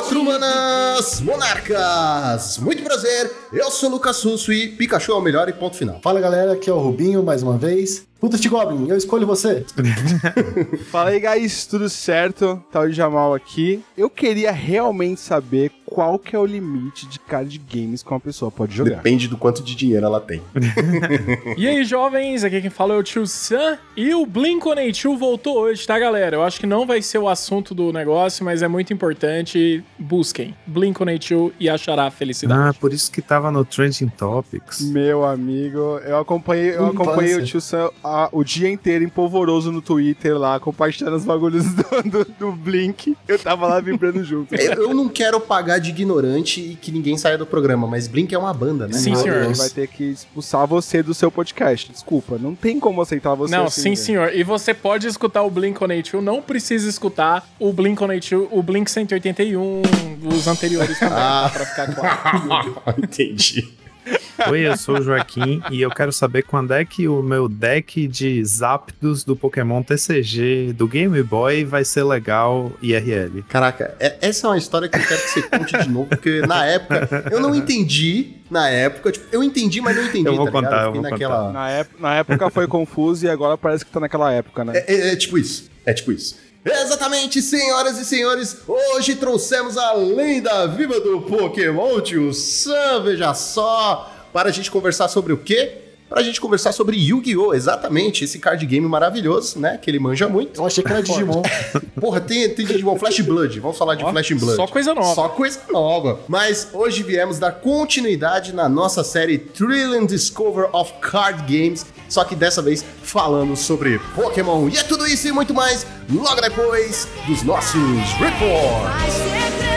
Patrumanas Monarcas! Muito prazer, eu sou o Lucas Russo e Pikachu é o melhor e ponto final. Fala galera, aqui é o Rubinho mais uma vez. Puta de Goblin, eu escolho você. Fala aí, guys, tudo certo? Tá o Jamal aqui. Eu queria realmente saber qual que é o limite de card games que uma pessoa pode jogar. Depende do quanto de dinheiro ela tem. e aí, jovens, aqui quem fala é o Tio Sam. E o Blink-182 voltou hoje, tá, galera? Eu acho que não vai ser o assunto do negócio, mas é muito importante. Busquem Blink-182 e achará a felicidade. Por isso que tava no Trending Topics. Meu amigo, eu acompanhei, eu acompanhei o Tio Sam a, o dia inteiro em polvoroso no Twitter lá, compartilhando os bagulhos do, do, do Blink. Eu tava lá vibrando junto. Eu, eu, não quero pagar de ignorante e que ninguém saia do programa, mas Blink é uma banda, né? Sim, senhor. Ele vai ter que expulsar você do seu podcast. Desculpa, não tem como aceitar você Não, assim, sim, senhor. E você pode escutar o Blink-182, não precisa escutar o Blink-182, o Blink 181, os anteriores também, ah. pra ficar claro. Entendi. Oi, eu sou o Joaquim e eu quero saber quando é que o meu deck de Zapdos do Pokémon TCG do Game Boy vai ser legal IRL. Caraca, é, essa é uma história que eu quero que você conte de novo, porque na época eu não entendi. Na época, tipo, eu entendi, mas não entendi. Eu vou tá contar, eu vou naquela... contar. Na, época, na época foi confuso e agora parece que tá naquela época, né? É, é, é tipo isso. É tipo isso. Exatamente, senhoras e senhores, hoje trouxemos a lenda viva do Pokémon, tio Sam, veja só, para a gente conversar sobre o quê? Para a gente conversar sobre Yu-Gi-Oh! Exatamente, esse card game maravilhoso, né? Que ele manja muito. Eu achei que era Digimon. Porra, tem, tem Digimon Flash Blood. Vamos falar de Ó, Flash Blood. Só coisa nova. Só coisa nova. Mas hoje viemos dar continuidade na nossa série Thrill and Discover of Card Games. Só que dessa vez falando sobre Pokémon. E é tudo isso e muito mais logo depois dos nossos reports.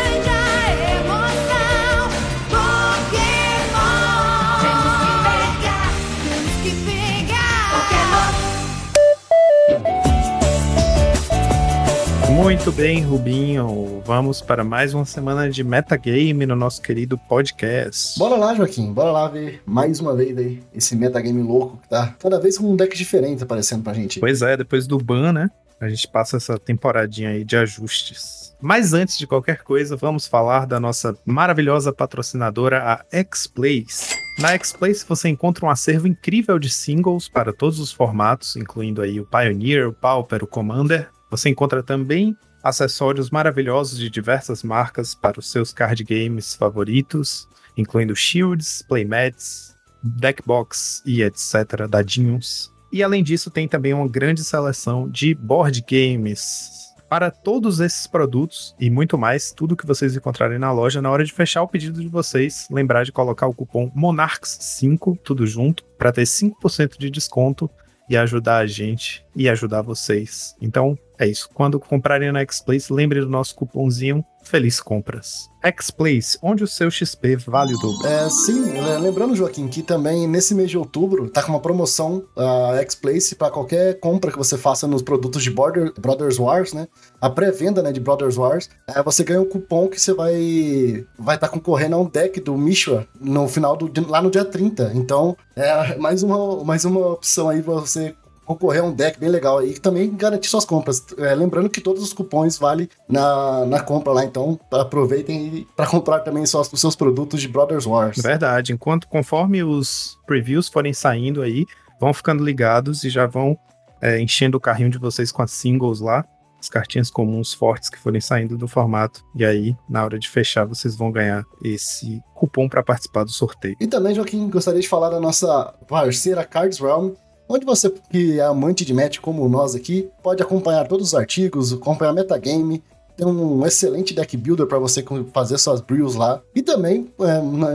Muito bem, Rubinho. Vamos para mais uma semana de metagame no nosso querido podcast. Bora lá, Joaquim, bora lá ver mais uma vez aí esse metagame louco que tá cada vez com um deck diferente aparecendo pra gente. Pois é, depois do ban, né? A gente passa essa temporadinha aí de ajustes. Mas antes de qualquer coisa, vamos falar da nossa maravilhosa patrocinadora, a X-Plays. Na X-Plays você encontra um acervo incrível de singles para todos os formatos, incluindo aí o Pioneer, o Pauper, o Commander. Você encontra também acessórios maravilhosos de diversas marcas para os seus card games favoritos, incluindo shields, playmats, deckbox e etc. dadinhos. E além disso, tem também uma grande seleção de board games. Para todos esses produtos e muito mais, tudo que vocês encontrarem na loja, na hora de fechar o pedido de vocês, lembrar de colocar o cupom MONARCHS5, tudo junto, para ter 5% de desconto e ajudar a gente e ajudar vocês. Então, é isso. Quando comprarem na X-Place, lembre do nosso cupomzinho Feliz Compras. X-Place, onde o seu XP vale o dobro. É, sim, é, lembrando, Joaquim, que também nesse mês de outubro tá com uma promoção a X-Place para qualquer compra que você faça nos produtos de Border, Brothers Wars, né? A pré-venda né, de Brothers Wars, é, você ganha um cupom que você vai vai estar concorrendo a um deck do Mishra no final do lá no dia 30. Então, é mais uma, mais uma opção aí pra você concorrer a um deck bem legal aí, que também garantir suas compras. É, lembrando que todos os cupons valem na, na compra lá, então aproveitem para comprar também só os seus produtos de Brothers Wars. Verdade. Enquanto conforme os previews forem saindo aí, vão ficando ligados e já vão é, enchendo o carrinho de vocês com as singles lá, as cartinhas comuns fortes que forem saindo do formato. E aí, na hora de fechar, vocês vão ganhar esse cupom para participar do sorteio. E também, Joaquim, gostaria de falar da nossa parceira Cards Realm, onde você que é amante de match como nós aqui, pode acompanhar todos os artigos, acompanhar metagame, tem um excelente deck builder para você fazer suas brews lá. E também,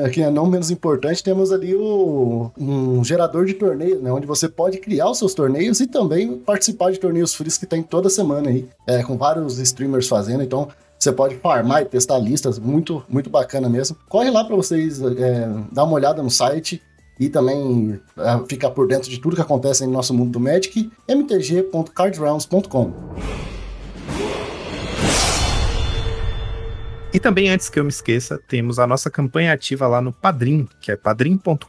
é, que é não menos importante, temos ali o, um gerador de torneio, né? Onde você pode criar os seus torneios e também participar de torneios frios que tem toda semana aí, é, com vários streamers fazendo. Então, você pode farmar e testar listas, muito, muito bacana mesmo. Corre lá para vocês é, dar uma olhada no site e também é, ficar por dentro de tudo que acontece no nosso mundo do Magic, mtg.cardrounds.com. E também, antes que eu me esqueça, temos a nossa campanha ativa lá no Padrim, que é padrim.com.br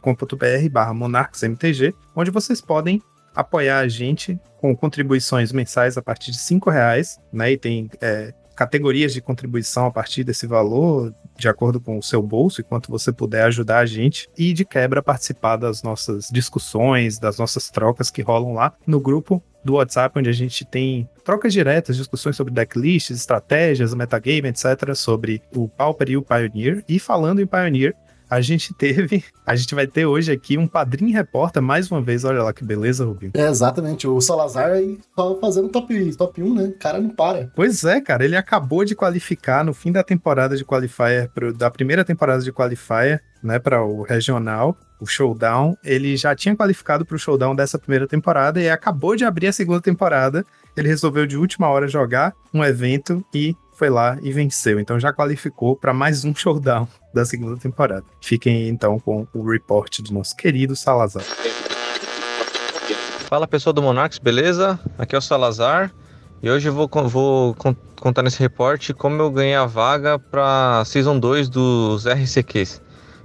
barra monarchsmtg, onde vocês podem apoiar a gente com contribuições mensais a partir de cinco reais, né? E tem é, categorias de contribuição a partir desse valor, de acordo com o seu bolso e quanto você puder ajudar a gente. E de quebra participar das nossas discussões, das nossas trocas que rolam lá no grupo do WhatsApp, onde a gente tem trocas diretas, discussões sobre decklists, estratégias, metagame, etc., sobre o Pauper e o Pioneer. E falando em Pioneer, a gente teve, a gente vai ter hoje aqui um padrinho repórter, mais uma vez, olha lá que beleza, Rubinho. É, exatamente, o Salazar aí só fazendo top, top 1, né? O cara não para. Pois é, cara, ele acabou de qualificar no fim da temporada de qualifier, pro- da primeira temporada de qualifier, né, para o regional, o showdown. Ele já tinha qualificado para o showdown dessa primeira temporada e acabou de abrir a segunda temporada. Ele resolveu de última hora jogar um evento e foi lá e venceu. Então já qualificou para mais um showdown da segunda temporada. Fiquem então com o report do nosso querido Salazar. Fala pessoal do Monarchs, beleza? Aqui é o Salazar e hoje eu vou, vou con- contar nesse reporte como eu ganhei a vaga para Season 2 dos RCQs.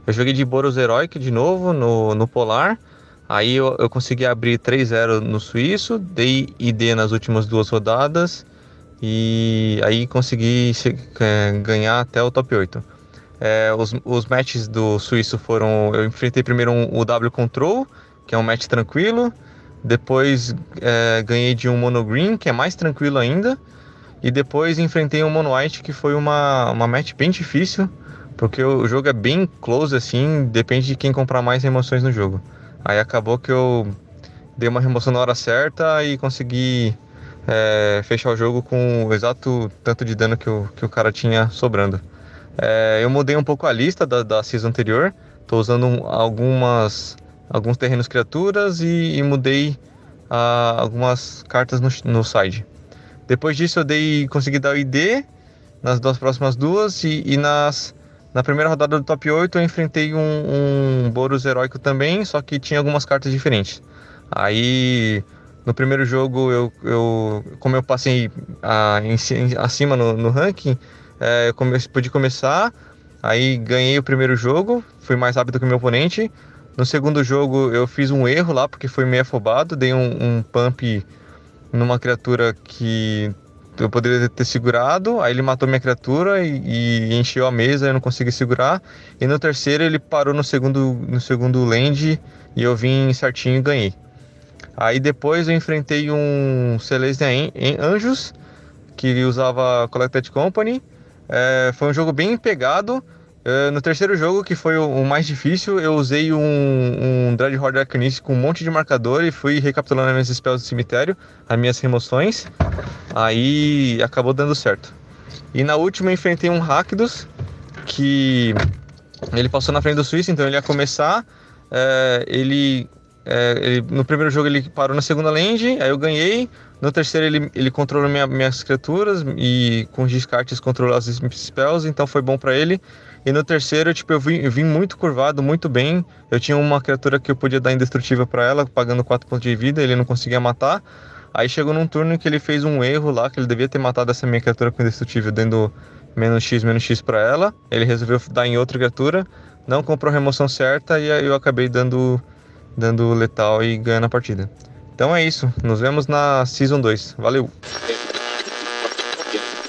Eu joguei de Boros Heroic de novo no, no Polar, aí eu, eu consegui abrir 3-0 no Suíço, dei ID nas últimas duas rodadas e aí consegui é, ganhar até o top 8. É, os, os matches do Suíço foram. Eu enfrentei primeiro um, o W Control, que é um match tranquilo. Depois é, ganhei de um Mono Green, que é mais tranquilo ainda. E depois enfrentei um Mono White, que foi uma, uma match bem difícil. Porque o jogo é bem close assim, depende de quem comprar mais remoções no jogo. Aí acabou que eu dei uma remoção na hora certa e consegui é, fechar o jogo com o exato tanto de dano que o, que o cara tinha sobrando. É, eu mudei um pouco a lista da, da season anterior. Tô usando um- algumas alguns terrenos criaturas e, e mudei ah, algumas cartas no, no side. Depois disso eu dei consegui dar o ID nas duas próximas duas e, e nas na primeira rodada do top 8 eu enfrentei um, um Boros heróico também, só que tinha algumas cartas diferentes. Aí no primeiro jogo eu, eu como eu passei ah, em ci- acima no, no ranking, é, eu come- pude começar, aí ganhei o primeiro jogo, fui mais rápido que o meu oponente. No segundo jogo eu fiz um erro lá, porque foi meio afobado, dei um, um pump numa criatura que eu poderia ter segurado, aí ele matou minha criatura e, e encheu a mesa, eu não consegui segurar. E no terceiro ele parou no segundo, no segundo land e eu vim certinho e ganhei. Aí depois eu enfrentei um Celestia An- An- Anjos, que usava Collected Company. É, foi um jogo bem pegado. É, no terceiro jogo, que foi o, o mais difícil, eu usei um, um Dreadhorde Arcanist com um monte de marcador e fui recapitulando as minhas spells do cemitério, as minhas remoções. Aí acabou dando certo. E na última eu enfrentei um Rakdos, que ele passou na frente do Suíço, então ele ia começar. é, ele, é, ele- no primeiro jogo ele parou na segunda land, aí eu ganhei. No terceiro ele, ele controlou minha- minhas criaturas e com os descartes controlou as spells, então foi bom pra ele. E no terceiro, tipo, eu vim, eu vim muito curvado, muito bem. Eu tinha uma criatura que eu podia dar indestrutível pra ela, pagando 4 pontos de vida, ele não conseguia matar. Aí chegou num turno em que ele fez um erro lá, que ele devia ter matado essa minha criatura com indestrutível, dando menos X, menos X pra ela. Ele resolveu dar em outra criatura, não comprou a remoção certa e eu acabei dando, dando letal e ganhando a partida. Então é isso, nos vemos na Season 2. Valeu!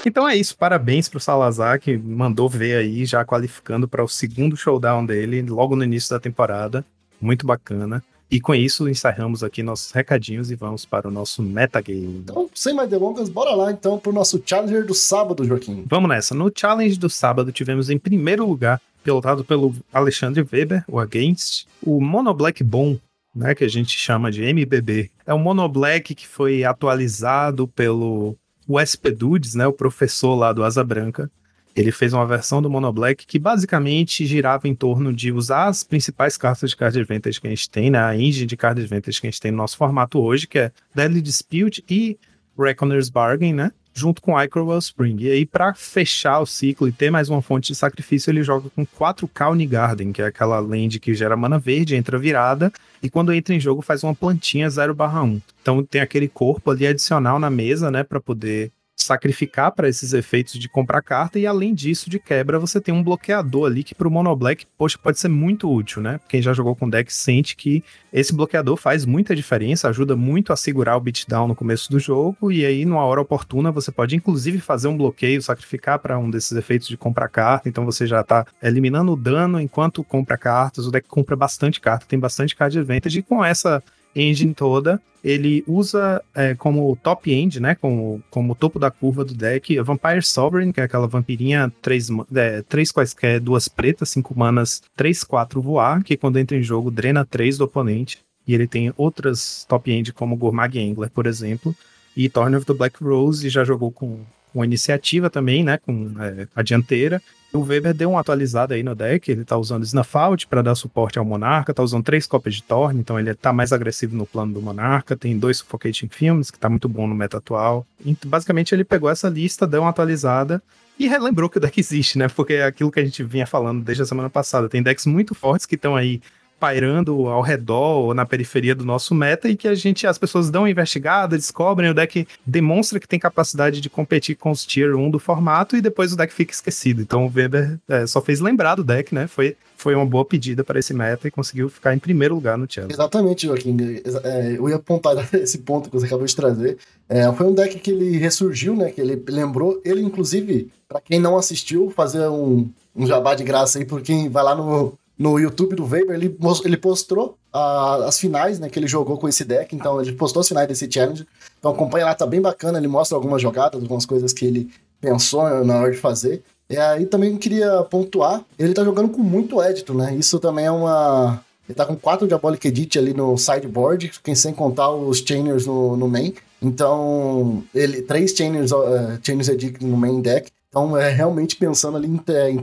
Então é isso, parabéns pro Salazar que mandou ver aí, já qualificando para o segundo showdown dele, logo no início da temporada. Muito bacana. E com isso encerramos aqui nossos recadinhos e vamos para o nosso metagame. Então, sem mais delongas, bora lá então pro nosso Challenger do sábado, Joaquim. Vamos nessa. No challenge do sábado tivemos em primeiro lugar, pilotado pelo Alexandre Weber, o Against, o Mono Black Bom, né, que a gente chama de MBB. É um Mono Black que foi atualizado pelo USP Dudes, né, o professor lá do Asa Branca. Ele fez uma versão do Mono Black que basicamente girava em torno de usar as principais cartas de card advantage que a gente tem, né, a engine de card advantage que a gente tem no nosso formato hoje, que é Deadly Dispute e Reckoner's Bargain, né? Junto com Icor Wellspring. E aí, pra fechar o ciclo e ter mais uma fonte de sacrifício, ele joga com 4 Kawni Garden, que é aquela land que gera mana verde, entra virada, e quando entra em jogo faz uma plantinha 0/1. Então tem aquele corpo ali adicional na mesa, né? Pra poder sacrificar para esses efeitos de comprar carta, e além disso, de quebra, você tem um bloqueador ali que pro Mono Black, poxa, pode ser muito útil, né? Quem já jogou com deck sente que esse bloqueador faz muita diferença, ajuda muito a segurar o beatdown no começo do jogo, e aí, numa hora oportuna, você pode inclusive fazer um bloqueio, sacrificar para um desses efeitos de comprar carta, então você já tá eliminando o dano enquanto compra cartas, o deck compra bastante carta, tem bastante card advantage, e com essa engine toda, ele usa é, como top end, né, como, como topo da curva do deck, a Vampire Sovereign, que é aquela vampirinha, três, é, três quaisquer, duas pretas, cinco manas, três, quatro voar, que quando entra em jogo drena três do oponente, e ele tem outras top end como Gourmag Angler, por exemplo, e Torn of the Black Rose, já jogou com, com iniciativa também, né, com é, a dianteira, o Weber deu uma atualizada aí no deck, ele tá usando Snuff Out para dar suporte ao Monarca, tá usando três cópias de Thorn, então ele tá mais agressivo no plano do Monarca, tem dois Suffocating Films, que tá muito bom no meta atual. Então, basicamente ele pegou essa lista, deu uma atualizada e relembrou que o deck existe, né? Porque é aquilo que a gente vinha falando desde a semana passada. Tem decks muito fortes que estão aí pairando ao redor ou na periferia do nosso meta e que a gente, as pessoas dão uma investigada, descobrem, o deck demonstra que tem capacidade de competir com os tier 1 do formato e depois o deck fica esquecido. Então o Weber é, só fez lembrar do deck, né? Foi, foi uma boa pedida para esse meta e conseguiu ficar em primeiro lugar no challenge. Exatamente, Joaquim. É, eu ia apontar esse ponto que você acabou de trazer. É, foi um deck que ele ressurgiu, né? Que ele lembrou. Ele, inclusive, para quem não assistiu, fazer um, um jabá de graça aí por quem vai lá no, no YouTube do Weber, ele, ele postou uh, as finais, né, que ele jogou com esse deck, então ele postou as finais desse challenge, então acompanha lá, tá bem bacana, ele mostra algumas jogadas, algumas coisas que ele pensou na hora de fazer, e aí também queria pontuar, ele tá jogando com muito édito, né, isso também é uma... Ele tá com quatro Diabolic Edit ali no sideboard, quem sem contar os Chainers no, no main. Então, ele três Chainers, uh, Chainers Edit no main deck. Então, é realmente pensando ali em,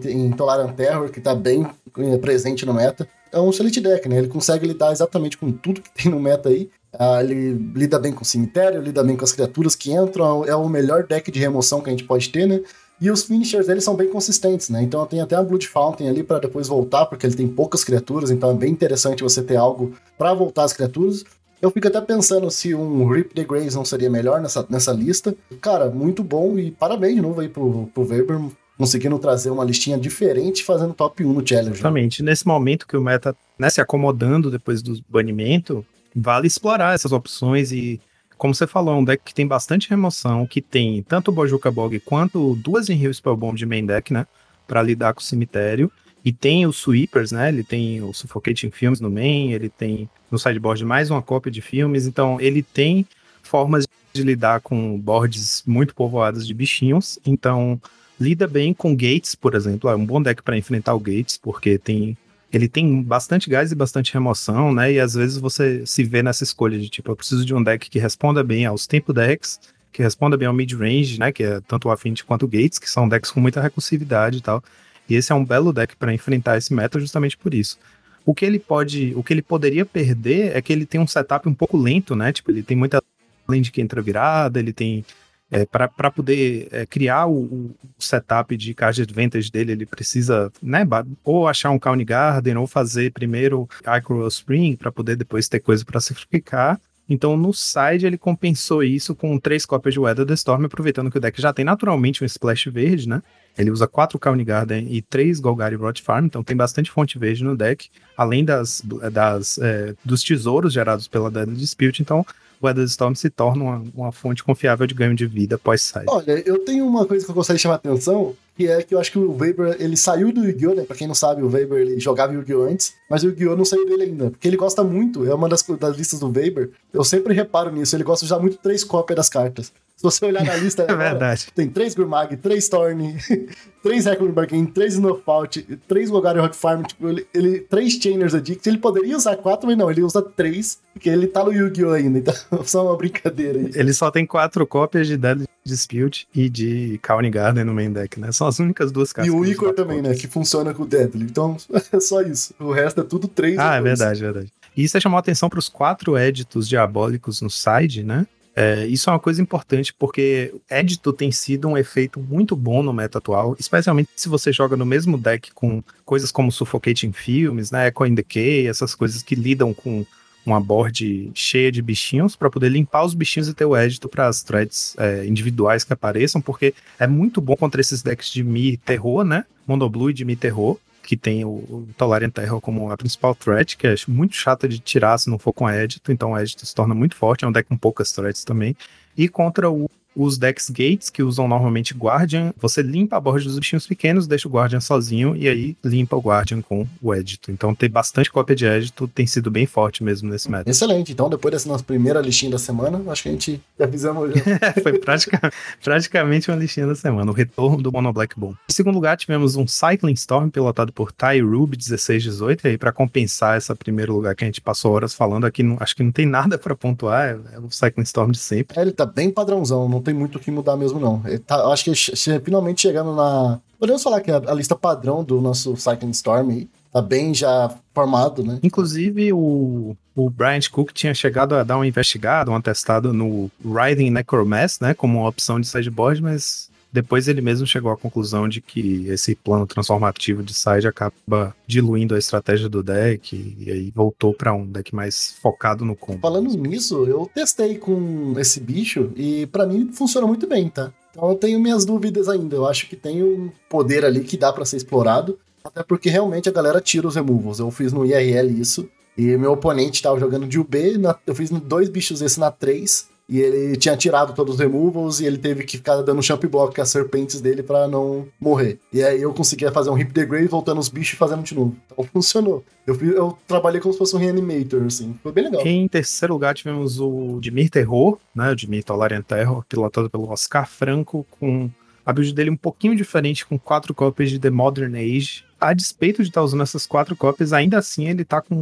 em, em Terror, que tá bem é, presente no meta. É um Select Deck, né? Ele consegue lidar exatamente com tudo que tem no meta aí. Ah, ele lida bem com o cemitério, lida bem com as criaturas que entram. É o melhor deck de remoção que a gente pode ter, né? E os finishers dele são bem consistentes, né? Então tem até a Blood Fountain ali para depois voltar, porque ele tem poucas criaturas, então é bem interessante você ter algo para voltar as criaturas. Eu fico até pensando se um Rip the Graves não seria melhor nessa, nessa lista. Cara, muito bom e parabéns de novo aí pro, pro Weber, conseguindo trazer uma listinha diferente fazendo top 1 no Challenge. Exatamente. Nesse momento que o meta né, se acomodando depois do banimento, vale explorar essas opções e como você falou, é um deck que tem bastante remoção, que tem tanto o Bojuka Bog quanto duas Enrio Spellbomb de main deck, né? Pra lidar com o cemitério. E tem os Sweepers, né? Ele tem o Suffocating Films no main, ele tem no sideboard mais uma cópia de filmes. Então, ele tem formas de lidar com boards muito povoados de bichinhos. Então, lida bem com Gates, por exemplo. É um bom deck para enfrentar o Gates, porque tem ele tem bastante gás e bastante remoção, né? E às vezes você se vê nessa escolha de tipo, eu preciso de um deck que responda bem aos tempo decks, que responda bem ao mid-range, né? Que é tanto o Affinity quanto o Gates, que são decks com muita recursividade e tal. E esse é um belo deck para enfrentar esse meta justamente por isso. O que ele pode, o que ele poderia perder é que ele tem um setup um pouco lento, né? Tipo, ele tem muita land que entra virada, ele tem é, para poder é, criar o, o, setup de card advantage dele, ele precisa, né, ou achar um County Garden, ou fazer primeiro Acro Spring, para poder depois ter coisa para sacrificar. Então, no side, ele compensou isso com três cópias de Weather the Storm, aproveitando que o deck já tem naturalmente um splash verde, né? Ele usa quatro County Garden e três Golgari Rot Farm, então tem bastante fonte verde no deck, além das, das é, dos tesouros gerados pela Deadly Dispute. Então, o Weatherstorm se torna uma, uma fonte confiável de ganho de vida pós-side. Olha, eu tenho uma coisa que eu gostaria de chamar a atenção, que é que eu acho que o Weber, ele saiu do Yu-Gi-Oh!, né? Pra quem não sabe, o Weber, ele jogava Yu-Gi-Oh! antes, mas o Yu-Gi-Oh! não saiu dele ainda, porque ele gosta muito, é uma das, das listas do Weber, eu sempre reparo nisso, ele gosta de usar muito três cópias das cartas. Se você olhar na lista, é agora, verdade. tem três Gurmag, três Thorn, três Reckling Bargain, três Snowfault, três Golgari Rock Farm, tipo, ele, ele, três Chainers Addict, ele poderia usar quatro, mas não, ele usa três, porque ele tá no Yu-Gi-Oh! ainda, então só uma brincadeira aí. Ele só tem quatro cópias de Deadly Dispute e de County Garden no main deck, né? São as únicas duas cartas. E o Icor também, cópias. né? Que funciona com o Deadly. Então, é só isso. O resto é tudo três. Ah, é verdade, verdade. E isso chamou a atenção para os quatro éditos diabólicos no side, né? É, isso é uma coisa importante porque édito tem sido um efeito muito bom no meta atual, especialmente se você joga no mesmo deck com coisas como Suffocating Films, né, Echo in Decay, essas coisas que lidam com uma board cheia de bichinhos para poder limpar os bichinhos e ter o édito para as threads é, individuais que apareçam, porque é muito bom contra esses decks de Mi terror, né? Monoblue de Mi terror, que tem o, o Tolarian Terror como a principal threat, que é muito chata de tirar se não for com édito, então o édito se torna muito forte, é um deck com poucas threats também. E contra o os decks gates, que usam normalmente Guardian, você limpa a borda dos bichinhos pequenos, deixa o Guardian sozinho e aí limpa o Guardian com o Edito. Então ter bastante cópia de Edito tem sido bem forte mesmo nesse meta. Excelente. Então, depois dessa nossa primeira listinha da semana, acho que a gente já fizemos. Foi pratica, praticamente uma listinha da semana, o retorno do Mono Black Boom. Em segundo lugar, tivemos um Cycling Storm pilotado por Ty Ruby 1618, e aí para compensar esse primeiro lugar que a gente passou horas falando aqui, não, acho que não tem nada para pontuar, é, é o Cycling Storm de sempre. É, ele tá bem padrãozão, não tem muito o que mudar mesmo, não. Ele tá, acho que che- finalmente chegando na. Podemos falar que a, a lista padrão do nosso Cycling Storm tá bem já formado, né? Inclusive, o, o Bryant Cook tinha chegado a dar uma investigada, uma testada no Riding Necromass, né, como opção de sideboard, mas depois ele mesmo chegou à conclusão de que esse plano transformativo de side acaba diluindo a estratégia do deck e aí voltou para um deck mais focado no combo. Falando nisso, eu testei com esse bicho e pra mim funciona muito bem, tá? Então eu tenho minhas dúvidas ainda. Eu acho que tem um poder ali que dá pra ser explorado, até porque realmente a galera tira os removals. Eu fiz no IRL isso e meu oponente tava jogando de UB, na- eu fiz dois bichos esse na 3 e ele tinha tirado todos os removals e ele teve que ficar dando champ block com as serpentes dele pra não morrer. E aí eu conseguia fazer um Rip the voltando os bichos e fazendo de novo. Então funcionou. Eu, eu trabalhei como se fosse um reanimator, assim. Foi bem legal. Em terceiro lugar, tivemos o Dimir Terror, né? O Dimir Tolarian Terror, pilotado pelo Oscar Franco, com a build dele um pouquinho diferente, com quatro cópias de The Modern Age. A despeito de estar usando essas quatro cópias, ainda assim ele tá com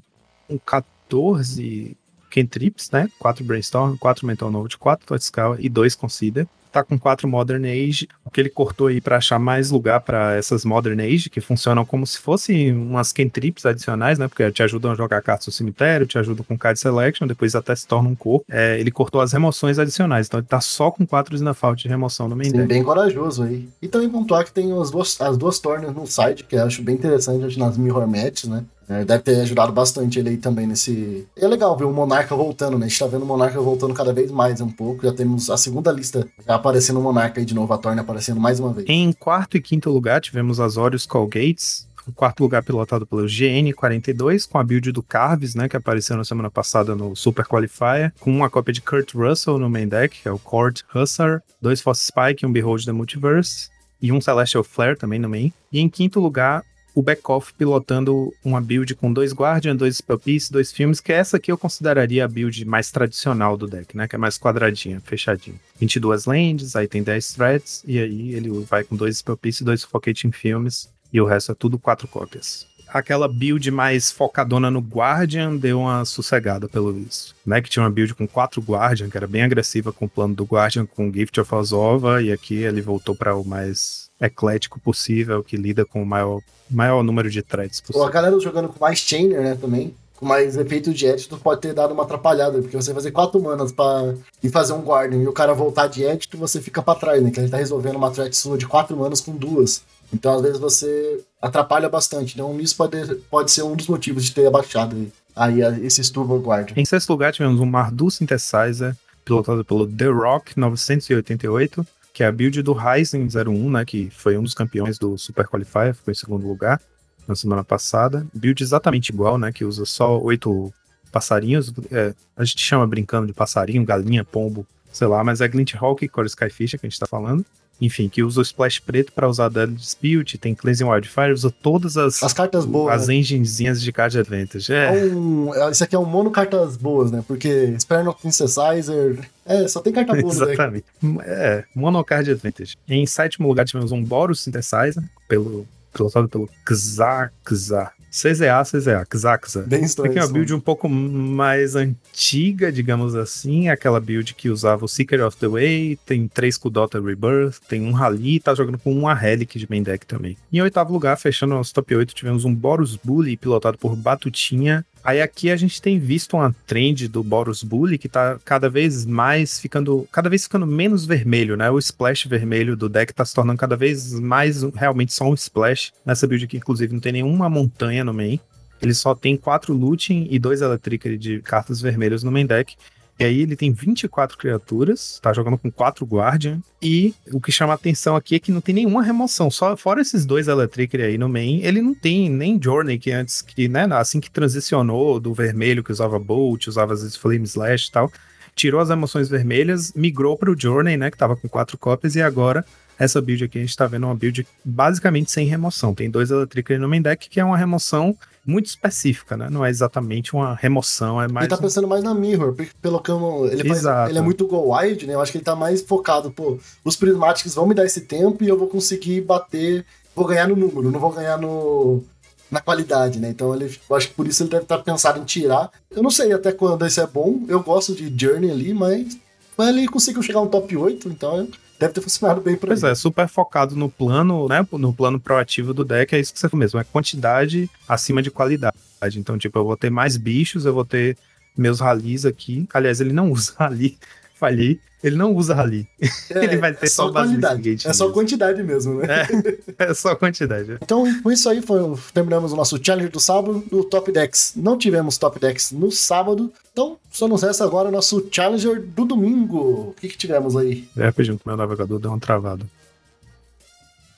14 cantrips, né? 4 Brainstorm, 4 Mental Note, 4 Totscala e 2 Consider. Tá com 4 Modern Age, o que ele cortou aí para achar mais lugar para essas Modern Age, que funcionam como se fossem umas cantrips adicionais, né? Porque te ajudam a jogar cartas do cemitério, te ajudam com card selection, depois até se torna um corpo. É, ele cortou as remoções adicionais, então ele tá só com 4 Snuff de remoção no main Sim, bem corajoso aí. E também pontuar que tem as duas, as duas tornas no site, que eu acho bem interessante nas mirror matches, né? É, deve ter ajudado bastante ele aí também nesse. É legal ver o Monarca voltando, né? A gente tá vendo o Monarca voltando cada vez mais um pouco. Já temos a segunda lista aparecendo o Monarca aí de novo, a Torna aparecendo mais uma vez. Em quarto e quinto lugar, tivemos Azorius Colgates. O quarto lugar pilotado pelo GN42, com a build do Carves, né, que apareceu na semana passada no Super Qualifier, com uma cópia de Kurt Russell no main deck, que é o Court Hussar, dois Force Spike, um Behold the Multiverse, e um Celestial Flare também no main. E em quinto lugar, o Backoff pilotando uma build com dois Guardian, dois Spell Piece, dois filmes, que essa aqui eu consideraria a build mais tradicional do deck, né? Que é mais quadradinha, fechadinha. 22 lands, aí tem 10 threats, e aí ele vai com dois Spell Piece dois Suffocating Films, e o resto é tudo quatro cópias. Aquela build mais focadona no Guardian deu uma sossegada pelo visto. Né, que tinha uma build com quatro Guardian, que era bem agressiva com o plano do Guardian com Gift of Azova, e aqui ele voltou para o mais eclético possível, que lida com o maior, maior número de threats Pô, a possível. galera jogando com mais Chainer, né, também. Com mais efeito de édito pode ter dado uma atrapalhada, porque você fazer quatro manas pra ir fazer um Guardian e o cara voltar de édito, você fica pra trás, né? Que ele tá resolvendo uma threat sua de quatro manas com duas. Então, às vezes, você atrapalha bastante. Então, isso pode, pode ser um dos motivos de ter abaixado aí, aí a- esse Turbo Guardian. Em sexto lugar, tivemos um Mardu Synthesizer, pilotado pelo The Rock 988, que é a build do Ryzen 01, né, que foi um dos campeões do Super Qualifier, ficou em segundo lugar na semana passada. Build exatamente igual, né, que usa só oito passarinhos, é, a gente chama brincando de passarinho, galinha, pombo, sei lá, mas é Glint Hawk e Core Skyfish que a gente tá falando. Enfim, que usa o Splash preto para usar Deadly Dispute, tem Cleansing Wildfire, usa todas as, As cartas boas, as né? enginezinhas de card advantage. É É, um, é- isso aqui é um mono cartas boas, né? Porque Sperno Synthesizer. É, só tem carta boa deck. Exatamente. É, Monocard Advantage. Em sétimo lugar tivemos um Boros Synthesizer, pelo, pilotado pelo Xar Xar. CZA, CZA, Xar. Bem Aqui estranho. é uma isso. build um pouco mais antiga, digamos assim, aquela build que usava o Seeker of the Way, tem três Kudota Rebirth, tem um Rally, tá jogando com uma Relic de main deck também. Em oitavo lugar, fechando nosso top 8, tivemos um Boros Bully pilotado por Batutinha. Aí aqui a gente tem visto uma trend do Boros Bully que tá cada vez mais ficando, cada vez ficando menos vermelho, né? O splash vermelho do deck tá se tornando cada vez mais realmente só um splash. Nessa build aqui, inclusive, não tem nenhuma montanha no main. ele só tem quatro looting e dois electric de cartas vermelhas no main deck. E aí ele tem 24 criaturas, tá jogando com 4 Guardian. E o que chama atenção aqui é que não tem nenhuma remoção. Só fora esses dois Electric aí no main, ele não tem nem Journey, que antes, que, né, assim que transicionou do vermelho, que usava Bolt, usava as Flame Slash e tal, tirou as emoções vermelhas, migrou para o Journey, né, que tava com quatro cópias, e agora essa build aqui a gente tá vendo uma build basicamente sem remoção. Tem dois Electric no main deck, que é uma remoção muito específica, né? Não é exatamente uma remoção, é mais. Ele tá um- pensando mais na Mirror, porque pelo que eu, ele, faz, ele é muito go wide, né? Eu acho que ele tá mais focado, pô, os Prismatics vão me dar esse tempo e eu vou conseguir bater, vou ganhar no número, não vou ganhar no na qualidade, né? Então ele, eu acho que por isso ele deve estar pensado em tirar. Eu não sei até quando isso é bom. Eu gosto de Journey ali, mas mas ele conseguiu chegar no top 8, então deve ter funcionado bem pra Pois é, super focado no plano, né? No plano proativo do deck, é isso que você falou mesmo, é quantidade acima de qualidade. Então, tipo, eu vou ter mais bichos, eu vou ter meus ralis aqui. Aliás, ele não usa rali, falhei. Ele não usa rali. É, ele vai ter é só só. Gate É só mesmo. quantidade mesmo, né? É só quantidade. Então, com isso aí, foi, terminamos o nosso challenge do sábado, do Top Decks. Não tivemos Top Decks no sábado, então só nos resta agora o nosso Challenger do domingo. O que, que tivemos aí? É rapidinho que meu navegador deu uma travada.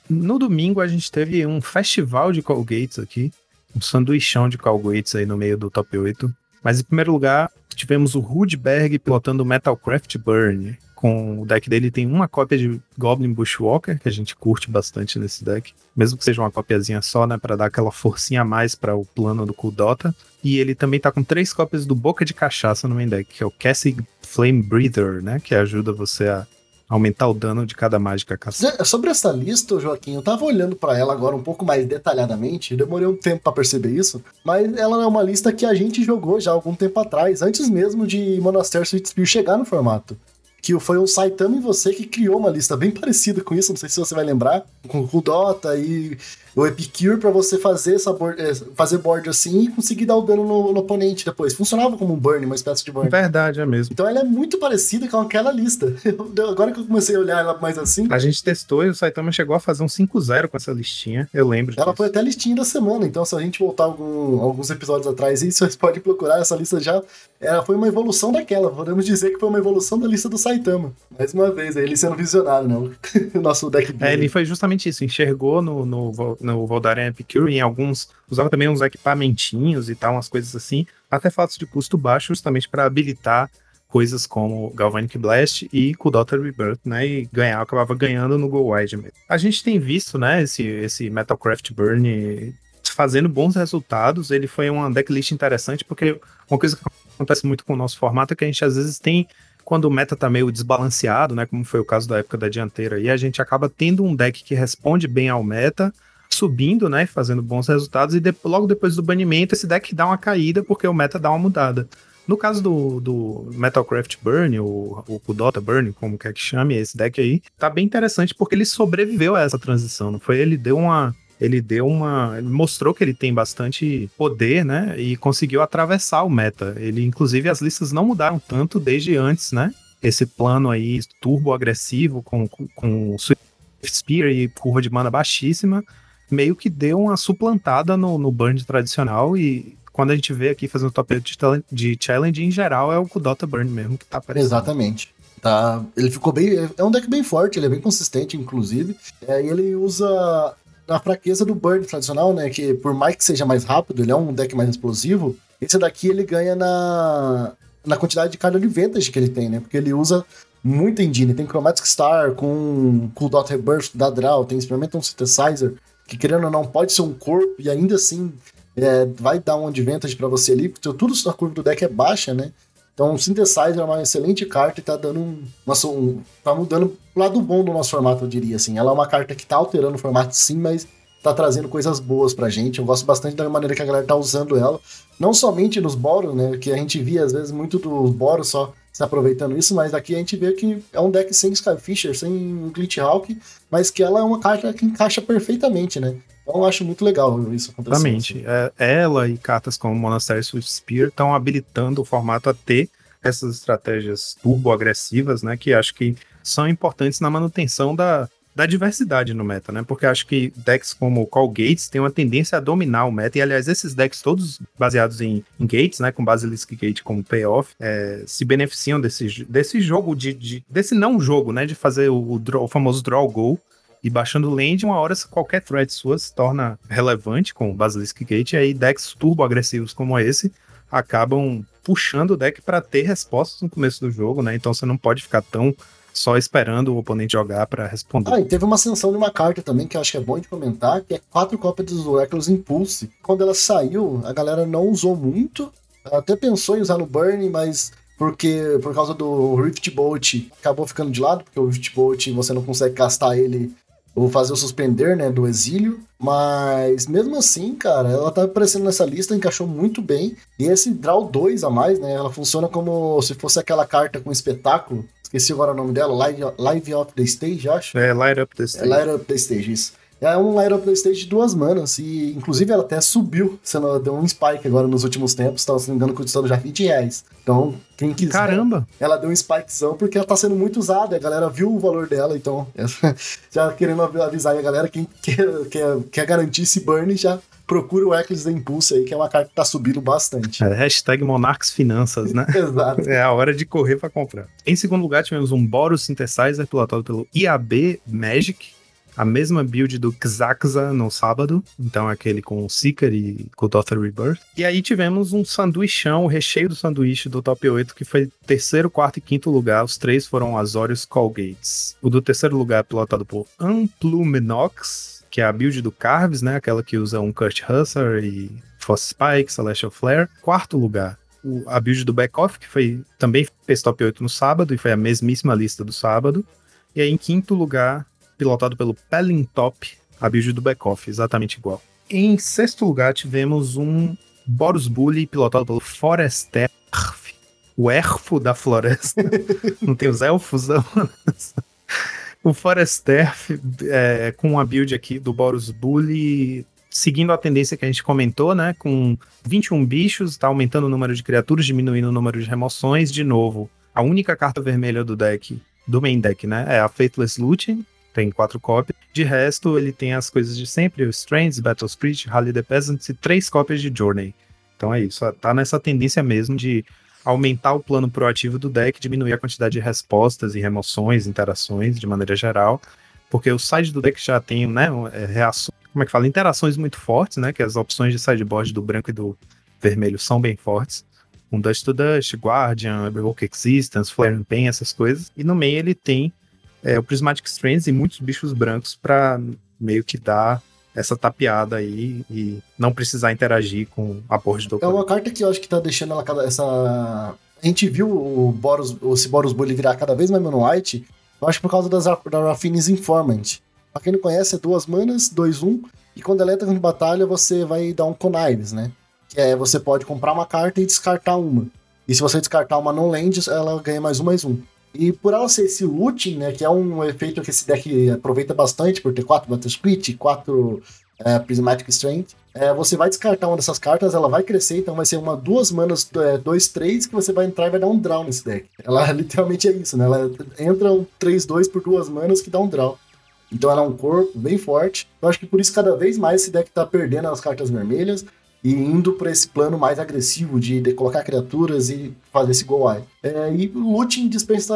No domingo a gente teve um festival de Colgates aqui, um sanduichão de Colgates aí no meio do top 8. Mas em primeiro lugar, tivemos o Rudberg pilotando o Metalcraft Burn. Com o deck dele tem uma cópia de Goblin Bushwalker, que a gente curte bastante nesse deck. Mesmo que seja uma copiazinha só, né? Pra dar aquela forcinha a mais para o plano do Kuldota. E ele também tá com três cópias do Boca de Cachaça no main deck, que é o Cassie Flame Breather, né? Que ajuda você a aumentar o dano de cada mágica caçada. Sobre essa lista, Joaquim, eu tava olhando pra ela agora um pouco mais detalhadamente, demorei um tempo pra perceber isso, mas ela é uma lista que a gente jogou já algum tempo atrás, antes mesmo de Monastério Spear chegar no formato. Que foi o Saitama e você que criou uma lista bem parecida com isso, não sei se você vai lembrar, com o Dota e o Epicure pra você fazer essa board, eh, fazer board assim e conseguir dar o dano no, no oponente depois. Funcionava como um burn, uma espécie de burn. Verdade, é mesmo. Então ela é muito parecida com aquela lista. Eu- agora que eu comecei a olhar ela mais assim, A gente testou e o Saitama chegou a fazer um 5-0 com essa listinha. Eu lembro. Ela disso. foi até a listinha da semana, então se a gente voltar algum- alguns episódios atrás, aí vocês podem procurar essa lista já. Ela foi uma evolução daquela, podemos dizer que foi uma evolução da lista do Saitama. Mais uma vez, ele sendo visionário, né? O nosso deck É, ele foi justamente isso, enxergou no, no, no Voldaren Epicure, em alguns, usava também uns equipamentinhos e tal, umas coisas assim, artefatos de custo baixo, justamente para habilitar coisas como Galvanic Blast e Kudota Rebirth, né, e ganhar, acabava ganhando no Go Wide mesmo. A gente tem visto, né, esse, esse Metalcraft Burn fazendo bons resultados, ele foi uma decklist interessante, porque uma coisa que acontece muito com o nosso formato é que a gente às vezes tem quando o meta tá meio desbalanceado, né, como foi o caso da época da dianteira, e a gente acaba tendo um deck que responde bem ao meta, subindo, né, fazendo bons resultados, e de- logo depois do banimento esse deck dá uma caída porque o meta dá uma mudada. No caso do, do Metalcraft Burn, ou o Kudota Burn, como quer que chame, esse deck aí, tá bem interessante porque ele sobreviveu a essa transição, não foi? Ele deu uma. Ele deu uma. Ele mostrou que ele tem bastante poder, né? E conseguiu atravessar o meta. Ele, inclusive, as listas não mudaram tanto desde antes, né? Esse plano aí turbo agressivo com, com, com Swift Spear e curva de mana baixíssima, meio que deu uma suplantada no, no burn tradicional e quando a gente vê aqui fazendo top 8 de, de challenge, em geral é o Kudota Burn mesmo que tá aparecendo. Exatamente. Tá, ele ficou bem. É um deck bem forte, ele é bem consistente, inclusive. É, e ele usa a fraqueza do Burn tradicional, né? Que por mais que seja mais rápido, ele é um deck mais explosivo. Esse daqui ele ganha na, na quantidade de carga de vantage que ele tem, né? Porque ele usa muita engine. Tem Chromatic Star com Cooldown Rebirth da Draw, tem Experimental Synthesizer, que querendo ou não pode ser um corpo e ainda assim é, vai dar um advantage pra você ali, porque tudo na curva do deck é baixa, né? Então o Synthesizer é uma excelente carta e tá dando um, nossa, um- tá mudando pro lado bom do nosso formato, eu diria assim. Ela é uma carta que tá alterando o formato sim, mas tá trazendo coisas boas pra gente. Eu gosto bastante da maneira que a galera tá usando ela. Não somente nos Boros, né? Que a gente via às vezes muito dos Boros só se aproveitando isso, mas aqui a gente vê que é um deck sem Skyfisher, sem Glitch Hawk, mas que ela é uma carta que encaixa perfeitamente, né? Então eu acho muito legal isso acontecer. Exatamente. É, ela e cartas como Monastery Swift Spear estão habilitando o formato a ter essas estratégias turbo-agressivas, né? Que acho que são importantes na manutenção da, da diversidade no meta, né? Porque acho que decks como Call Gates tem uma tendência a dominar o meta, e aliás, esses decks todos baseados em, em gates, né? Com Basilisk Gate como payoff, é, se beneficiam desse, desse jogo de, de- desse não jogo, né? De fazer o, draw- o famoso draw goal. E baixando land, uma hora qualquer threat sua se torna relevante com o Basilisk Gate, e aí decks turbo agressivos como esse acabam puxando o deck para ter respostas no começo do jogo, né? Então você não pode ficar tão só esperando o oponente jogar para responder. Ah, e teve uma ascensão de uma carta também que eu acho que é bom de comentar, que é quatro cópias do Reckless Impulse. Quando ela saiu, a galera não usou muito, até pensou em usar no Burn, mas porque por causa do Rift Bolt acabou ficando de lado, porque o Rift Bolt você não consegue castar ele ou fazer o suspender, né, do exílio. Mas mesmo assim, cara, ela tá aparecendo nessa lista, encaixou muito bem. E esse Draw 2 a mais, né, ela funciona como se fosse aquela carta com espetáculo. Esqueci agora o nome dela, Live, Live of the Stage, acho. É, light up the É stage. Light Up the Stage, isso. É um Light Up the Stage de duas manas. E inclusive ela até subiu. Sendo, deu um spike agora nos últimos tempos. Tava se não me engano, custando já 20 reais. Então, quem quiser. Caramba! Ela deu um spikezão porque ela tá sendo muito usada. A galera viu o valor dela. Então, já querendo avisar aí a galera, quem quer, quer, quer garantir esse burn, já procura o Eclipse da Impulse aí, que é uma carta que tá subindo bastante. É, hashtag Monarchs Finanças, né? Exato. É a hora de correr para comprar. Em segundo lugar, tivemos um Boros Synthesizer pilotado pelo IAB Magic. A mesma build do Xaxa no sábado. Então, aquele com o Seeker e com o Daughter Rebirth. E aí tivemos um sanduichão, o recheio do sanduíche do top 8, que foi terceiro, quarto e quinto lugar. Os três foram Azorius Colgates. O do terceiro lugar, pilotado por Ampluminox, que é a build do Carves, né? Aquela que usa um Kurt Husser e Force Spike, Celestial Flare. Quarto lugar, o- a build do Backoff, que foi também fez top 8 no sábado e foi a mesmíssima lista do sábado. E aí, em quinto lugar, pilotado pelo Pelintop, a build do Backoff, exatamente igual. Em sexto lugar, tivemos um Boros Bully pilotado pelo Foresterf, o elfo da floresta. Não tem os elfos, não. O Foresterf, é, com a build aqui do Boros Bully, seguindo a tendência que a gente comentou, né? Com 21 bichos, tá aumentando o número de criaturas, diminuindo o número de remoções. De novo, a única carta vermelha do deck, do main deck, né? É a Faithless Looting, tem quatro cópias. De resto, ele tem as coisas de sempre: Strands, Battle Spirit, Rally the Peasants e três cópias de Journey. Então é isso, tá nessa tendência mesmo de aumentar o plano proativo do deck, diminuir a quantidade de respostas e remoções, interações de maneira geral, porque o side do deck já tem, né, é, reações, como é que fala, interações muito fortes, né, que as opções de sideboard do branco e do vermelho são bem fortes, com Dust to Dust, Guardian, Revoke Existence, Flare and Pain, essas coisas, e no meio ele tem é, o Prismatic Strands e muitos bichos brancos para meio que dar essa tapeada aí e não precisar interagir com a board do É uma carta que eu acho que tá deixando ela cada, essa. A gente viu o Boros, esse Boros Bully virar cada vez mais mono white, eu acho por causa das, da Raffine's Informant. Pra quem não conhece, é duas manas, 2-1, e quando ela entra em batalha, você vai dar um Connives, né? Que é você pode comprar uma carta e descartar uma. E se você descartar uma non-land, ela ganha mais um, mais um. E por ela ser esse looting, né, que é um efeito que esse deck aproveita bastante, por ter quatro Battle Split, quatro é, Prismatic Strength, é, você vai descartar uma dessas cartas, ela vai crescer, então vai ser uma duas manas, é, dois, três, que você vai entrar e vai dar um draw nesse deck. Ela literalmente é isso, né? Ela entra um 3-2 por duas manas que dá um draw. Então ela é um corpo bem forte. Eu acho que por isso cada vez mais esse deck tá perdendo as cartas vermelhas e indo para esse plano mais agressivo de, de colocar criaturas e fazer esse go eye. É, e Looting dispensa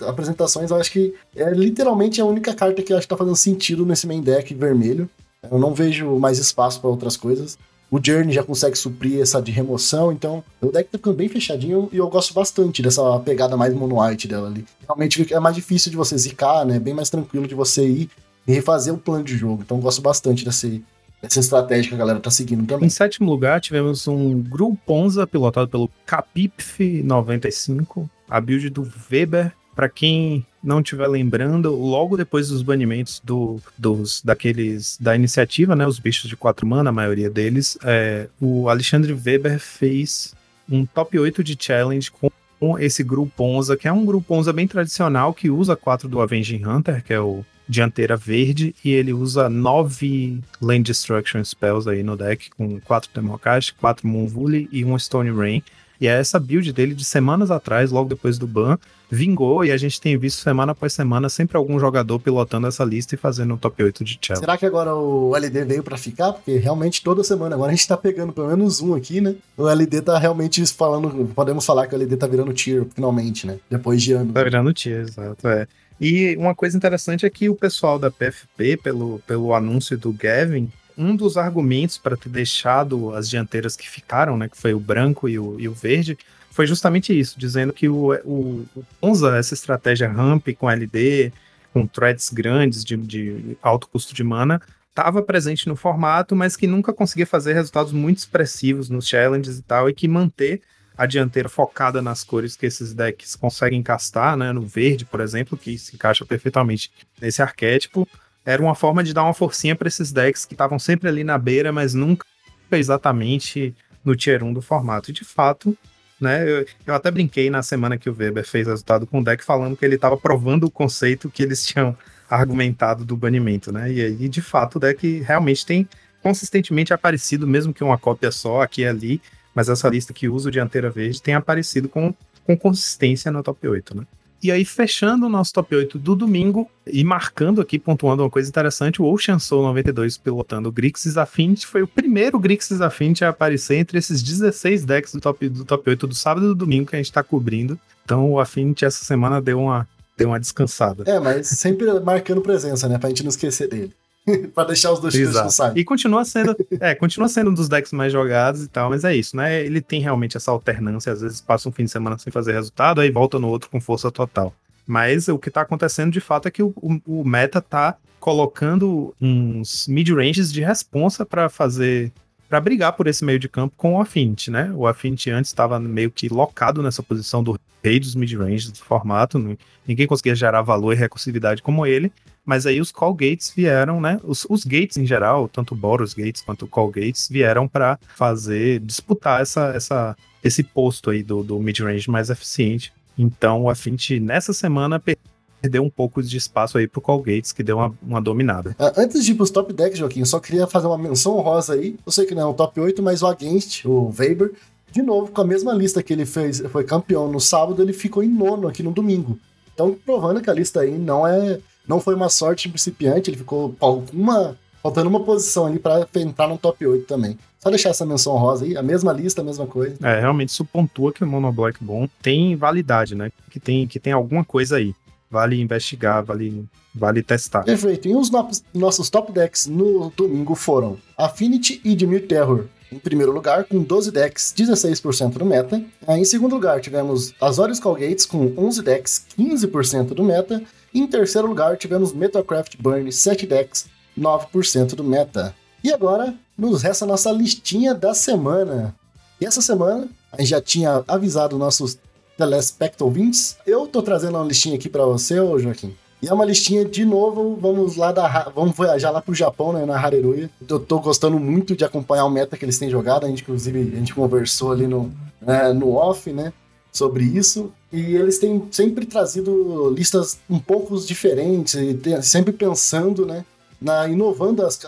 apresentações, eu acho que é literalmente a única carta que eu acho que tá fazendo sentido nesse main deck vermelho. Eu não vejo mais espaço para outras coisas. O Journey já consegue suprir essa de remoção, então o deck tá ficando bem fechadinho e eu gosto bastante dessa pegada mais mono white dela ali. Realmente é mais difícil de você zicar, né? Bem mais tranquilo de você ir e refazer o plano de jogo. Então gosto bastante desse, dessa estratégia que a galera tá seguindo também. Em sétimo lugar, tivemos um Gruponza pilotado pelo Capipf 95, a build do Weber. Para quem não estiver lembrando, logo depois dos banimentos do, dos daqueles da iniciativa, né, os bichos de quatro mana, a maioria deles, é, o Alexandre Weber fez um top 8 de challenge com esse Gruponza, que é um Gruponza bem tradicional que usa quatro do Avenging Hunter, que é o dianteira verde, e ele usa nove Land Destruction Spells aí no deck, com quatro Democast, quatro Moonvully e um Stone Rain. E é essa build dele de semanas atrás, logo depois do ban, vingou e a gente tem visto semana após semana sempre algum jogador pilotando essa lista e fazendo um top 8 de challenge. Será que agora o LD veio pra ficar? Porque realmente toda semana agora a gente tá pegando pelo menos um aqui, né? O LD tá realmente falando. Podemos falar que o LD tá virando tier finalmente, né? Depois de anos. Tá virando tier, exato, é. E uma coisa interessante é que o pessoal da PFP, pelo, pelo anúncio do Gavin, um dos argumentos para ter deixado as dianteiras que ficaram, né, que foi o branco e o, e o verde, foi justamente isso, dizendo que o, o, o essa estratégia ramp com LD, com threads grandes de, de alto custo de mana, estava presente no formato, mas que nunca conseguia fazer resultados muito expressivos nos challenges e tal, e que manter a dianteira focada nas cores que esses decks conseguem castar, né, no verde, por exemplo, que se encaixa perfeitamente nesse arquétipo, era uma forma de dar uma forcinha para esses decks que estavam sempre ali na beira, mas nunca exatamente no tier 1 do formato. E de fato, né, eu, eu até brinquei na semana que o Weber fez resultado com o deck falando que ele estava provando o conceito que eles tinham argumentado do banimento, né? E aí, de fato, o deck realmente tem consistentemente aparecido, mesmo que uma cópia só aqui e ali, mas essa lista que usa o Dianteira Verde tem aparecido com, com consistência no top 8, né? E aí, fechando o nosso top 8 do domingo, e marcando aqui, pontuando uma coisa interessante, o Ocean Soul 92 pilotando o Grixis Affinity foi o primeiro Grixis Affinity a aparecer entre esses 16 decks do top, do top 8 do sábado e do domingo que a gente tá cobrindo. Então o Affinity essa semana deu uma, deu uma descansada. É, mas sempre marcando presença, né? Pra gente não esquecer dele. pra deixar os dois no Exato. site. E continua sendo, é, continua sendo um dos decks mais jogados e tal, mas é isso, né? Ele tem realmente essa alternância, às vezes passa um fim de semana sem fazer resultado, aí volta no outro com força total. Mas o que tá acontecendo de fato é que o, o- o meta tá colocando uns mid-ranges de responsa para fazer para brigar por esse meio de campo com o Affinity, né? O Affinity antes estava meio que locado nessa posição do rei dos mid-ranges do formato, ninguém conseguia gerar valor e recursividade como ele, mas aí os call gates vieram, né? Os, os gates em geral, tanto Boros Gates quanto call gates vieram para fazer disputar essa, essa, esse posto aí do, do mid-range mais eficiente. Então o Affinity nessa semana per- perdeu um pouco de espaço aí pro call gates que deu uma, uma dominada. Ah, Antes de ir pros top decks, Joaquim, eu só queria fazer uma menção honrosa aí. Eu sei que não é um top 8, mas o Against, o Weber, de novo, com a mesma lista que ele fez, foi campeão no sábado, ele ficou em nono aqui no domingo. Então, provando que a lista aí não é. Não foi uma sorte principiante, ele ficou alguma. faltando uma posição ali pra entrar no top 8 também. Só deixar essa menção honrosa aí, a mesma lista, a mesma coisa. É, realmente isso pontua que o Mono Black Bom tem validade, né? Que tem, que tem alguma coisa aí. Vale investigar, vale, vale testar. Perfeito. E os no- nossos top decks no domingo foram Affinity e Dimir Terror. Em primeiro lugar, com 12 decks, 16% do meta. Aí, em segundo lugar, tivemos Azorius Callgates com 11 decks, 15% do meta. E em terceiro lugar, tivemos Metacraft Burn, 7 decks, 9% do meta. E agora, nos resta a nossa listinha da semana. E essa semana, a gente já tinha avisado nossos telespecto ouvintes. Eu tô trazendo uma listinha aqui pra você, Joaquim. E é uma listinha de novo, vamos lá da vamos viajar lá pro Japão, né, na Hareruya. Eu tô gostando muito de acompanhar o meta que eles têm jogado, a gente inclusive a gente conversou ali no, né, no off, né, sobre isso. E eles têm sempre trazido listas um pouco diferentes, e tem- sempre pensando, né, na inovando as,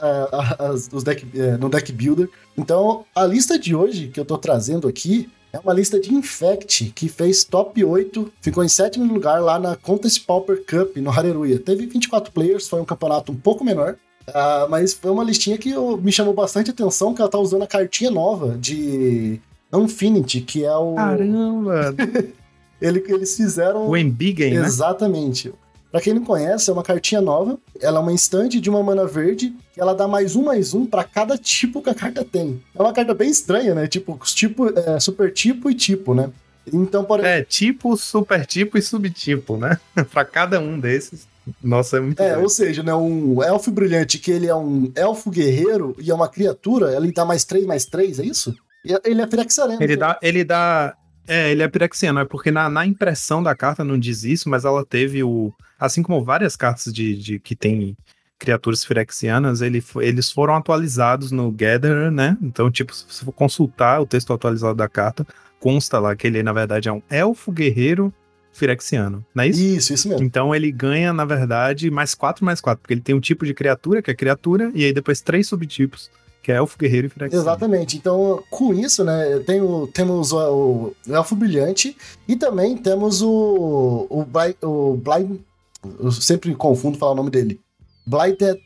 as- os deck, eh, no deck builder. Então, a lista de hoje que eu tô trazendo aqui é uma lista de Infect, que fez top 8, ficou em sétimo lugar lá na Contest Pauper Cup, no Hareruya. Teve 24 players, foi um campeonato um pouco menor, ah, mas foi uma listinha que eu- me chamou bastante atenção, que ela tá usando a cartinha nova de Infinity, que é o... Caramba! Ele, eles fizeram... o Embiggen, né? Pra quem não conhece, é uma cartinha nova. Ela é uma instante de uma mana verde. Ela dá mais um, mais um pra cada tipo que a carta tem. É uma carta bem estranha, né? Tipo, tipo, é, super tipo e tipo, né? Então, por É, tipo, supertipo e subtipo, né? pra cada um desses. Nossa, é muito É, doido. ou seja, né, um elfo brilhante que ele é um elfo guerreiro e é uma criatura, ele dá mais 3, mais 3, é isso? Ele é Phyrexiarena. Ele dá. Ele dá. É, ele é pirexiano, é porque na, na impressão da carta não diz isso, mas ela teve o. Assim como várias cartas de, de que tem criaturas firexianas, ele, eles foram atualizados no Gatherer, né? Então, tipo, se você for consultar o texto atualizado da carta, consta lá que ele, na verdade, é um elfo guerreiro firexiano, não é isso? Isso, isso mesmo. Então ele ganha, na verdade, mais 4 mais 4, porque ele tem um tipo de criatura, que é criatura, e aí depois três subtipos, que é Elfo Guerreiro e Firexiano. Exatamente. Então, com isso, né, tenho, temos o, o Elfo Brilhante e também temos o, o, Bli- o Blind. Eu sempre confundo falar o nome dele. Blighted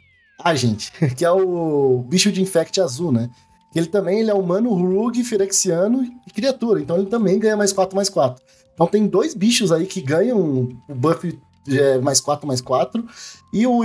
Agent, que é o bicho de infect azul, né? Ele também ele é humano, rogue, firexiano e criatura. Então ele também ganha mais 4 mais 4. Então tem dois bichos aí que ganham o buff é, mais 4 mais 4. E o,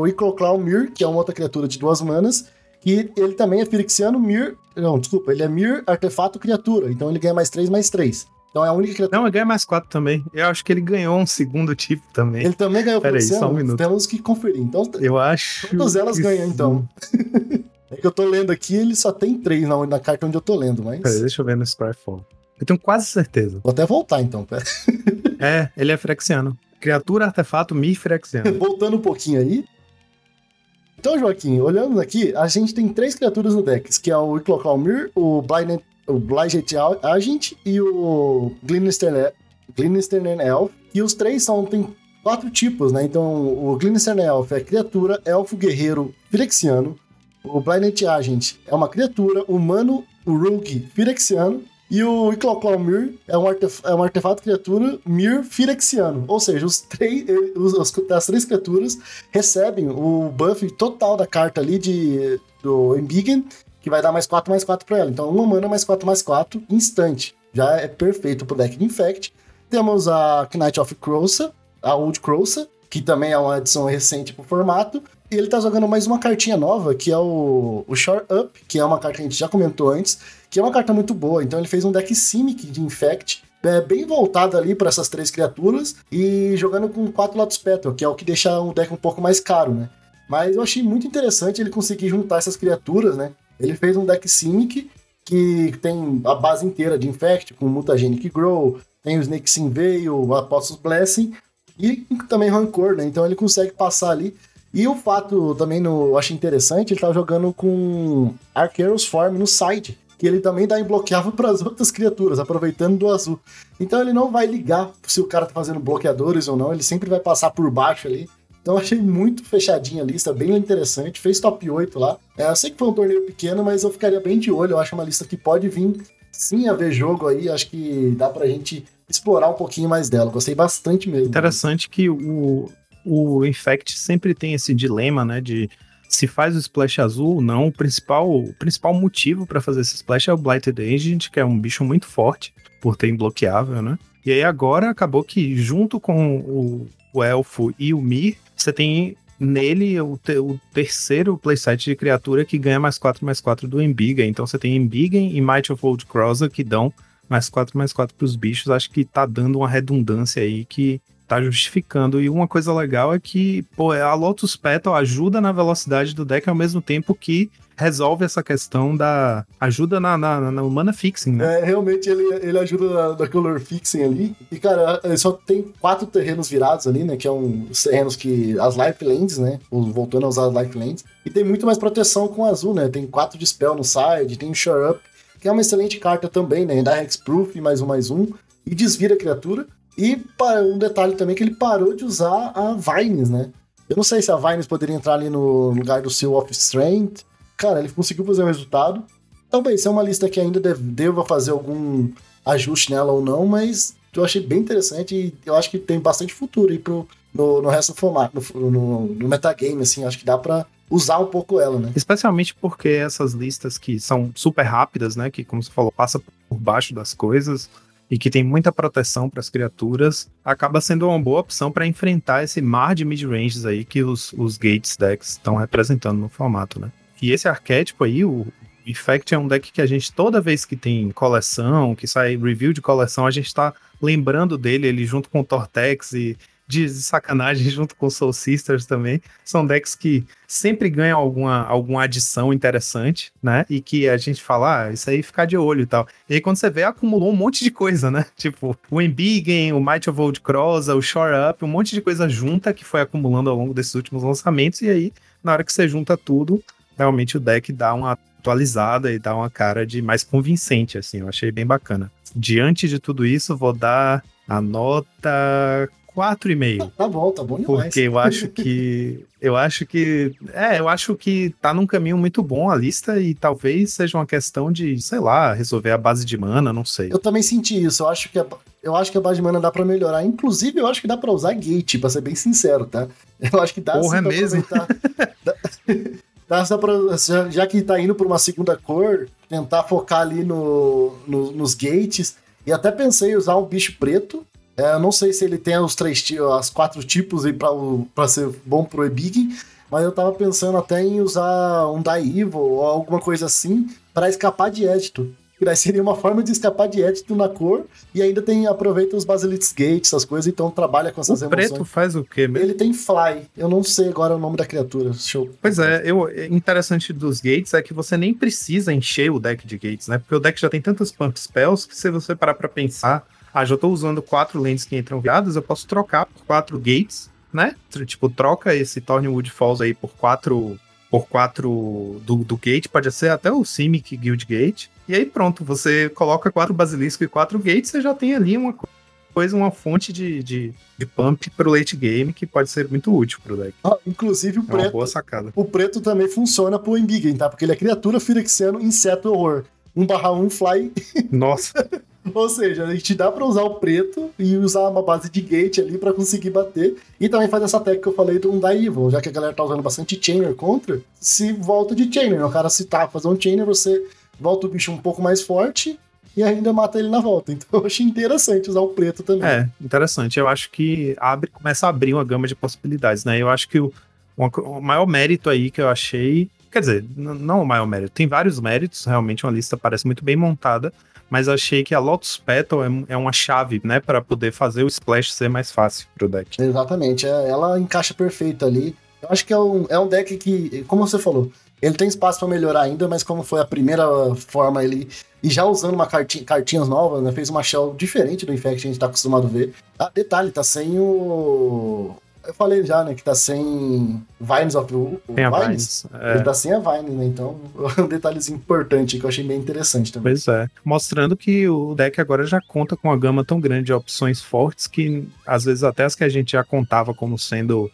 o Icloclaw Mir, que é uma outra criatura de duas manas. E ele também é Firexiano Mir. Não, desculpa, ele é Mir Artefato Criatura. Então ele ganha mais 3 mais 3. Então é a única criatura. Não, ele ganha mais 4 também. Eu acho que ele ganhou um segundo tipo também. Ele também ganhou Pera aí, Firexiano. só um minuto. Temos que conferir. Então, Eu acho. todas elas que ganham, então. é que eu tô lendo aqui, ele só tem 3 na, na carta onde eu tô lendo, mas. Pera aí, deixa eu ver no Scryfall. Eu tenho quase certeza. Vou até voltar então, pera. É, ele é Firexiano. Criatura, artefato, Mi Firexiano. Voltando um pouquinho aí. Então, Joaquim, olhando aqui, a gente tem três criaturas no deck, que é o Iclocalmir, o Blind, o Agent e o Glinister, Glinister Elf. E os três são, tem quatro tipos, né? Então, o Glinister Elf é criatura, elfo, guerreiro, firexiano. O Blighted Agent é uma criatura, humano, o Rogue, firexiano. E o Iclocalmir é um, artef é um artefato criatura Mir Firexiano. Ou seja, os eh, os, as três criaturas recebem o buff total da carta ali de, do Embiggen, que vai dar mais 4 mais 4 pra ela. Então, uma mana mais 4 mais 4, instante. Já é perfeito pro deck de Infect. Temos a Knight of Crossa, a Old Crossa, que também é uma adição recente pro formato. E ele tá jogando mais uma cartinha nova, que é o, o Shore Up, que é uma carta que a gente já comentou antes, que é uma carta muito boa. Então ele fez um deck Simic de Infect, é, bem voltado ali para essas três criaturas, e jogando com quatro Lotus Petal, que é o que deixa o deck um pouco mais caro, né? Mas eu achei muito interessante ele conseguir juntar essas criaturas, né? Ele fez um deck Simic, que tem a base inteira de Infect, com Mutagenic Grow, tem o Snake Sin Veil, Apostles Blessing, e também Rancor, né? Então ele consegue passar ali. E o fato também, no, eu achei interessante, ele tá jogando com Arqueiros Form no side, que ele também dá imbloqueável para as outras criaturas, aproveitando do azul. Então ele não vai ligar se o cara tá fazendo bloqueadores ou não, ele sempre vai passar por baixo ali. Então achei muito fechadinha a lista, bem interessante. Fez top 8 lá. É, eu sei que foi um torneio pequeno, mas eu ficaria bem de olho. Eu acho uma lista que pode vir sim a ver jogo aí. Acho que dá pra gente explorar um pouquinho mais dela. Gostei bastante mesmo. Interessante que o, o Infect sempre tem esse dilema, né, de se faz o splash azul ou não. O principal, o principal motivo para fazer esse splash é o Blighted Agent, que é um bicho muito forte por ter imbloqueável, né? E aí agora acabou que junto com o, o Elfo e o Mir, você tem nele o, te- o terceiro playset de criatura que ganha mais 4 mais 4 do Embiggen. Então você tem Embiggen e Might of Old Crosser que dão mais 4 mais 4 pros bichos. Acho que tá dando uma redundância aí que tá justificando. E uma coisa legal é que, pô, a Lotus Petal ajuda na velocidade do deck ao mesmo tempo que resolve essa questão da ajuda na, na, na mana fixing, né? É, realmente ele, ele ajuda na, na color fixing ali. E, cara, só tem quatro terrenos virados ali, né? Que é um, os terrenos que. As Lifelands, né? os- Voltando a usar as Lifelands. E tem muito mais proteção com azul, né? Tem quatro de spell no side, tem o Shore Up, que é uma excelente carta também, né? Dá Hexproof, mais um, mais um. E desvira a criatura. E um detalhe também que ele parou de usar a Vines, né? Eu não sei se a Vines poderia entrar ali no lugar do Seal of Strength. Cara, ele conseguiu fazer um resultado. Talvez seja uma lista que ainda deva fazer algum ajuste nela ou não, mas eu achei bem interessante e eu acho que tem bastante futuro aí pro, no, no resto do formato, no, no, no metagame, assim, acho que dá pra usar um pouco ela, né? Especialmente porque essas listas que são super rápidas, né? Que, como você falou, passa por baixo das coisas e que tem muita proteção para as criaturas, acaba sendo uma boa opção para enfrentar esse mar de mid-ranges aí que os, os Gates decks estão representando no formato, né? E esse arquétipo aí, o Effect é um deck que a gente, toda vez que tem coleção, que sai review de coleção, a gente tá lembrando dele, ele junto com o Tortex e de sacanagem junto com Soul Sisters também. São decks que sempre ganham alguma, alguma adição interessante, né? E que a gente fala, ah, isso aí ficar de olho e tal. E aí quando você vê, acumulou um monte de coisa, né? Tipo, o Embiggen, o Might of Old Crozza, o Shore Up, um monte de coisa junta que foi acumulando ao longo desses últimos lançamentos. E aí, na hora que você junta tudo, realmente o deck dá uma atualizada e dá uma cara de mais convincente, assim. Eu achei bem bacana. Diante de tudo isso, vou dar a nota 4,5. Tá bom, tá bom demais. Porque eu acho que. Eu acho que. É, eu acho que tá num caminho muito bom a lista e talvez seja uma questão de, sei lá, resolver a base de mana, não sei. Eu também senti isso. Eu acho que a, eu acho que a base de mana dá pra melhorar. Inclusive, eu acho que dá pra usar gate, pra ser bem sincero, tá? Eu acho que dá Porra, sim é pra mesmo? dá, dá só pra, já, já que tá indo por uma segunda cor, tentar focar ali no, no- nos gates. E até pensei em usar um bicho preto. É, eu não sei se ele tem os três, as quatro tipos aí pra ser bom pro E-Big, mas eu tava pensando até em usar um Die Evil ou alguma coisa assim pra escapar de Edito. Que daí seria uma forma de escapar de Edito na cor e ainda tem aproveita os Basilisk Gates, essas coisas, então trabalha com essas O emoções. preto faz o quê mesmo? Ele tem Fly. Eu não sei agora o nome da criatura. Eu... Pois é, eu, interessante dos gates é que você nem precisa encher o deck de gates, né? Porque o deck já tem tantos pump spells que se você parar pra pensar, ah, já tô usando quatro lentes que entram viadas, eu posso trocar por quatro gates, né? Tipo, troca esse Thornwood Falls aí por quatro por quatro do, do gate, pode ser até o Simic Guild Gate. E aí pronto, você coloca quatro basilisco e quatro gates, você já tem ali uma co- coisa, uma fonte de, de, de pump pro late game que pode ser muito útil pro deck. Ah, inclusive o É uma preto. boa sacada. O preto também funciona pro Embiggen, tá? Porque ele é criatura Phyrexiano, inseto horror. 1 barra 1 fly. Nossa, Ou seja, a gente dá pra usar o preto e usar uma base de gate ali pra conseguir bater. E também faz essa técnica que eu falei do Evil, já que a galera tá usando bastante Chainer contra, se volta de Chainer. O cara se tá fazer um Chainer, você volta o bicho um pouco mais forte e ainda mata ele na volta. Então eu achei interessante usar o preto também. É, interessante. Eu acho que abre, começa a abrir uma gama de possibilidades, né? Eu acho que o, o maior mérito aí que eu achei. Quer dizer, não o maior mérito, tem vários méritos, realmente uma lista parece muito bem montada, mas achei que a Lotus Petal é, é uma chave, né, para poder fazer o splash ser mais fácil pro deck. Exatamente, é- ela encaixa perfeito ali. Eu acho que é um, é um deck que, como você falou, ele tem espaço pra melhorar ainda, mas como foi a primeira forma ele. E já usando uma cartinha, cartinhas novas, né? Fez uma shell diferente do Infect que a gente tá acostumado a ver. Ah, detalhe, tá sem o. Eu falei já, né? Que tá sem Vines of Tem a Vines. Vines. É, Ele tá sem a Vine, né? Então, um detalhezinho importante que eu achei bem interessante também. Pois é. Mostrando que o deck agora já conta com uma gama tão grande de opções fortes que, às vezes, até as que a gente já contava como sendo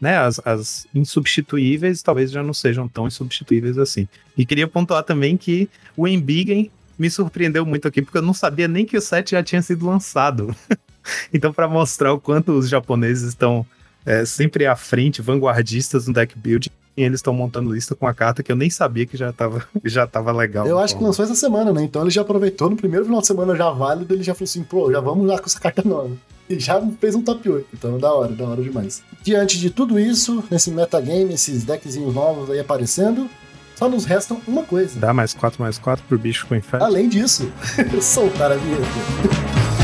né, as, as insubstituíveis, talvez já não sejam tão insubstituíveis assim. E queria pontuar também que o Embiggen me surpreendeu muito aqui, porque eu não sabia nem que o set já tinha sido lançado. então, para mostrar o quanto os japoneses estão é, sempre à frente, vanguardistas no deck building, e eles estão montando lista com a carta que eu nem sabia que já estava já tava legal. Eu acho que Então, lançou essa semana, né? Então ele já aproveitou no primeiro final de semana já válido, ele já falou assim, pô, já vamos lá com essa carta nova. E já fez um top 8, então da hora, da hora demais. Diante de tudo isso, nesse metagame, esses deckzinhos novos aí aparecendo, só nos restam uma coisa. Dá mais 4 mais 4 pro bicho com inferno. Além disso, soltar a vinheta.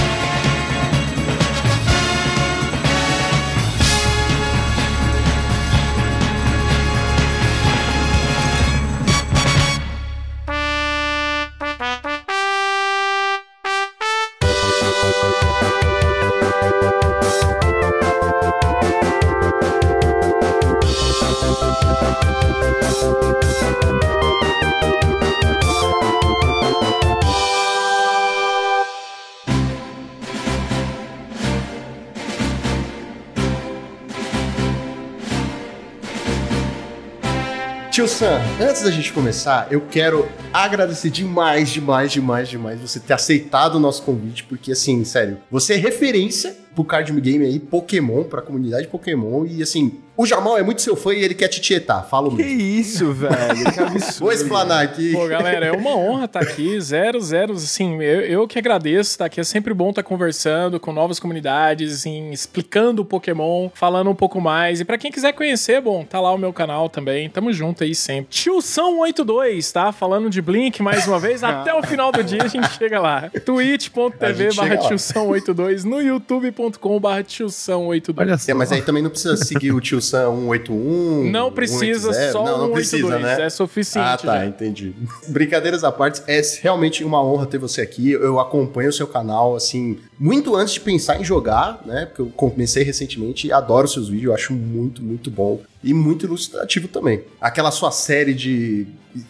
Sam, antes da gente começar, eu quero agradecer demais, demais, demais, demais você ter aceitado o nosso convite, porque assim, sério, você é referência pro card game aí, Pokémon, pra comunidade Pokémon, e assim, o Jamal é muito seu fã e ele quer te tietar, falo Que mesmo. isso, velho? Que absurdo. Vou explanar aqui. Pô, galera, é uma honra estar aqui. Zero, zero, assim, eu, eu que agradeço estar aqui. É sempre bom estar conversando com novas comunidades, assim, explicando o Pokémon, falando um pouco mais. E pra quem quiser conhecer, bom, tá lá o meu canal também. Tamo junto aí sempre. Tio São 82, tá? Falando de Blink mais uma vez. Até o final do dia a gente chega lá. Twitch.tv barra chega lá. tiosão 82 no youtube.com barra tiosão 82. Olha só. É, mas aí também não precisa seguir o Tio Sam 181. Não precisa, 180. só não, não 182. precisa, né? É suficiente. Ah, tá, já. entendi. Brincadeiras à parte, é realmente uma honra ter você aqui. Eu acompanho o seu canal, assim, muito antes de pensar em jogar, né? Porque eu comecei recentemente e adoro seus vídeos, eu acho muito, muito bom. E muito ilustrativo também. Aquela sua série de.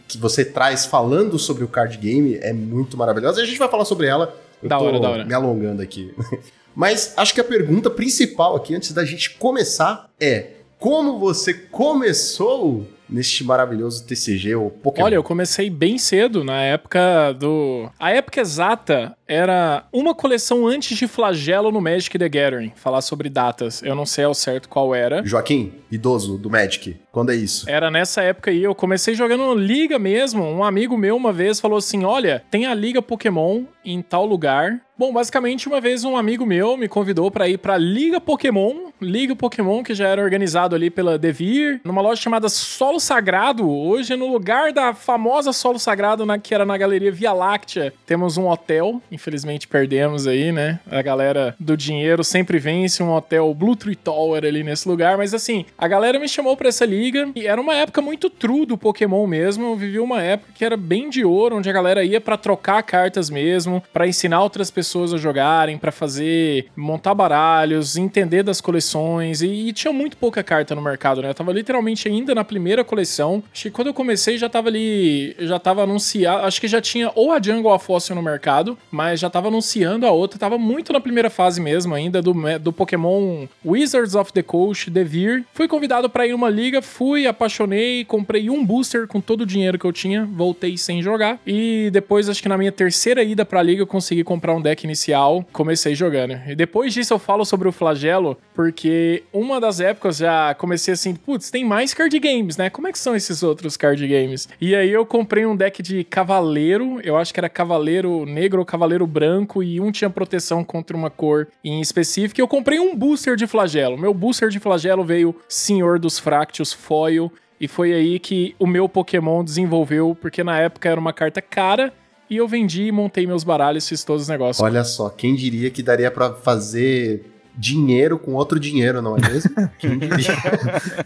que você traz falando sobre o card game é muito maravilhosa. A gente vai falar sobre ela. Eu Da hora, da hora. me alongando aqui. Mas acho que a pergunta principal aqui, antes da gente começar, é como você começou neste maravilhoso TCG, o Pokémon? Olha, eu comecei bem cedo, na época do. A época exata era uma coleção antes de Flagelo no Magic the Gathering. Falar sobre datas. Eu não sei ao certo qual era. Joaquim, idoso do Magic, quando é isso? Era nessa época aí, eu comecei jogando Liga mesmo. Um amigo meu uma vez falou assim: Olha, tem a Liga Pokémon em tal lugar. Bom, basicamente, uma vez um amigo meu me convidou pra ir pra Liga Pokémon, Liga Pokémon que já era organizado ali pela Devir, numa loja chamada Solo Sagrado. Hoje, no lugar da famosa Solo Sagrado, na, que era na Galeria Via Láctea, temos um hotel. Infelizmente, perdemos aí, né? A galera do dinheiro sempre vence um hotel Blue Tree Tower ali nesse lugar. Mas assim, a galera me chamou pra essa liga e era uma época muito true do Pokémon mesmo. Eu vivi uma época que era bem de ouro, onde a galera ia pra trocar cartas mesmo, pra ensinar outras pessoas a jogarem, pra fazer, montar baralhos, entender das coleções. E, e tinha muito pouca carta no mercado, né? Eu tava literalmente ainda na primeira coleção. Acho que quando eu comecei já tava ali, já tava anunciado, acho que já tinha ou a Jungle of Fossil no mercado, mas já tava anunciando a outra, tava muito na primeira fase mesmo ainda do, do Pokémon Wizards of the Coast, Devir. Fui convidado pra ir numa liga, fui, apaixonei, comprei um booster com todo o dinheiro que eu tinha, voltei sem jogar. E depois, acho que na minha terceira ida pra liga, eu consegui comprar um deck inicial, comecei jogando. E depois disso eu falo sobre o flagelo, porque uma das épocas já comecei assim, putz, tem mais card games, né? Como é que são esses outros card games? E aí eu comprei um deck de cavaleiro, eu acho que era cavaleiro negro ou cavaleiro branco, e um tinha proteção contra uma cor em específico. E eu comprei um booster de flagelo. Meu booster de flagelo veio Senhor dos Fractios Foil. E foi aí que o meu Pokémon desenvolveu, porque na época era uma carta cara. E eu vendi, montei meus baralhos, fiz todos os negócios. Olha só, quem diria que daria pra fazer dinheiro com outro dinheiro, não é mesmo? quem diria?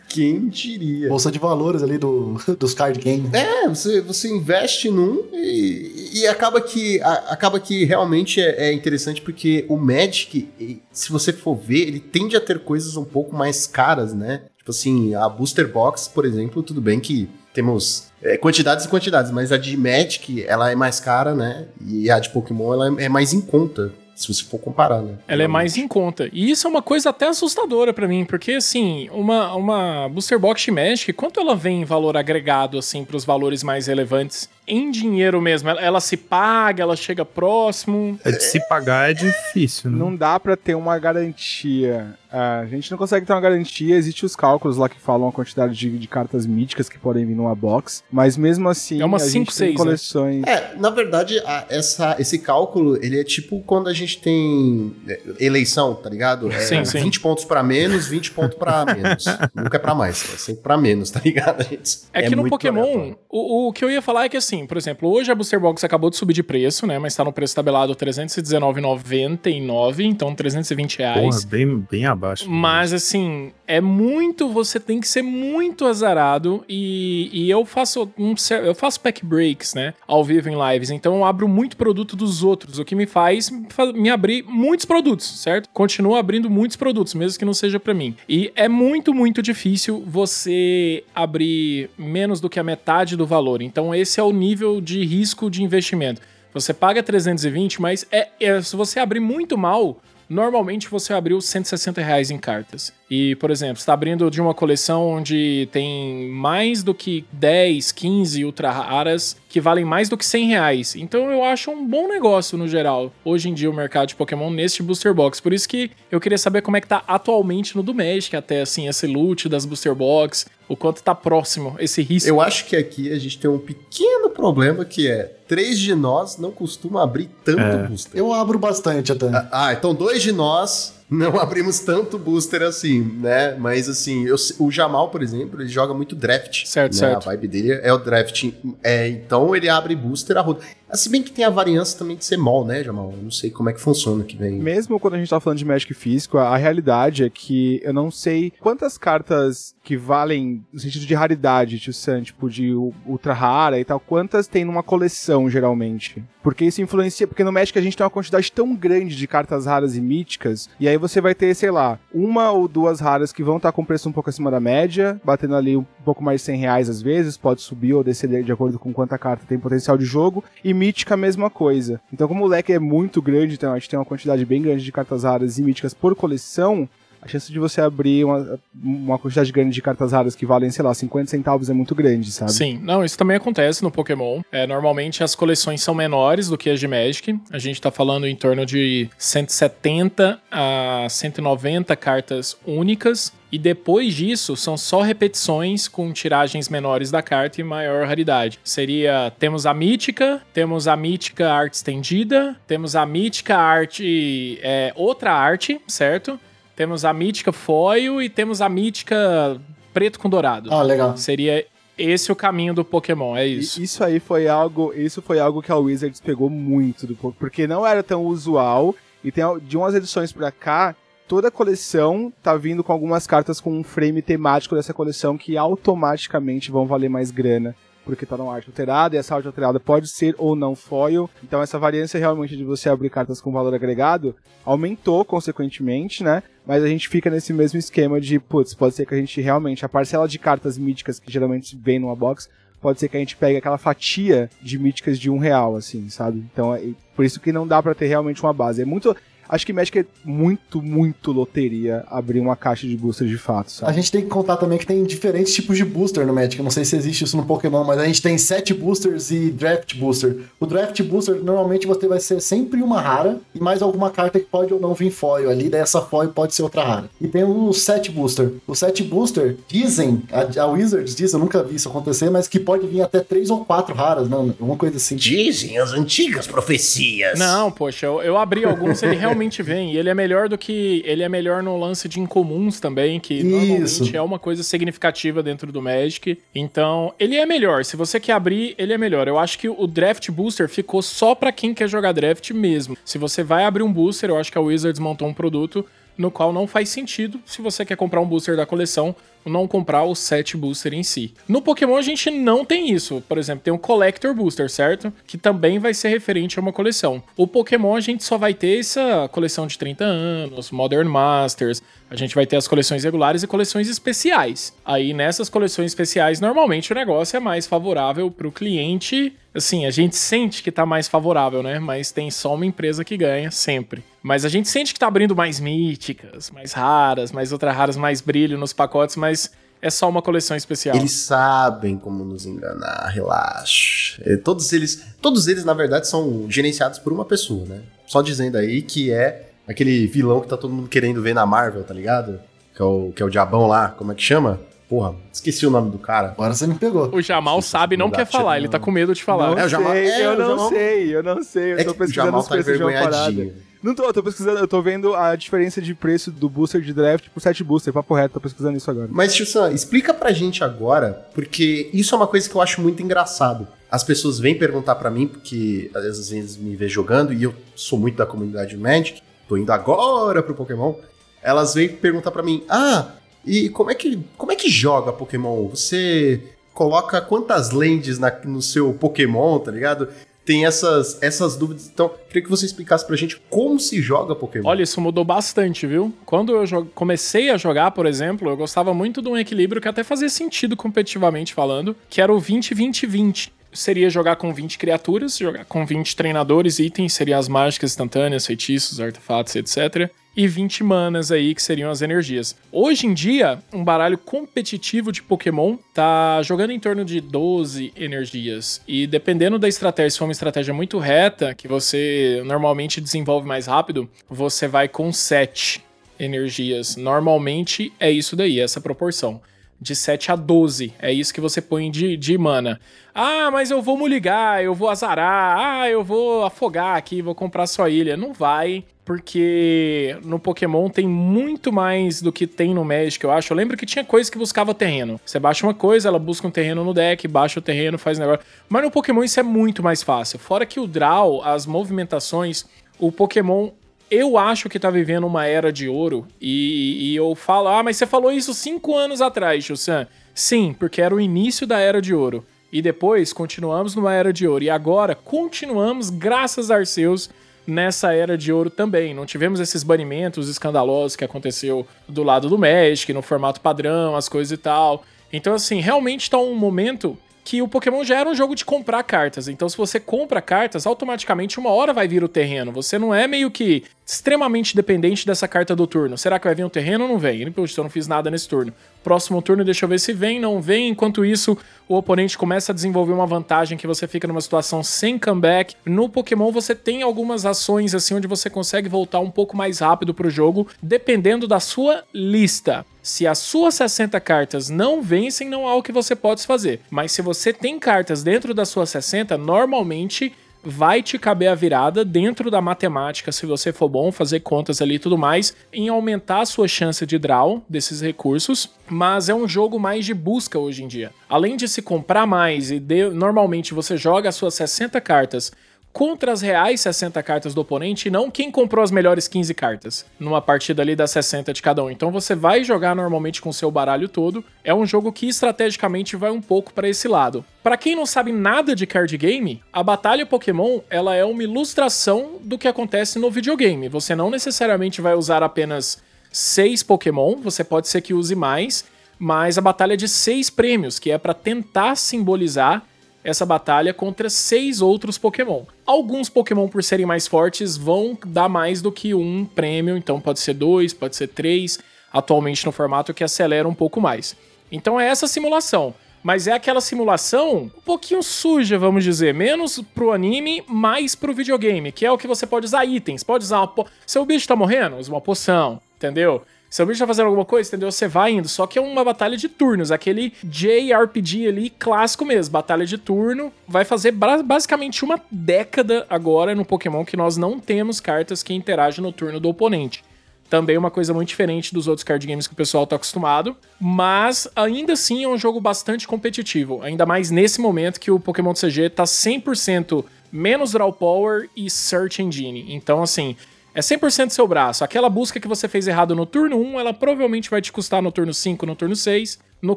quem diria? Bolsa de valores ali do, dos card games. É, você, você investe num e, e acaba que a- acaba que realmente é, é interessante porque o Magic, e- se você for ver, ele tende a ter coisas um pouco mais caras, né? Tipo assim, a Booster Box, por exemplo, tudo bem que temos é, quantidades e quantidades, mas a de Magic, ela é mais cara, né? E a de Pokémon, ela é, mais em conta, se você for comparar, né? Ela é mais em conta. E isso é uma coisa até assustadora pra mim, porque assim, uma, uma Booster Box de Magic, quanto ela vem em valor agregado, assim, pros valores mais relevantes? Em dinheiro mesmo, ela, ela se paga, ela chega próximo. É de se pagar é difícil, né? Não dá pra ter uma garantia. A gente não consegue ter uma garantia. Existem os cálculos lá que falam a quantidade de, de cartas míticas que podem vir numa box. Mas mesmo assim, É umas a cinco, gente tem seis, né? coleções. É, na verdade, a- essa, esse cálculo, ele é tipo quando a gente tem é, eleição, tá ligado? É Sim, sim. 20 pontos pra menos, 20 pontos pra menos. Nunca é pra mais, é sempre pra menos, tá ligado, gente? É, que no Pokémon, o, o que eu ia falar é que assim, por exemplo, hoje a Booster Box acabou de subir de preço, né? Mas tá no preço tabelado R$319,99, então 320 reais. Porra, bem, bem abaixo. Mas assim, é muito. Você tem que ser muito azarado. E, e eu faço um, eu faço pack breaks, né? Ao vivo em lives. Então eu abro muito produto dos outros. O que me faz fa- me abrir muitos produtos, certo? Continuo abrindo muitos produtos, mesmo que não seja pra mim. E é muito, muito difícil você abrir menos do que a metade do valor. Então esse é o nível de risco de investimento. Você paga 320, mas é, é- se você abrir muito mal, Normalmente você abriu 160 reais em cartas. E, por exemplo, você está abrindo de uma coleção onde tem mais do que 10, 15 ultra raras que valem mais do que 100 reais. Então eu acho um bom negócio no geral, hoje em dia, o mercado de Pokémon neste Booster Box. Por isso que eu queria saber como é que tá atualmente no do Magic, até assim, esse loot das Booster Box, o quanto tá próximo esse risco. Eu acho que aqui a gente tem um pequeno problema que é três de nós não costumam abrir tanto É. booster. Eu abro bastante até. Ah, então dois de nós não abrimos tanto booster assim, né? Mas assim, eu- o Jamal, por exemplo, ele joga muito draft. Certo, né? certo. A vibe dele é o draft. É, então ele abre booster a roda. Se bem que tem a variância também de ser mol, né, Jamal? Eu não sei como é que funciona que vem. Mesmo quando a gente tá falando de Magic físico, a, realidade é que eu não sei quantas cartas que valem no sentido de raridade, tio Sam, tipo de ultra rara e tal, quantas tem numa coleção geralmente. Porque isso influencia, porque no Magic a gente tem uma quantidade tão grande de cartas raras e míticas, e aí você vai ter, sei lá, uma ou duas raras que vão estar com preço um pouco acima da média, batendo ali um pouco mais de 100 reais às vezes, pode subir ou descer de acordo com quanta carta tem potencial de jogo, e mítica a mesma coisa. Então, como o leque é muito grande, então a gente tem uma quantidade bem grande de cartas raras e míticas por coleção, a chance de você abrir uma, uma quantidade grande de cartas raras que valem, sei lá, 50 centavos é muito grande, sabe? Sim, não, isso também acontece no Pokémon. É, normalmente as coleções são menores do que as de Magic. A gente tá falando em torno de 170 a 190 cartas únicas. E depois disso, são só repetições com tiragens menores da carta e maior raridade. Seria, temos a mítica, temos a mítica arte estendida, temos a mítica arte, é, outra arte, certo? Temos a mítica foil e temos a mítica preto com dourado. Ah, legal. Seria esse o caminho do Pokémon, é E isso. Isso aí foi algo, isso foi algo que a Wizards pegou muito do Pokémon, porque não era tão usual e tem de umas edições pra cá, toda a coleção tá vindo com algumas cartas com um frame temático dessa coleção que automaticamente vão valer mais grana. Porque tá numa arte alterada, e essa arte alterada pode ser ou não foil. Então essa variância realmente de você abrir cartas com valor agregado aumentou consequentemente, né? Mas a gente fica nesse mesmo esquema de, putz, pode ser que a gente realmente, a parcela de cartas míticas que geralmente vem numa box, pode ser que a gente pegue aquela fatia de míticas de um real, assim, sabe? Então é por isso que não dá pra ter realmente uma base. É muito. Acho que Magic é muito, muito loteria abrir uma caixa de booster de fato, A sabe? gente tem que contar também que tem diferentes tipos de booster no Magic. Eu não sei se existe isso no Pokémon, mas a gente tem set boosters e draft booster. O draft booster, normalmente você vai ser sempre uma rara e mais alguma carta que pode ou não vir foil ali, daí essa foil pode ser outra rara. E tem o set booster. O set booster, dizem, a, a Wizards diz, eu nunca vi isso acontecer, mas que pode vir até três ou quatro raras, não, alguma coisa assim. Dizem as antigas profecias. Não, poxa, eu, eu abri alguns, ele realmente vem. E ele é melhor do que. Ele é melhor no lance de incomuns também, que Isso. normalmente é uma coisa significativa dentro do Magic. Então, ele é melhor. Se você quer abrir, ele é melhor. Eu acho que o Draft Booster ficou só pra quem quer jogar draft mesmo. Se você vai abrir um booster, eu acho que a Wizards montou um produto no qual não faz sentido, se você quer comprar um booster da coleção, não comprar o set booster em si. No Pokémon a gente não tem isso. Por exemplo, tem um Collector Booster, certo? Que também vai ser referente a uma coleção. O Pokémon a gente só vai ter essa coleção de 30 anos, Modern Masters, a gente vai ter as coleções regulares e coleções especiais. Aí nessas coleções especiais, normalmente o negócio é mais favorável para o cliente. Assim, a gente sente que tá mais favorável, né? Mas tem só uma empresa que ganha sempre. Mas a gente sente que tá abrindo mais míticas, mais raras, mais ultra raras, mais brilho nos pacotes, mas é só uma coleção especial. Eles sabem como nos enganar, relaxa. É, Todos eles, todos eles, na verdade, são gerenciados por uma pessoa, né? Só dizendo aí que é aquele vilão que tá todo mundo querendo ver na Marvel, tá ligado? Que é o, que é o diabão lá, como é que chama? Porra, esqueci o nome do cara. Agora você me pegou. O Jamal sabe e não Não quer falar, tiro, ele tá não. com medo de falar. Não É, o Jamal- sei, é, eu o não Jamal- sei, eu não sei. Eu É tô que o Jamal tá envergonhadinho. Não tô, eu tô pesquisando, eu tô vendo a diferença de preço do booster de draft pro set booster, papo reto, tô pesquisando isso agora. Mas, Sam, explica pra gente agora, porque isso é uma coisa que eu acho muito engraçado. As pessoas vêm perguntar pra mim, porque às vezes me vê jogando, e eu sou muito da comunidade Magic, tô indo agora pro Pokémon. Elas vêm perguntar pra mim, ah, e como é que, como é que joga Pokémon? Você coloca quantas lentes na- no seu Pokémon, tá ligado? Tem essas, essas dúvidas. Então, queria que você explicasse pra gente como se joga Pokémon. Olha, isso mudou bastante, viu? Quando eu comecei a jogar, por exemplo, eu gostava muito de um equilíbrio que até fazia sentido competitivamente falando, que era o 20-20-20. Seria jogar com 20 criaturas, jogar com 20 treinadores, itens, seriam as mágicas instantâneas, feitiços, artefatos, etc. E 20 manas aí, que seriam as energias. Hoje em dia, um baralho competitivo de Pokémon tá jogando em torno de 12 energias. E dependendo da estratégia, se for uma estratégia muito reta, que você normalmente desenvolve mais rápido, você vai com 7 energias. Normalmente é isso daí, essa proporção. De 7 a 12. É isso que você põe de, de mana. Ah, mas eu vou muligar, eu vou azarar, ah, eu vou afogar aqui, vou comprar sua ilha. Não vai, porque no Pokémon tem muito mais do que tem no Magic, eu acho. Eu lembro que tinha coisa que buscava terreno. Você baixa uma coisa, ela busca um terreno no deck, baixa o terreno, faz negócio. Mas no Pokémon isso é muito mais fácil. Fora que o draw, as movimentações, o Pokémon eu acho que tá vivendo uma era de ouro e, e eu falo, ah, mas você falou isso cinco anos atrás, Chussan. Sim, porque era o início da era de ouro. E depois continuamos numa era de ouro. E agora continuamos, graças a Arceus, nessa era de ouro também. Não tivemos esses banimentos escandalosos que aconteceu do lado do Magic, no formato padrão, as coisas e tal. Então, assim, realmente tá um momento que o Pokémon já era um jogo de comprar cartas. Então, se você compra cartas, automaticamente uma hora vai vir o terreno. Você não é meio que extremamente dependente dessa carta do turno. Será que vai vir um terreno ou não vem? Eu não fiz nada nesse turno. Próximo turno, deixa eu ver se vem, não vem. Enquanto isso, o oponente começa a desenvolver uma vantagem que você fica numa situação sem comeback. No Pokémon, você tem algumas ações assim onde você consegue voltar um pouco mais rápido pro jogo, dependendo da sua lista. Se as suas 60 cartas não vencem, não há o que você pode fazer. Mas se você tem cartas dentro das suas 60, normalmente vai te caber a virada dentro da matemática, se você for bom, fazer contas ali e tudo mais, em aumentar a sua chance de draw desses recursos. Mas é um jogo mais de busca hoje em dia. Além de se comprar mais e de- normalmente você joga as suas 60 cartas contra as reais 60 cartas do oponente e não quem comprou as melhores 15 cartas numa partida ali das 60 de cada um. Então você vai jogar normalmente com seu baralho todo. É um jogo que estrategicamente vai um pouco para esse lado. Para quem não sabe nada de card game, a batalha Pokémon, ela é uma ilustração do que acontece no videogame. Você não necessariamente vai usar apenas seis Pokémon, você pode ser que use mais, mas a batalha é de seis prêmios, que é para tentar simbolizar essa batalha contra seis outros Pokémon. Alguns Pokémon, por serem mais fortes, vão dar mais do que um prêmio, então pode ser dois, pode ser três, atualmente no formato que acelera um pouco mais. Então é essa simulação. Mas é aquela simulação um pouquinho suja, vamos dizer. Menos pro anime, mais pro videogame, que é o que você pode usar itens. Pode usar uma. Po... Seu bicho tá morrendo? Usa uma poção, entendeu? Seu bicho tá fazendo alguma coisa, entendeu? Você vai indo. Só que é uma batalha de turnos, aquele JRPG ali clássico mesmo. Batalha de turno. Vai fazer basicamente uma década agora no Pokémon que nós não temos cartas que interagem no turno do oponente. Também uma coisa muito diferente dos outros card games que o pessoal tá acostumado. Mas ainda assim é um jogo bastante competitivo. Ainda mais nesse momento que o Pokémon CG tá 100% menos draw power e search engine. Então, assim, é 100% seu braço. Aquela busca que você fez errado no turno 1, ela provavelmente vai te custar no turno 5, no turno 6. No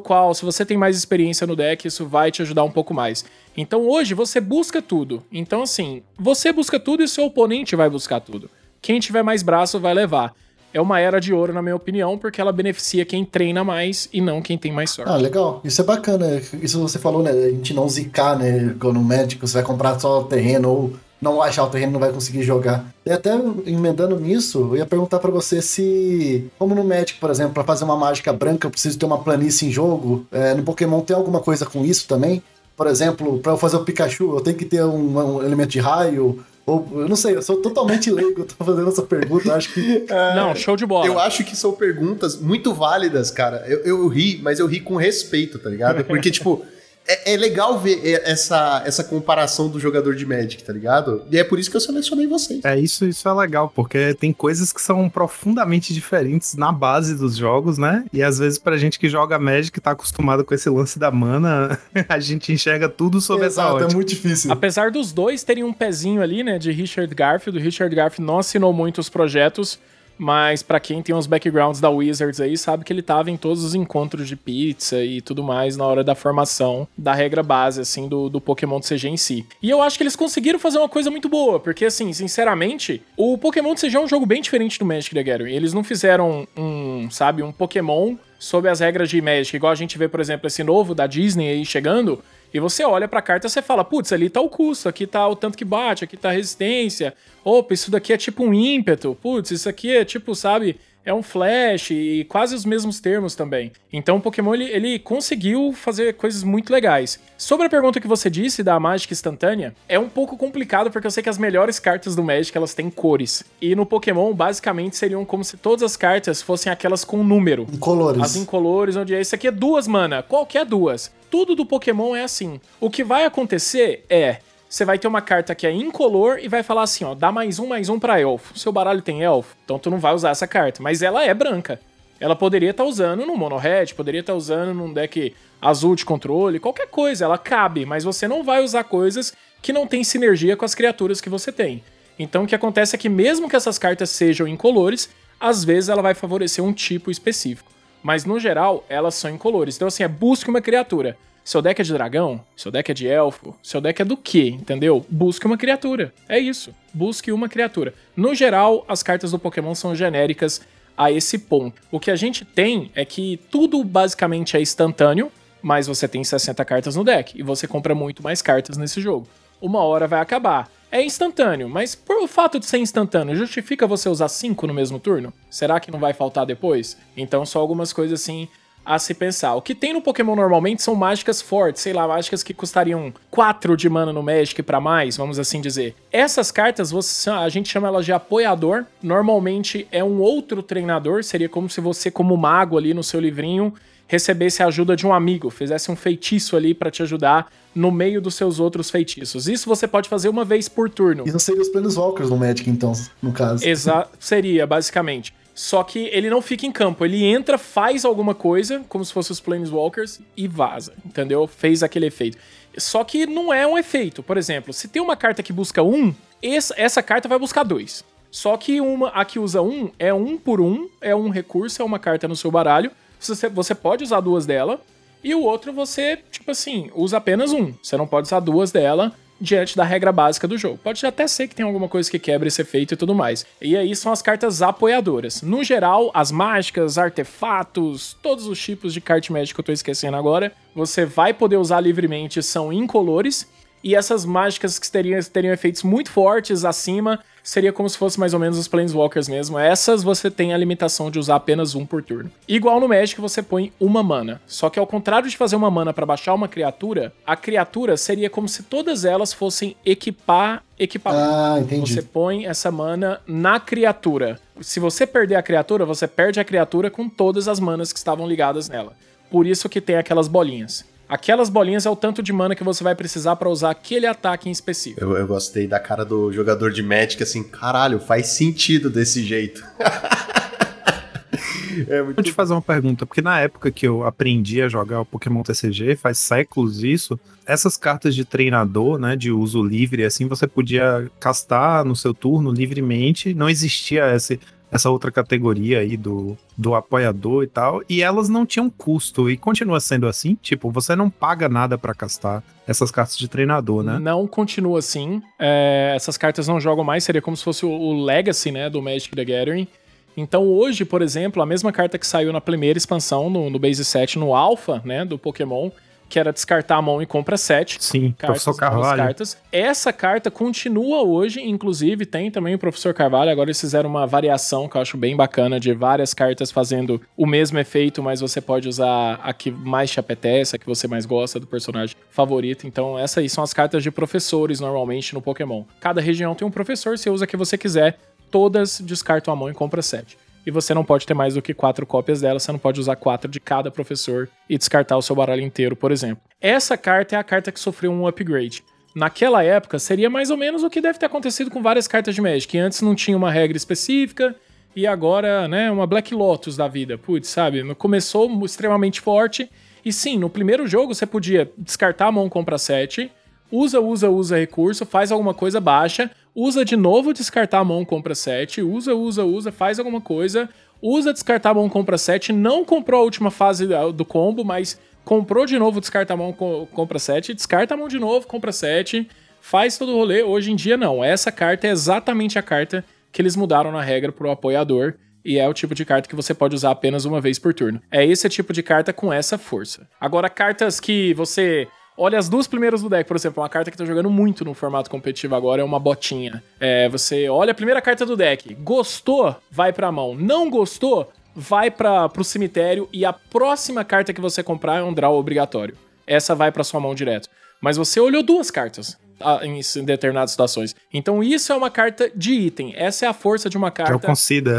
qual, se você tem mais experiência no deck, isso vai te ajudar um pouco mais. Então hoje você busca tudo. Então, assim, você busca tudo e seu oponente vai buscar tudo. Quem tiver mais braço vai levar. É uma era de ouro, na minha opinião, porque ela beneficia quem treina mais e não quem tem mais sorte. Ah, legal. Isso é bacana. Isso você falou, né? A gente não zicar, né? No médico você vai comprar só terreno ou não achar o terreno não vai conseguir jogar. E até emendando nisso, eu ia perguntar pra você se, como no Magic, por exemplo, pra fazer uma mágica branca eu preciso ter uma planície em jogo. É, no Pokémon tem alguma coisa com isso também? Por exemplo, pra eu fazer o Pikachu, eu tenho que ter um, um elemento de raio. Ou, eu não sei, eu sou totalmente leigo, tô fazendo essa pergunta, eu acho que. Não, show de bola. Eu acho que são perguntas muito válidas, cara. Eu, eu ri, mas eu ri com respeito, tá ligado? Porque, tipo, é, é legal ver essa, essa comparação do jogador de Magic, tá ligado? E é por isso que eu selecionei vocês. É, isso, isso é legal, porque tem coisas que são profundamente diferentes na base dos jogos, né? E às vezes pra gente que joga Magic, tá acostumado com esse lance da mana, a gente enxerga tudo sobre essa Exato, é ótica. muito difícil. Apesar dos dois terem um pezinho ali, né, de Richard Garfield, o Richard Garfield não assinou muitos projetos, mas pra quem tem os backgrounds da Wizards aí, sabe que ele tava em todos os encontros de pizza e tudo mais na hora da formação da regra base, assim, do, do Pokémon CG em si. E eu acho que eles conseguiram fazer uma coisa muito boa, porque, assim, sinceramente, o Pokémon CG é um jogo bem diferente do Magic the Gathering. Eles não fizeram um, sabe, um Pokémon sob as regras de Magic, igual a gente vê, por exemplo, esse novo da Disney aí chegando, e você olha pra carta e você fala, putz, ali tá o custo, aqui tá o tanto que bate, aqui tá a resistência. Opa, isso daqui é tipo um ímpeto. Putz, isso aqui é tipo, sabe, é um flash e quase os mesmos termos também. Então o Pokémon ele, ele conseguiu fazer coisas muito legais. Sobre a pergunta que você disse da mágica instantânea, é um pouco complicado porque eu sei que as melhores cartas do Magic elas têm cores. E no Pokémon basicamente seriam como se todas as cartas fossem aquelas com número. Em colores. As incolores, onde é isso aqui é duas, mana. Qual que é duas? Tudo do Pokémon é assim. O que vai acontecer é. Você vai ter uma carta que é incolor e vai falar assim, ó, dá mais um, mais um pra elfo. Seu baralho tem elfo, então tu não vai usar essa carta. Mas ela é branca. Ela poderia estar usando no Mono Red, poderia estar usando num deck azul de controle, qualquer coisa, ela cabe, mas você não vai usar coisas que não tem sinergia com as criaturas que você tem. Então o que acontece é que mesmo que essas cartas sejam incolores, às vezes ela vai favorecer um tipo específico. Mas no geral, elas são incolores. Então assim, é busque uma criatura. Seu deck é de dragão? Seu deck é de elfo? Seu deck é do quê? Entendeu? Busque uma criatura. É isso. Busque uma criatura. No geral, as cartas do Pokémon são genéricas a esse ponto. O que a gente tem é que tudo basicamente é instantâneo, mas você tem 60 cartas no deck e você compra muito mais cartas nesse jogo. Uma hora vai acabar. É instantâneo, mas por o fato de ser instantâneo, justifica você usar 5 no mesmo turno? Será que não vai faltar depois? Então, só algumas coisas assim a se pensar. O que tem no Pokémon normalmente são mágicas fortes, sei lá, mágicas que custariam 4 de mana no Magic pra mais, vamos assim dizer. Essas cartas, você- a gente chama elas de apoiador. Normalmente é um outro treinador, seria como se você, como mago ali no seu livrinho, recebesse a ajuda de um amigo, fizesse um feitiço ali pra te ajudar no meio dos seus outros feitiços. Isso você pode fazer uma vez por turno. Isso seria os Planeswalkers no Magic, então, no caso. Exa seria, basicamente. Só que ele não fica em campo, ele entra, faz alguma coisa, como se fosse os Planeswalkers, e vaza, entendeu? Fez aquele efeito. Só que não é um efeito. Por exemplo, se tem uma carta que busca um, essa, essa carta vai buscar dois. Só que uma, a que usa um é um por um, é um recurso, é uma carta no seu baralho. Você, você pode usar duas dela, e o outro você, tipo assim, usa apenas um. Você não pode usar duas dela diante da regra básica do jogo. Pode até ser que tenha alguma coisa que quebre esse efeito e tudo mais. E aí são as cartas apoiadoras. No geral, as mágicas, artefatos, todos os tipos de card magic que eu tô esquecendo agora, você vai poder usar livremente, são incolores. E essas mágicas que teriam, teriam efeitos muito fortes acima, seria como se fosse mais ou menos os Planeswalkers mesmo. Essas você tem a limitação de usar apenas um por turno. Igual no Magic, você põe uma mana. Só que ao contrário de fazer uma mana pra baixar uma criatura, a criatura seria como se todas elas fossem equipar equipamento. Ah, entendi. Você põe essa mana na criatura. Se você perder a criatura, você perde a criatura com todas as manas que estavam ligadas nela. Por isso que tem aquelas bolinhas. Aquelas bolinhas é o tanto de mana que você vai precisar pra usar aquele ataque em específico. Eu, eu gostei da cara do jogador de Magic, assim, caralho, faz sentido desse jeito. é muito Vou te fazer uma pergunta, porque na época que eu aprendi a jogar o Pokémon TCG, faz séculos isso, essas cartas de treinador, né, de uso livre, assim, você podia castar no seu turno livremente, não existia esse, essa outra categoria aí do, do apoiador e tal, e elas não tinham custo, e continua sendo assim, tipo, você não paga nada pra castar essas cartas de treinador, né? Não continua assim. É, essas cartas não jogam mais, seria como se fosse o, o Legacy, né, do Magic the Gathering. Então hoje, por exemplo, a mesma carta que saiu na primeira expansão, no, no Base 7, no Alpha, né, do Pokémon, que era descartar a mão e compra 7. Sim, cartas, professor Carvalho. cartas. Essa carta continua hoje, inclusive tem também o professor Carvalho. Agora eles fizeram uma variação que eu acho bem bacana de várias cartas fazendo o mesmo efeito, mas você pode usar a que mais te apetece, a que você mais gosta do personagem favorito. Então, essas aí são as cartas de professores normalmente no Pokémon. Cada região tem um professor, você usa a que você quiser, todas descartam a mão e compra 7 e você não pode ter mais do que quatro cópias dela, você não pode usar quatro de cada professor e descartar o seu baralho inteiro, por exemplo. Essa carta é a carta que sofreu um upgrade. Naquela época, seria mais ou menos o que deve ter acontecido com várias cartas de Magic, que antes não tinha uma regra específica e agora, né, uma Black Lotus da vida. Putz, sabe? Começou extremamente forte. E sim, no primeiro jogo você podia descartar a mão, compra 7, usa, usa, usa recurso, faz alguma coisa, baixa, usa de novo, descartar a mão, compra 7, usa, usa, usa, faz alguma coisa, usa, descartar a mão, compra 7, não comprou a última fase do combo, mas comprou de novo, descarta a mão, co- compra 7, descarta a mão de novo, compra 7, faz todo o rolê. Hoje em dia, não. Essa carta é exatamente a carta que eles mudaram na regra pro apoiador. E é o tipo de carta que você pode usar apenas uma vez por turno. É esse tipo de carta com essa força. Agora, cartas que você Olha as duas primeiras do deck, por exemplo, uma carta que tá jogando muito no formato competitivo agora é uma botinha. É, você olha a primeira carta do deck, gostou, vai pra mão. Não gostou, vai para pro cemitério e a próxima carta que você comprar é um draw obrigatório. Essa vai pra sua mão direto. Mas você olhou duas cartas ah, em determinadas situações. Então isso é uma carta de item. Essa é a força de uma é carta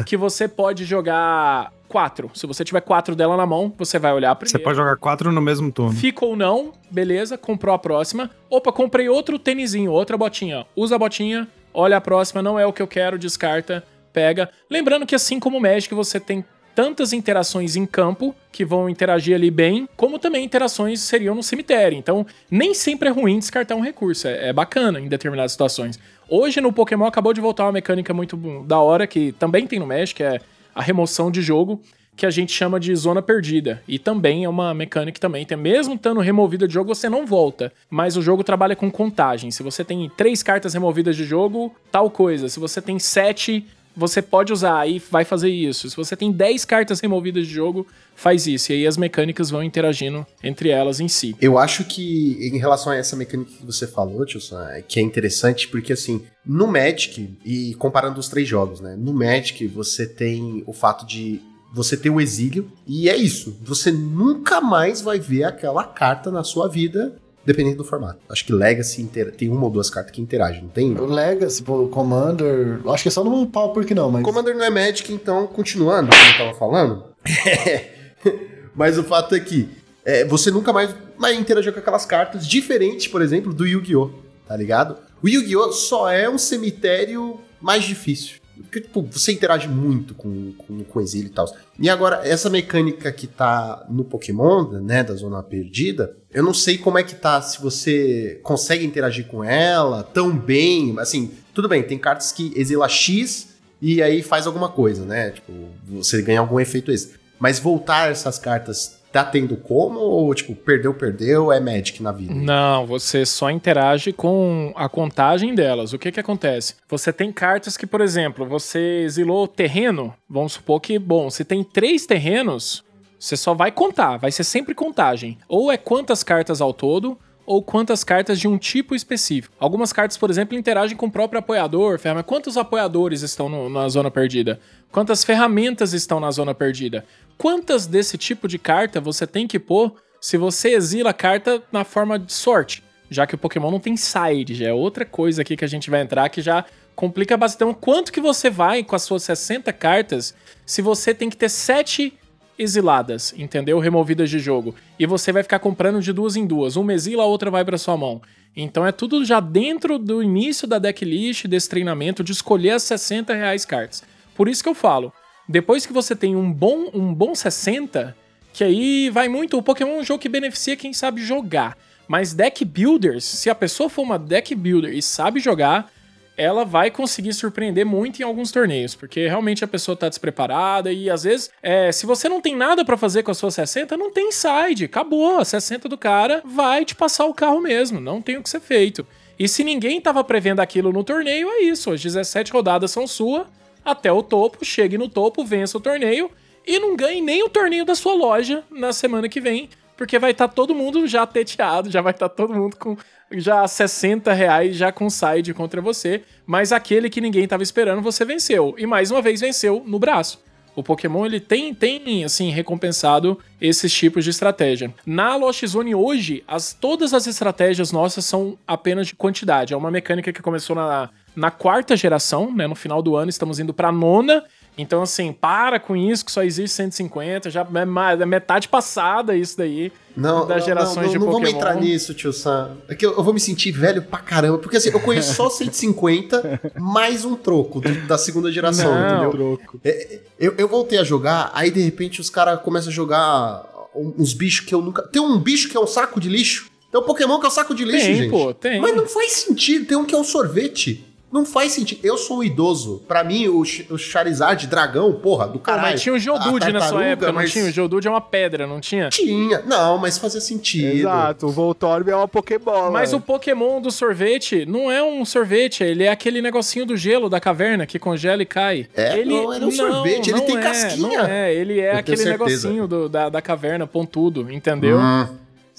que você pode jogar quatro. Se você tiver quatro dela na mão, você vai olhar a primeira. Você pode jogar quatro no mesmo turno. Fica ou não, beleza, comprou a próxima. Opa, comprei outro tênisinho, outra botinha. Usa a botinha, olha a próxima, não é o que eu quero, descarta, pega. Lembrando que assim como o Magic, você tem tantas interações em campo que vão interagir ali bem, como também interações seriam no cemitério. Então, nem sempre é ruim descartar um recurso, é, é bacana em determinadas situações. Hoje no Pokémon acabou de voltar uma mecânica muito da hora que também tem no Magic, que é a remoção de jogo, que a gente chama de zona perdida. E também é uma mecânica que também tem, mesmo estando removida de jogo, você não volta. Mas o jogo trabalha com contagem. Se você tem três cartas removidas de jogo, tal coisa. Se você tem sete, você pode usar e vai fazer isso. Se você tem 10 cartas removidas de jogo, faz isso. E aí as mecânicas vão interagindo entre elas em si. Eu acho que em relação a essa mecânica que você falou, Tilson, é que é interessante porque assim, no Magic, e comparando os três jogos, né? No Magic você tem o fato de você ter o exílio, e é isso. Você nunca mais vai ver aquela carta na sua vida, dependendo do formato. Acho que Legacy intera- tem uma ou duas cartas que interagem, não tem? O Legacy, pô, o Commander. Acho que é só no Pauper que não, mas. Commander não é Magic, então, continuando, como eu tava falando. Mas o fato é que é, você nunca mais vai interagir com aquelas cartas, diferente, por exemplo, do Yu-Gi-Oh! Tá ligado? O Yu-Gi-Oh! só é um cemitério mais difícil. Porque, tipo, você interage muito com, com, com exílio e tal. E agora, essa mecânica que tá no Pokémon, né, da Zona Perdida, eu não sei como é que tá, se você consegue interagir com ela tão bem. Assim, tudo bem, tem cartas que exila X e aí faz alguma coisa, né? Tipo, você ganha algum efeito extra. Mas voltar essas cartas, tá tendo como? Ou, tipo, perdeu, perdeu, é Magic na vida? Não, você só interage com a contagem delas. O que que acontece? Você tem cartas que, por exemplo, você exilou terreno. Vamos supor que, bom, se tem três terrenos, você só vai contar, vai ser sempre contagem. Ou é quantas cartas ao todo, ou quantas cartas de um tipo específico. Algumas cartas, por exemplo, interagem com o próprio apoiador, ferramenta. Quantos apoiadores estão no- na zona perdida? Quantas ferramentas estão na zona perdida? Quantas desse tipo de carta você tem que pôr se você exila a carta na forma de sorte? Já que o Pokémon não tem side, já é outra coisa aqui que a gente vai entrar que já complica bastante. Então, quanto que você vai com as suas 60 cartas se você tem que ter 7 exiladas, entendeu? Removidas de jogo. E você vai ficar comprando de duas em duas. Uma exila, a outra vai pra sua mão. Então é tudo já dentro do início da decklist, desse treinamento, de escolher as 60 reais cartas. Por isso que eu falo, depois que você tem um bom, um bom 60, que aí vai muito. O Pokémon é um jogo que beneficia quem sabe jogar. Mas deck builders, se a pessoa for uma deck builder e sabe jogar, ela vai conseguir surpreender muito em alguns torneios, porque realmente a pessoa tá despreparada e às vezes, é, se você não tem nada pra fazer com a sua 60, não tem side, acabou, a 60 do cara vai te passar o carro mesmo, não tem o que ser feito. E se ninguém tava prevendo aquilo no torneio, é isso, as 17 rodadas são sua, até o topo, chegue no topo, vença o torneio e não ganhe nem o torneio da sua loja na semana que vem, porque vai estar todo mundo já teteado, já vai estar todo mundo com já 60 reais já com side contra você, mas aquele que ninguém tava esperando você venceu. E mais uma vez venceu no braço. O Pokémon ele tem, tem assim recompensado esses tipos de estratégia. Na Lost Zone hoje, as, todas as estratégias nossas são apenas de quantidade. É uma mecânica que começou na, na quarta geração, né? No final do ano estamos indo pra nona. Então, assim, para com isso, que só existe 150, já é é metade passada isso daí. Não, das não, gerações não, de não vamos Pokémon. entrar nisso, tio Sam. É que eu, eu vou me sentir velho pra caramba. Porque assim, eu conheço só 150 mais um troco da segunda geração, Não. entendeu? É, Eu, eu voltei a jogar, aí de repente os caras começam a jogar uns bichos que eu nunca. Tem um bicho que é um saco de lixo. Tem um Pokémon que é um saco de lixo, Tem, gente. pô, tem. Mas não faz sentido. Tem um que é um sorvete. Não faz sentido. Eu sou um idoso. Pra mim, o, Ch- o Charizard dragão, porra, do caralho. mas tinha o Geodude na sua época, não mas- tinha? O Geodude é uma pedra, não tinha? Tinha. Não, mas fazia sentido. Exato, o Voltorb é uma Pokébola. Mas o Pokémon do sorvete não é um sorvete, ele é aquele negocinho do gelo da caverna que congela e cai. É? ele Não, ele é um sorvete, ele não tem é, casquinha. Não é, ele é Eu aquele negocinho do- da, da caverna pontudo, entendeu? Hum,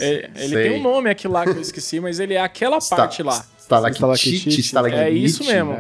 É, ele tem um nome aqui lá que eu esqueci, mas ele é aquela parte lá. Stalactite, Stalactite, stalagmite. É isso mesmo.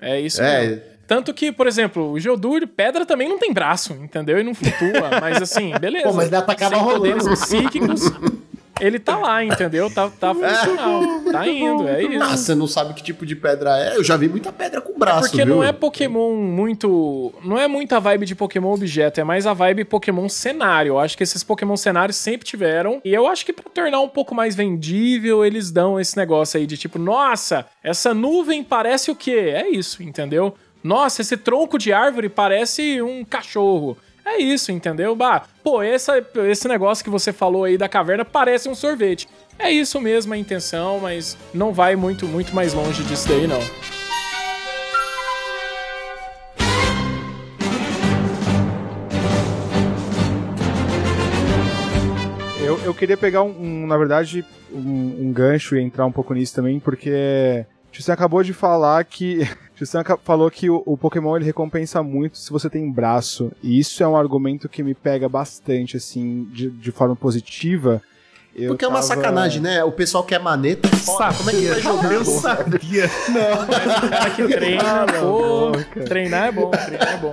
É isso mesmo. É, Tanto que, por exemplo, o Geodude, pedra também não tem braço, entendeu? E não flutua. mas assim, beleza. Pô, mas ele atacava rolando. poderes psíquicos, ele tá lá, entendeu? Tá, tá funcional. Tá indo, é isso. ah, você não sabe que tipo de pedra é. Eu já vi muita pedra com braço, Porque viu? não é Pokémon muito. Não é muita vibe de Pokémon objeto, é mais a vibe Pokémon cenário. Eu acho que esses Pokémon cenários sempre tiveram. E eu acho que pra tornar um pouco mais vendível, eles dão esse negócio aí de tipo, nossa, essa nuvem parece o quê? É isso, entendeu? Nossa, esse tronco de árvore parece um cachorro. É isso, entendeu? Bah, pô, essa, esse negócio que você falou aí da caverna parece um sorvete. É isso mesmo a intenção, mas não vai muito, muito mais longe disso daí, não. Eu, eu queria pegar um, um na verdade, um, um gancho e entrar um pouco nisso também, porque tipo, você acabou de falar que você falou que o, o, Pokémon ele recompensa muito se você tem braço. E isso é um argumento que me pega bastante, assim, de, de forma positiva. Eu Porque é uma tava- sacanagem, né? O pessoal quer maneta e foda. Como é que vai jogar? Eu sabia. Mas o cara que treina, pô, treinar é bom, treinar é bom.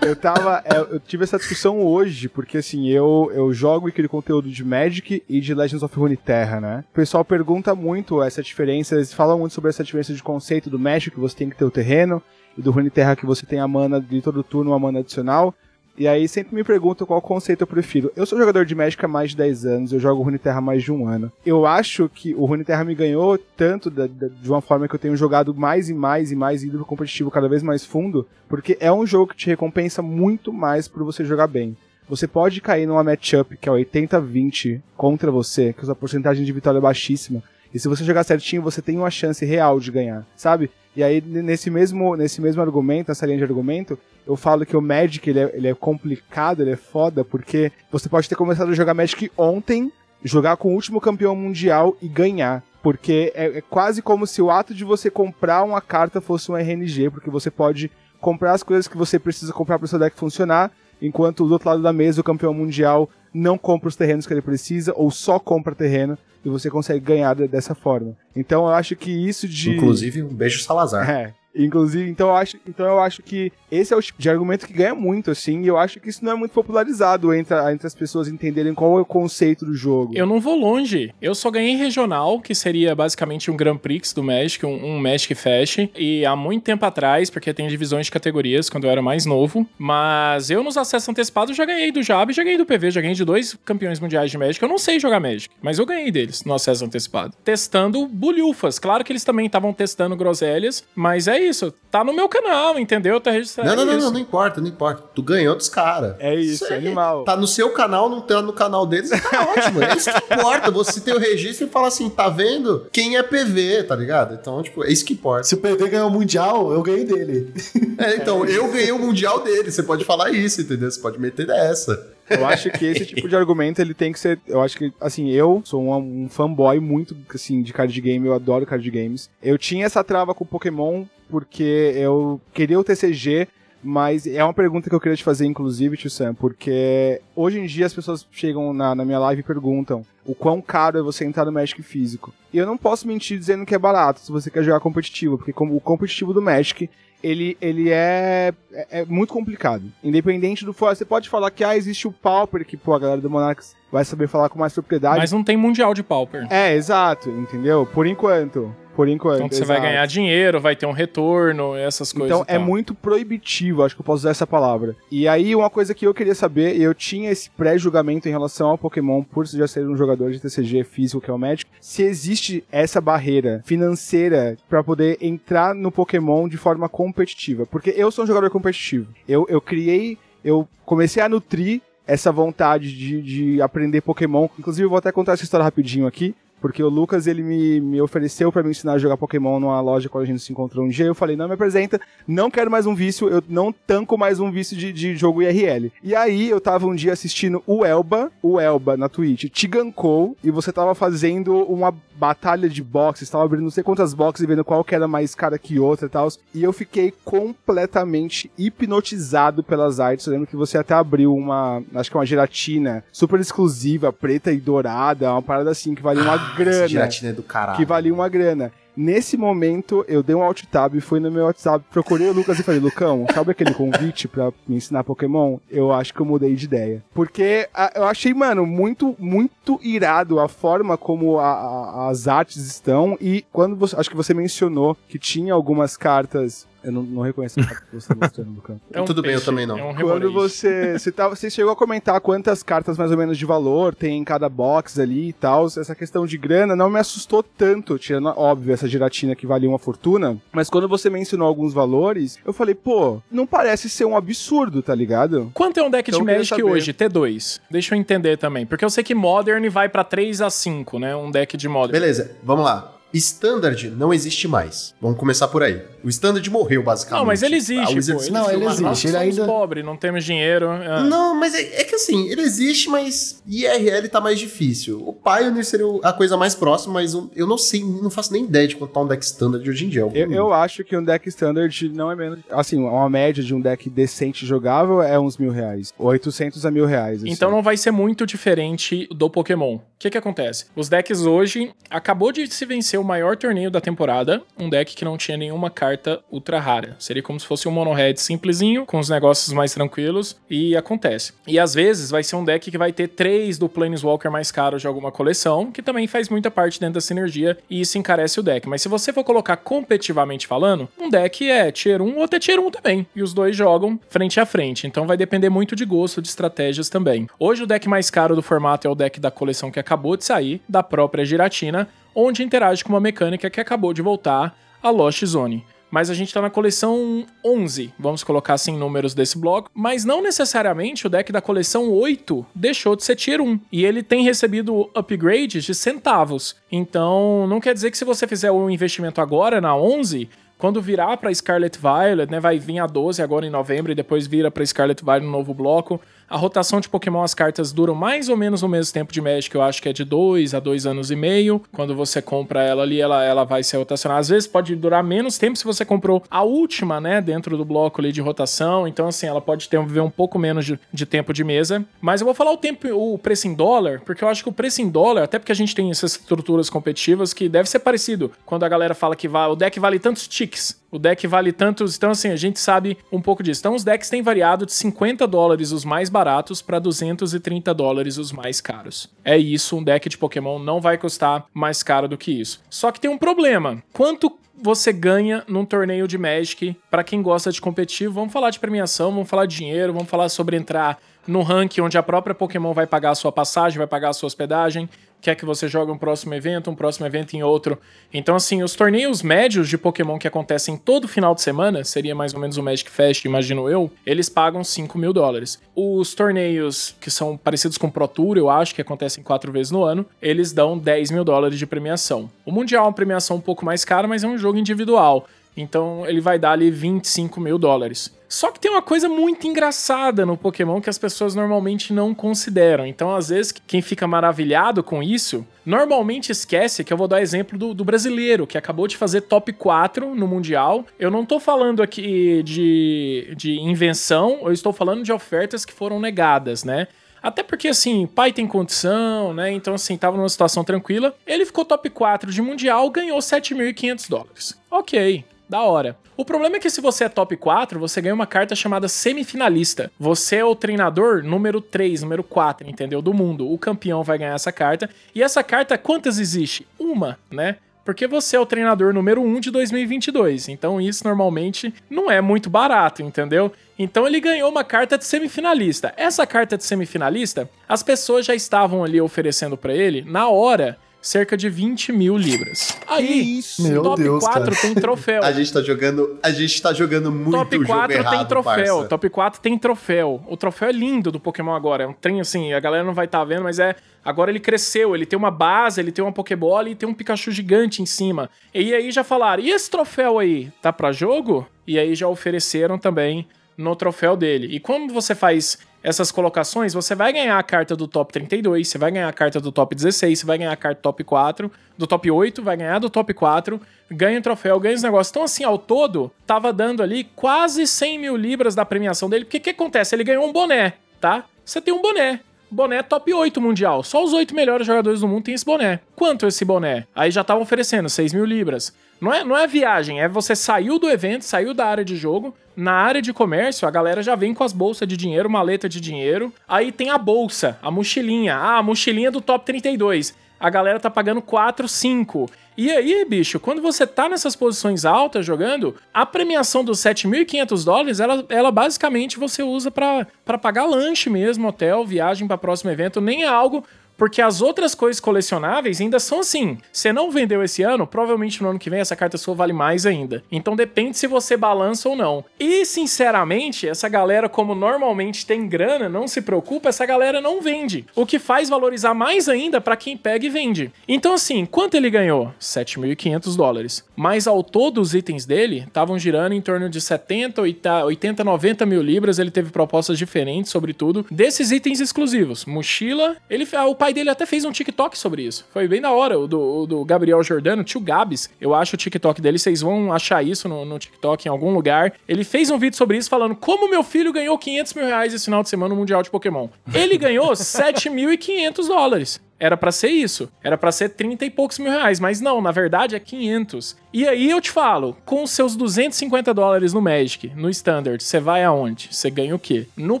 Eu tava. é, Eu tive essa discussão hoje, porque assim, eu, eu jogo aquele conteúdo de Magic e de Legends of Runeterra, né? O pessoal pergunta muito essa diferença, eles falam muito sobre essa diferença de conceito do Magic, que você tem que ter o terreno, e do Runeterra que você tem a mana de todo turno, uma mana adicional. E aí sempre me perguntam qual conceito eu prefiro. Eu sou jogador de Magic há mais de 10 anos, eu jogo Runeterra há mais de um ano. Eu acho que o Runeterra me ganhou tanto da- da- de uma forma que eu tenho jogado mais e mais e mais indo pro competitivo cada vez mais fundo, porque é um jogo que te recompensa muito mais por você jogar bem. Você pode cair numa matchup que é 80-20 contra você, que a sua porcentagem de vitória é baixíssima. E se você jogar certinho, você tem uma chance real de ganhar, sabe? E aí, nesse mesmo, nesse mesmo argumento, nessa linha de argumento, eu falo que o Magic ele é, ele é complicado, ele é foda, porque você pode ter começado a jogar Magic ontem, jogar com o último campeão mundial e ganhar. Porque é, é quase como se o ato de você comprar uma carta fosse um RNG, porque você pode comprar as coisas que você precisa comprar para o seu deck funcionar, enquanto do outro lado da mesa o campeão mundial não compra os terrenos que ele precisa, ou só compra terreno, e você consegue ganhar de- dessa forma. Então eu acho que isso de. Inclusive, um beijo Salazar. É. Inclusive, então eu, acho, então eu acho que esse é o tipo de argumento que ganha muito, assim, e eu acho que isso não é muito popularizado entre, entre as pessoas entenderem qual é o conceito do jogo. Eu não vou longe. Eu só ganhei regional, que seria basicamente um Grand Prix do Magic, um, um Magic Fest. E há muito tempo atrás, porque tem divisões de categorias quando eu era mais novo. Mas eu nos acessos antecipados já ganhei do Jab, já ganhei do PV, já ganhei de dois campeões mundiais de Magic. Eu não sei jogar Magic, mas eu ganhei deles no acesso antecipado. Testando bulhufas. Claro que eles também estavam testando groselhas, mas é isso. Tá no meu canal, entendeu? Tá registrado. Não, não, é não, isso. não, não importa, não importa. Tu ganhou dos caras. É isso, aí. animal. Tá no seu canal, não tá no canal deles, tá ótimo. É isso que importa. Você tem o registro e fala assim, tá vendo? Quem é PV, tá ligado? Então, tipo, é isso que importa. Se o PV ganhou o Mundial, eu ganhei dele. É, então, eu ganhei o Mundial dele. Você pode falar isso, entendeu? Você pode meter dessa. Eu acho que esse tipo de argumento ele tem que ser. Eu acho que, assim, eu sou um, um fanboy muito, assim, de card game, eu adoro card games. Eu tinha essa trava com Pokémon porque eu queria o TCG. Mas é uma pergunta que eu queria te fazer, inclusive, Tio Sam, porque hoje em dia as pessoas chegam na, na minha live e perguntam o quão caro é você entrar no Magic físico. E eu não posso mentir dizendo que é barato se você quer jogar competitivo, porque como o competitivo do Magic, ele, ele é, é, é muito complicado. Independente do fora, você pode falar que ah, existe o Pauper, que pô, a galera do Monarchs vai saber falar com mais propriedade. Mas não tem Mundial de Pauper. É, exato, entendeu? Por enquanto. Por enquanto. Então você vai exato. ganhar dinheiro, vai ter um retorno, essas coisas. Então é muito proibitivo, acho que eu posso usar essa palavra. E aí, uma coisa que eu queria saber, eu tinha esse pré-julgamento em relação ao Pokémon, por já ser um jogador de TCG físico, que é o Magic, se existe essa barreira financeira pra poder entrar no Pokémon de forma competitiva. Porque eu sou um jogador competitivo. Eu, eu criei, eu comecei a nutrir essa vontade de, de aprender Pokémon. Inclusive, eu vou até contar essa história rapidinho aqui. Porque o Lucas, ele me, me ofereceu pra me ensinar a jogar Pokémon numa loja quando a gente se encontrou um dia. Eu falei, não me apresenta, não quero mais um vício, eu não tanco mais um vício de, de jogo IRL. E aí, eu tava um dia assistindo o Elba, o Elba na Twitch, te gankou, e você tava fazendo uma batalha de boxes, tava abrindo não sei quantas boxes e vendo qual que era mais cara que outra e tal. E eu fiquei completamente hipnotizado pelas artes. Eu lembro que você até abriu uma, acho que é uma gelatina super exclusiva, preta e dourada, uma parada assim, que valia uma grana é do caralho. que valia uma grana. Nesse momento, eu dei um alt tab, fui no meu WhatsApp, procurei o Lucas e falei, Lucão, sabe aquele convite pra me ensinar Pokémon? Eu acho que eu mudei de ideia. Porque a- eu achei, mano, muito, muito irado a forma como a- a- as artes estão. E quando você. Acho que você mencionou que tinha algumas cartas. Eu não, não reconheço a carta que você tá mostrando, Lucão. É um Tudo bem, eu peixe, também não. É um Quando você. Você, tá, você chegou a comentar quantas cartas mais ou menos de valor tem em cada box ali e tal. Essa questão de grana não me assustou tanto, tirando, óbvio, essa giratina que valia uma fortuna. Mas quando você mencionou alguns valores, eu falei, pô, não parece ser um absurdo, tá ligado? Quanto é um deck Então de Magic hoje? T2. Deixa eu entender também. Porque eu sei que Modern vai pra 3 a 5, né? Um deck de Modern. Beleza, vamos lá. Standard não existe mais. Vamos começar por aí. O Standard morreu, basicamente. Não, mas ele existe, Wizards pô. Não, ele filmaram- existe. Nós ele ainda- pobres, não temos dinheiro. ah. Não, mas é, é que assim, ele existe, mas IRL tá mais difícil. O Pioneer seria a coisa mais próxima, mas eu, eu não sei, não faço nem ideia de quanto tá um deck standard hoje em dia. Eu, eu acho que um deck standard não é menos. Assim, uma média de um deck decente jogável é uns mil reais. 800 a mil reais. assim. Então não vai ser muito diferente do Pokémon. O que que acontece? Os decks hoje acabou de se vencer o maior torneio da temporada, um deck que não tinha nenhuma carta ultra rara. Seria como se fosse um mono red simplesinho, com os negócios mais tranquilos e acontece. E às vezes vai ser um deck que vai ter três do Planeswalker mais caro de alguma coleção, que também faz muita parte dentro da sinergia e isso encarece o deck. Mas se você for colocar competitivamente falando, um deck é tier 1 ou até tier 1 também. E os dois jogam frente a frente. Então vai depender muito de gosto, de estratégias também. Hoje o deck mais caro do formato é o deck da coleção que acabou de sair, da própria Giratina, onde interage com uma mecânica que acabou de voltar, a Lost Zone. Mas a gente tá na coleção 11, vamos colocar assim números desse bloco. Mas não necessariamente o deck da coleção 8 deixou de ser tier 1. E ele tem recebido upgrades de centavos. Então não quer dizer que se você fizer um investimento agora na 11, quando virar pra Scarlet Violet, né, vai vir a 12 agora em novembro e depois vira pra Scarlet Violet no novo bloco. A rotação de Pokémon, as cartas duram mais ou menos o mesmo tempo de Magic, eu acho que é de 2 a 2 anos e meio. Quando você compra ela ali, ela, ela vai ser rotacionada. Às vezes pode durar menos tempo se você comprou a última, né, dentro do bloco ali de rotação. Então, assim, ela pode ter, viver um pouco menos de, de tempo de mesa. Mas eu vou falar o tempo, o preço em dólar, porque eu acho que o preço em dólar, até porque a gente tem essas estruturas competitivas que deve ser parecido. Quando a galera fala que vai, o deck vale tantos ticks, o deck vale tantos. Então, assim, a gente sabe um pouco disso. Então, os decks têm variado de 50 dólares os mais baratos para 230 dólares os mais caros. É isso, um deck de Pokémon não vai custar mais caro do que isso. Só que tem um problema. Quanto você ganha num torneio de Magic para quem gosta de competitivo? Vamos falar de premiação, vamos falar de dinheiro, vamos falar sobre entrar no ranking onde a própria Pokémon vai pagar a sua passagem, vai pagar a sua hospedagem, quer que você jogue um próximo evento, um próximo evento em outro. Então, assim, os torneios médios de Pokémon que acontecem todo final de semana, seria mais ou menos o Magic Fest, imagino eu, eles pagam 5 mil dólares. Os torneios que são parecidos com Pro Tour, eu acho, que acontecem quatro vezes no ano, eles dão 10 mil dólares de premiação. O Mundial é uma premiação um pouco mais cara, mas é um jogo individual. Então ele vai dar ali 25 mil dólares. Só que tem uma coisa muito engraçada no Pokémon que as pessoas normalmente não consideram. Então, às vezes, quem fica maravilhado com isso, normalmente esquece que eu vou dar exemplo do, do brasileiro, que acabou de fazer top 4 no Mundial. Eu não tô falando aqui de, de invenção, eu estou falando de ofertas que foram negadas, né? Até porque, assim, pai tem condição, né? Então, assim, tava numa situação tranquila. Ele ficou top 4 de Mundial, ganhou 7.500 dólares. Ok, da hora. O problema é que se você é top 4, você ganha uma carta chamada semifinalista. Você é o treinador número 3, número 4, entendeu? Do mundo. O campeão vai ganhar essa carta. E essa carta, quantas existe? Uma, né? Porque você é o treinador número 1 de 2022. Então isso normalmente não é muito barato, entendeu? Então ele ganhou uma carta de semifinalista. Essa carta de semifinalista, as pessoas já estavam ali oferecendo pra ele, na hora, cerca de 20 mil libras. Aí, Meu top Deus, 4 cara. tem troféu. A gente tá jogando, a gente tá jogando muito Top jogo 4 errado, tem troféu. parça. Top 4 tem troféu. O troféu é lindo do Pokémon agora. É um trem assim, a galera não vai estar vendo, mas é. Agora ele cresceu, ele tem uma base, ele tem uma Pokébola e tem um Pikachu gigante em cima. E aí já falaram: e esse troféu aí? Tá pra jogo? E aí já ofereceram também no troféu dele. E quando você faz essas colocações, você vai ganhar a carta do top 32, você vai ganhar a carta do top 16, você vai ganhar a carta do top 4, do top 8, vai ganhar do top 4, ganha o troféu, ganha os negócios. Então, assim, ao todo, tava dando ali quase 100 mil libras da premiação dele, porque o que acontece? Ele ganhou um boné, tá? Você tem um boné. Boné top 8 mundial. Só os 8 melhores jogadores do mundo têm esse boné. Quanto esse boné? Aí já estavam oferecendo 6 mil libras. Não é, não é viagem, é você saiu do evento, saiu da área de jogo. Na área de comércio, a galera já vem com as bolsas de dinheiro, maleta de dinheiro. Aí tem a bolsa, a mochilinha. Ah, a mochilinha do top 32. A galera tá pagando 4, 5. E aí, bicho, quando você tá nessas posições altas jogando, a premiação dos 7.500 dólares, ela, ela basicamente você usa pra pagar lanche mesmo, hotel, viagem pra próximo evento. Nem é algo Porque as outras coisas colecionáveis ainda são assim. Você não vendeu esse ano, provavelmente no ano que vem essa carta sua vale mais ainda. Então depende se você balança ou não. E, sinceramente, essa galera, como normalmente tem grana, não se preocupa, essa galera não vende. O que faz valorizar mais ainda pra quem pega e vende. Então, assim, quanto ele ganhou? 7.500 dólares. Mas ao todo, os itens dele estavam girando em torno de 70, 80, 90 mil libras. Ele teve propostas diferentes sobre tudo. Desses itens exclusivos. Mochila. Ele, ah, o pai dele até fez um TikTok sobre isso. Foi bem da hora. O do, o do Gabriel Jordano, tio Gabs. Eu acho o TikTok dele. Vocês vão achar isso no, no TikTok em algum lugar. Ele fez um vídeo sobre isso falando como meu filho ganhou 500 mil reais esse final de semana no Mundial de Pokémon. Ele ganhou 7.500 dólares. Era pra ser isso. Era pra ser 30 e poucos mil reais. Mas não, na verdade é 500. E aí eu te falo, com seus 250 dólares no Magic, no Standard, você vai aonde? Você ganha o quê? No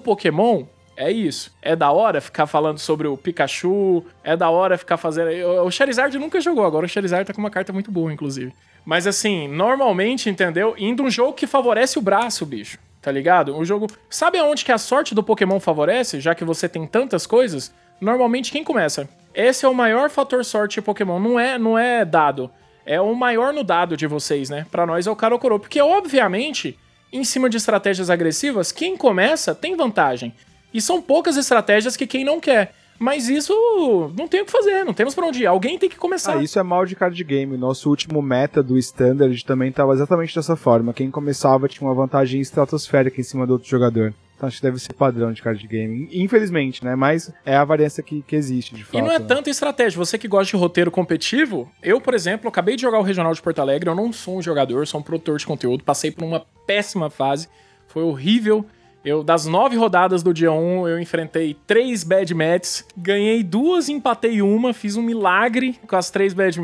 Pokémon, é isso. É da hora ficar falando sobre o Pikachu. É da hora ficar fazendo. O Charizard nunca jogou, agora o Charizard tá com uma carta muito boa, inclusive. Mas assim, normalmente, entendeu? Indo um jogo que favorece o braço, bicho. Tá ligado? Um jogo. Sabe aonde que a sorte do Pokémon favorece? Já que você tem tantas coisas? Normalmente quem começa? Esse é o maior fator sorte de Pokémon. Não é, não é dado. É o maior no dado de vocês, né? Pra nós é o Karokoro. Porque, obviamente, em cima de estratégias agressivas, quem começa tem vantagem. E são poucas estratégias que quem não quer. Mas isso não tem o que fazer, não temos pra onde ir. Alguém tem que começar. Ah, isso é mal de card game. Nosso último meta do Standard também tava exatamente dessa forma. Quem começava tinha uma vantagem estratosférica em cima do outro jogador. Então acho que deve ser padrão de card game. Infelizmente, né? Mas é a variância que, que existe, de fato. E não é né? tanta estratégia. Você que gosta de roteiro competitivo, eu, por exemplo, acabei de jogar o Regional de Porto Alegre. Eu não sou um jogador, sou um produtor de conteúdo. Passei por uma péssima fase. Foi horrível. Eu, das nove rodadas do dia 1, eu enfrentei três bad. Ganhei duas, empatei uma. Fiz um milagre com as três bad.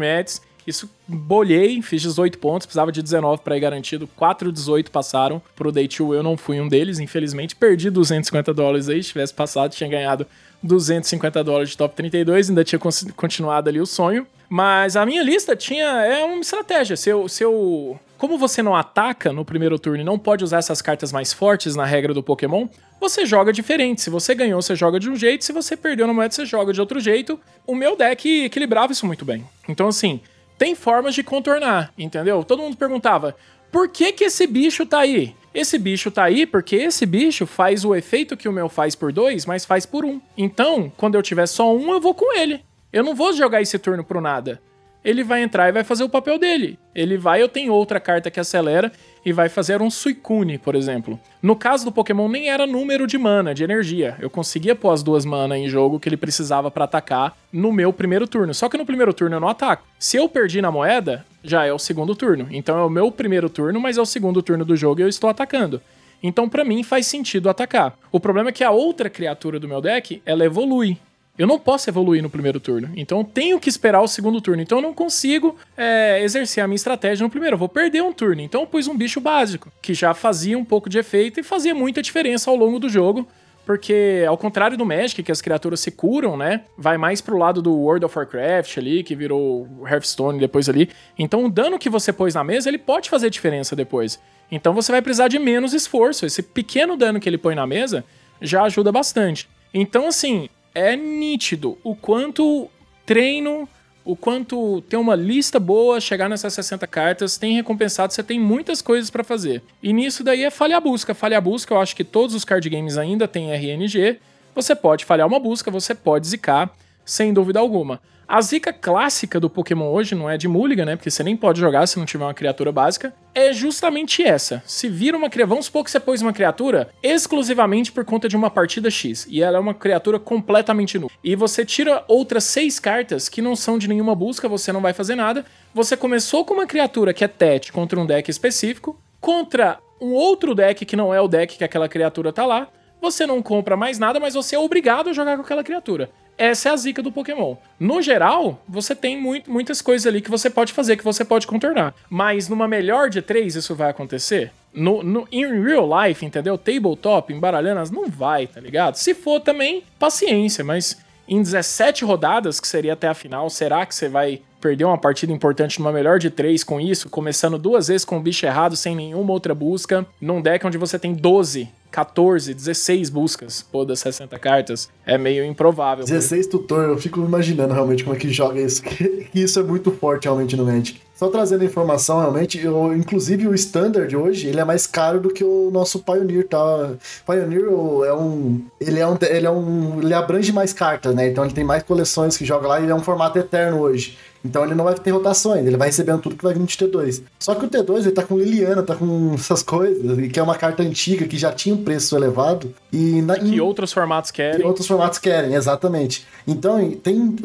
Isso bolhei, fiz 18 pontos, precisava de 19 para ir garantido. 4 18 passaram pro Day 2, eu não fui um deles, infelizmente. Perdi 250 dólares aí, se tivesse passado, tinha ganhado 250 dólares de top 32, ainda tinha continuado ali o sonho. Mas a minha lista tinha. É uma estratégia. Se eu, se eu. Como você não ataca no primeiro turno e não pode usar essas cartas mais fortes na regra do Pokémon, você joga diferente. Se você ganhou, você joga de um jeito. Se você perdeu na moeda, você joga de outro jeito. O meu deck equilibrava isso muito bem. Então, assim, tem formas de contornar, entendeu? Todo mundo perguntava: por que, que esse bicho tá aí? Esse bicho tá aí porque esse bicho faz o efeito que o meu faz por dois, mas faz por um. Então, quando eu tiver só um, eu vou com ele. Eu não vou jogar esse turno pro nada. Ele vai entrar e vai fazer o papel dele. Ele vai, eu tenho outra carta que acelera e vai fazer um Suicune, por exemplo. No caso do Pokémon, nem era número de mana, de energia. Eu conseguia pôr as duas mana em jogo que ele precisava pra atacar no meu primeiro turno. Só que no primeiro turno eu não ataco. Se eu perdi na moeda, já é o segundo turno. Então é o meu primeiro turno, mas é o segundo turno do jogo e eu estou atacando. Então, pra mim, faz sentido atacar. O problema é que a outra criatura do meu deck, ela evolui. Eu não posso evoluir no primeiro turno. Então eu tenho que esperar o segundo turno. Então eu não consigo é, exercer a minha estratégia no primeiro. Eu vou perder um turno. Então eu pus um bicho básico, que já fazia um pouco de efeito e fazia muita diferença ao longo do jogo. Porque, ao contrário do Magic, que as criaturas se curam, né? Vai mais pro lado do World of Warcraft ali, que virou Hearthstone depois ali. Então, o dano que você pôs na mesa, ele pode fazer diferença depois. Então, você vai precisar de menos esforço. Esse pequeno dano que ele põe na mesa já ajuda bastante. Então, assim, é nítido o quanto treino, o quanto ter uma lista boa, chegar nessas 60 cartas, tem recompensado, você tem muitas coisas pra fazer. E nisso daí é falhar a busca. Falhar a busca, eu acho que todos os card games ainda têm RNG. Você pode falhar uma busca, você pode zicar, sem dúvida alguma. A zica clássica do Pokémon hoje não é de Mulligan, né? Porque você nem pode jogar se não tiver uma criatura básica. É justamente essa. Se vira uma criatura. Vamos supor que você pôs uma criatura exclusivamente por conta de uma partida X. E ela é uma criatura completamente nua. E você tira outras seis cartas que não são de nenhuma busca, você não vai fazer nada. Você começou com uma criatura que é TET contra um deck específico, contra um outro deck que não é o deck que aquela criatura tá lá. Você não compra mais nada, mas você é obrigado a jogar com aquela criatura. Essa é a zica do Pokémon. No geral, você tem muito, muitas coisas ali que você pode fazer, que você pode contornar. Mas numa melhor de três, isso vai acontecer? No, no, in real life, entendeu? Tabletop, embaralhando, não vai, tá ligado? Se for também, paciência, mas em 17 rodadas, que seria até a final, será que você vai perder uma partida importante numa melhor de três com isso, começando duas vezes com o bicho errado, sem nenhuma outra busca, num deck onde você tem 12 14, 16 buscas, pô, das 60 cartas, é meio improvável. 16 tutor, eu fico imaginando realmente como é que joga isso. que isso é muito forte realmente no Magic. Só trazendo informação, realmente, eu, inclusive o Standard hoje, ele é mais caro do que o nosso Pioneer, tá? Pioneer é um. Ele é um. Ele é um. Ele abrange mais cartas, né? Então ele tem mais coleções que joga lá e ele é um formato eterno hoje. Então ele não vai ter rotações, ele vai recebendo tudo que vai vir de T2. Só que o T2 ele tá com Liliana, tá com essas coisas, e que é uma carta antiga que já tinha um preço elevado. E na, Que em- outros formatos que querem. outros formatos querem, exatamente. Então, tem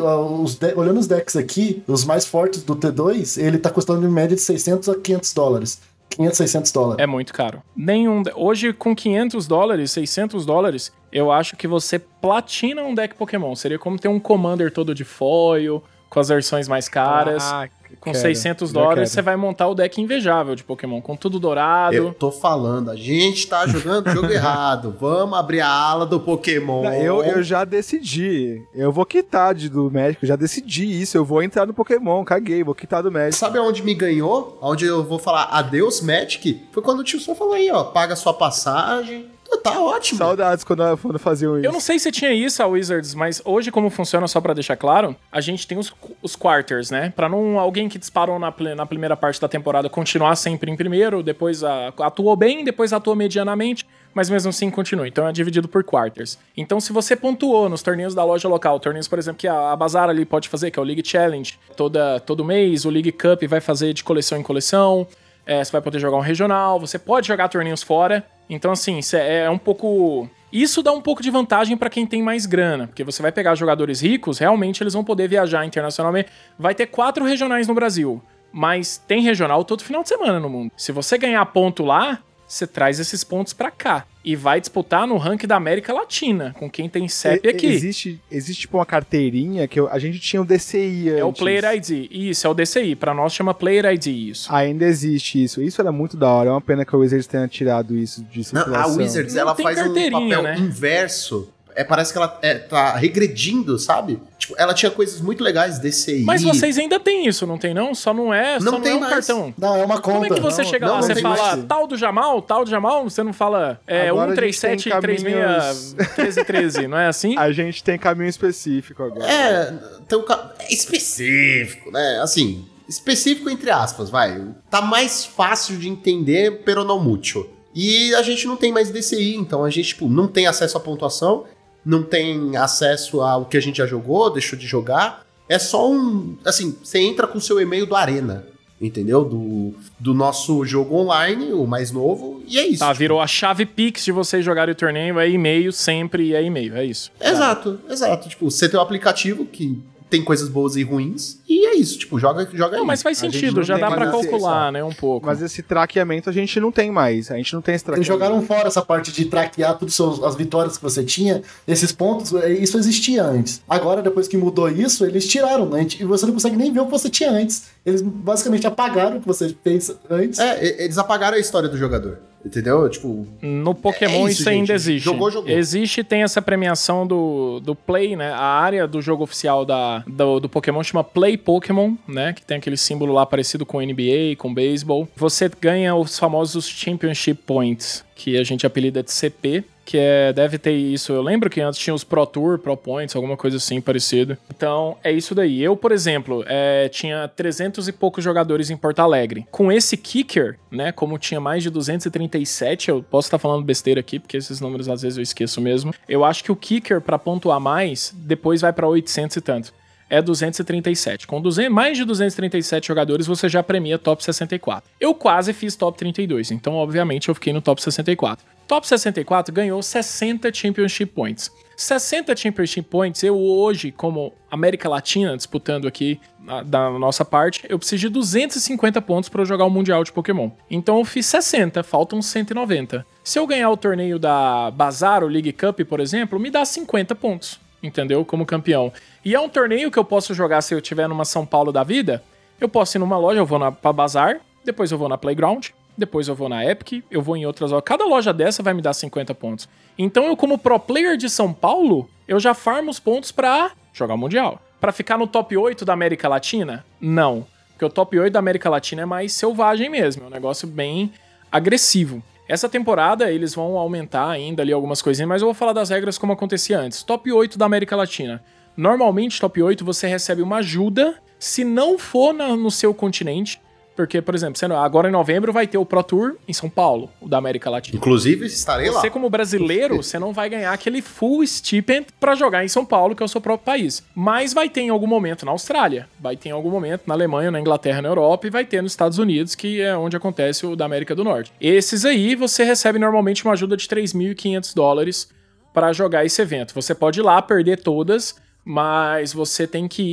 os de- olhando os decks aqui, os mais fortes do T2, ele tá custando em média de 600 a 500 dólares. 500, 600 dólares. É muito caro. Nenhum. Hoje, com 500 dólares, 600 dólares, eu acho que você platina um deck Pokémon. Seria como ter um Commander todo de foil, com as versões mais caras. Ah, com quero, 600 já dólares, você vai montar o deck invejável de Pokémon, com tudo dourado. Eu tô falando, a gente tá jogando o jogo errado. Vamos abrir a ala do Pokémon. Eu, eu já decidi. Eu vou quitar de, do médico, já decidi isso. Eu vou entrar no Pokémon, caguei, vou quitar do médico. Sabe aonde me ganhou? Onde eu vou falar adeus, Magic? Foi quando o tio só falou aí, ó. Paga sua passagem. Tá ótimo. Saudades quando, quando faziam isso. Eu não sei se tinha isso a Wizards, mas hoje como funciona, só pra deixar claro, a gente tem os, os quarters, né? Pra não alguém que disparou na, na primeira parte da temporada continuar sempre em primeiro, depois a- atuou bem, depois atuou medianamente, mas mesmo assim continua. Então é dividido por quarters. Então se você pontuou nos torneios da loja local, torneios, por exemplo, que a, a Bazar ali pode fazer, que é o League Challenge, toda, todo mês, o League Cup vai fazer de coleção em coleção, é, você vai poder jogar um regional, você pode jogar torneios fora. Então, assim, cê- é um pouco. Isso dá um pouco de vantagem pra quem tem mais grana, porque você vai pegar jogadores ricos, realmente eles vão poder viajar internacionalmente. Vai ter quatro regionais no Brasil, mas tem regional todo final de semana no mundo. Se você ganhar ponto lá, você traz esses pontos pra cá e vai disputar no ranking da América Latina, com quem tem CEP E- aqui. Existe, existe tipo uma carteirinha que eu- a gente tinha o DCI É o antes. Player ID. Isso, é o DCI. Pra nós chama Player ID isso. Ainda existe isso. Isso era muito da hora. É uma pena que a Wizards tenha tirado isso de Não, circulação. a Wizards, Não ela tem faz um carteirinha, papel né? inverso. É, parece que ela é, tá regredindo, sabe? Tipo, ela tinha coisas muito legais DCI. Mas vocês ainda têm isso, não tem não? Só não é, Não só não tem é um mais. cartão. Não, é uma conta. Como é que você Não, chega não, lá? não Você fala mais. tal do Jamal, tal do Jamal? Você não fala é, Agora a gente 137 tem 36 caminhos- 1313, não é assim? A gente tem caminho específico agora. É, tem um ca- é específico, né? Assim, específico entre aspas, vai. Tá mais fácil de entender, pero não mútil. E a gente não tem mais DCI, então a gente, tipo, não tem acesso à pontuação, não tem acesso ao que a gente já jogou, deixou de jogar. É só um. Assim, você entra com o seu e-mail do Arena, entendeu? Do, do nosso jogo online, o mais novo, e é isso. Tá, virou a chave Pix de vocês jogarem o torneio, é e-mail sempre, é e-mail, é isso. Exato, exato. Tipo, você tem um aplicativo que tem coisas boas e ruins, e é isso, tipo, joga, joga Não, aí. mas faz sentido, já dá acesso, calcular, né, um pouco. Mas esse traqueamento a gente não tem mais. A gente não tem esse Eles traqueamento. jogaram fora essa parte de traquear todas as vitórias que você tinha, esses pontos, é, isso existia antes. Agora, depois que mudou isso, eles tiraram, né? E você não consegue nem ver o que você tinha antes. Eles basicamente apagaram o que você fez antes. É, e- eles apagaram a história do jogador, entendeu? Tipo, No Pokémon É isso, isso, ainda existe. Jogou, jogou. Existe tem essa premiação do, do Play, né? A área do jogo oficial da, do, do Pokémon chama Play Pokémon, né? Que tem aquele símbolo lá parecido com NBA, com beisebol. Você ganha os famosos Championship Points, que a gente apelida de CP. Que é, deve ter isso. Eu lembro que antes tinha os Pro Tour, Pro Points, alguma coisa assim parecido. Então, é isso daí. Eu, por exemplo, é, tinha 300 e poucos jogadores em Porto Alegre. Com esse kicker, né? Como tinha mais de 237, eu posso estar falando besteira aqui, porque esses números às vezes eu esqueço mesmo. Eu acho que o kicker, pra pontuar mais, depois vai pra 800 e tanto. É 237. Com 200, mais de 237 jogadores, você já premia top 64. Eu quase fiz top 32, então obviamente eu fiquei no top 64. Top 64 ganhou 60 Championship Points. 60 Championship Points, eu hoje, como América Latina, disputando aqui na- da nossa parte, eu preciso de 250 pontos para jogar o Mundial de Pokémon. Então eu fiz 60, faltam 190. Se eu ganhar o torneio da Bazar, o League Cup, por exemplo, me dá 50 pontos, entendeu? Como campeão. E é um torneio que eu posso jogar se eu estiver numa São Paulo da vida. Eu posso ir numa loja, eu vou na, pra Bazar, depois eu vou na Playground, depois eu vou na Epic, eu vou em outras lojas. Cada loja dessa vai me dar 50 pontos. Então eu, como pro player de São Paulo, eu já farmo os pontos pra jogar o Mundial. Pra ficar no top 8 da América Latina? Não. Porque o top 8 da América Latina é mais selvagem mesmo. É um negócio bem agressivo. Essa temporada eles vão aumentar ainda ali algumas coisinhas, mas eu vou falar das regras como acontecia antes. Top 8 da América Latina. Normalmente, top 8 você recebe uma ajuda se não for na- no seu continente. Porque, por exemplo, sendo- agora em novembro vai ter o Pro Tour em São Paulo, o da América Latina. Inclusive, estarei lá. Você, como brasileiro, você não vai ganhar aquele full stipend pra jogar em São Paulo, que é o seu próprio país. Mas vai ter em algum momento na Austrália, vai ter em algum momento na Alemanha, na Inglaterra, na Europa e vai ter nos Estados Unidos, que é onde acontece o da América do Norte. Esses aí você recebe normalmente uma ajuda de 3.500 dólares pra jogar esse evento. Você pode ir lá perder todas, mas você tem que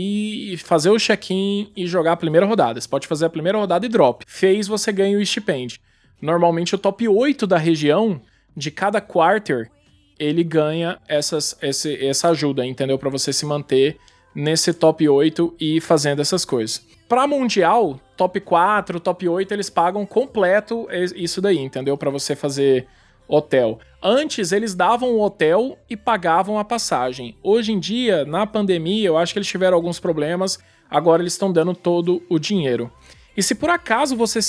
ir fazer o check-in e jogar a primeira rodada. Você pode fazer a primeira rodada e drop. Fez, você ganha o stipend. Normalmente o top 8 da região, de cada quarter, ele ganha essas, esse- essa ajuda, entendeu? Pra você se manter nesse top 8 e fazendo essas coisas. Pra Mundial, top 4, top 8, eles pagam completo isso daí, entendeu? Pra você fazer hotel. Antes eles davam o hotel e pagavam a passagem. Hoje em dia, na pandemia, eu acho que eles tiveram alguns problemas. Agora eles estão dando todo o dinheiro. E se por acaso você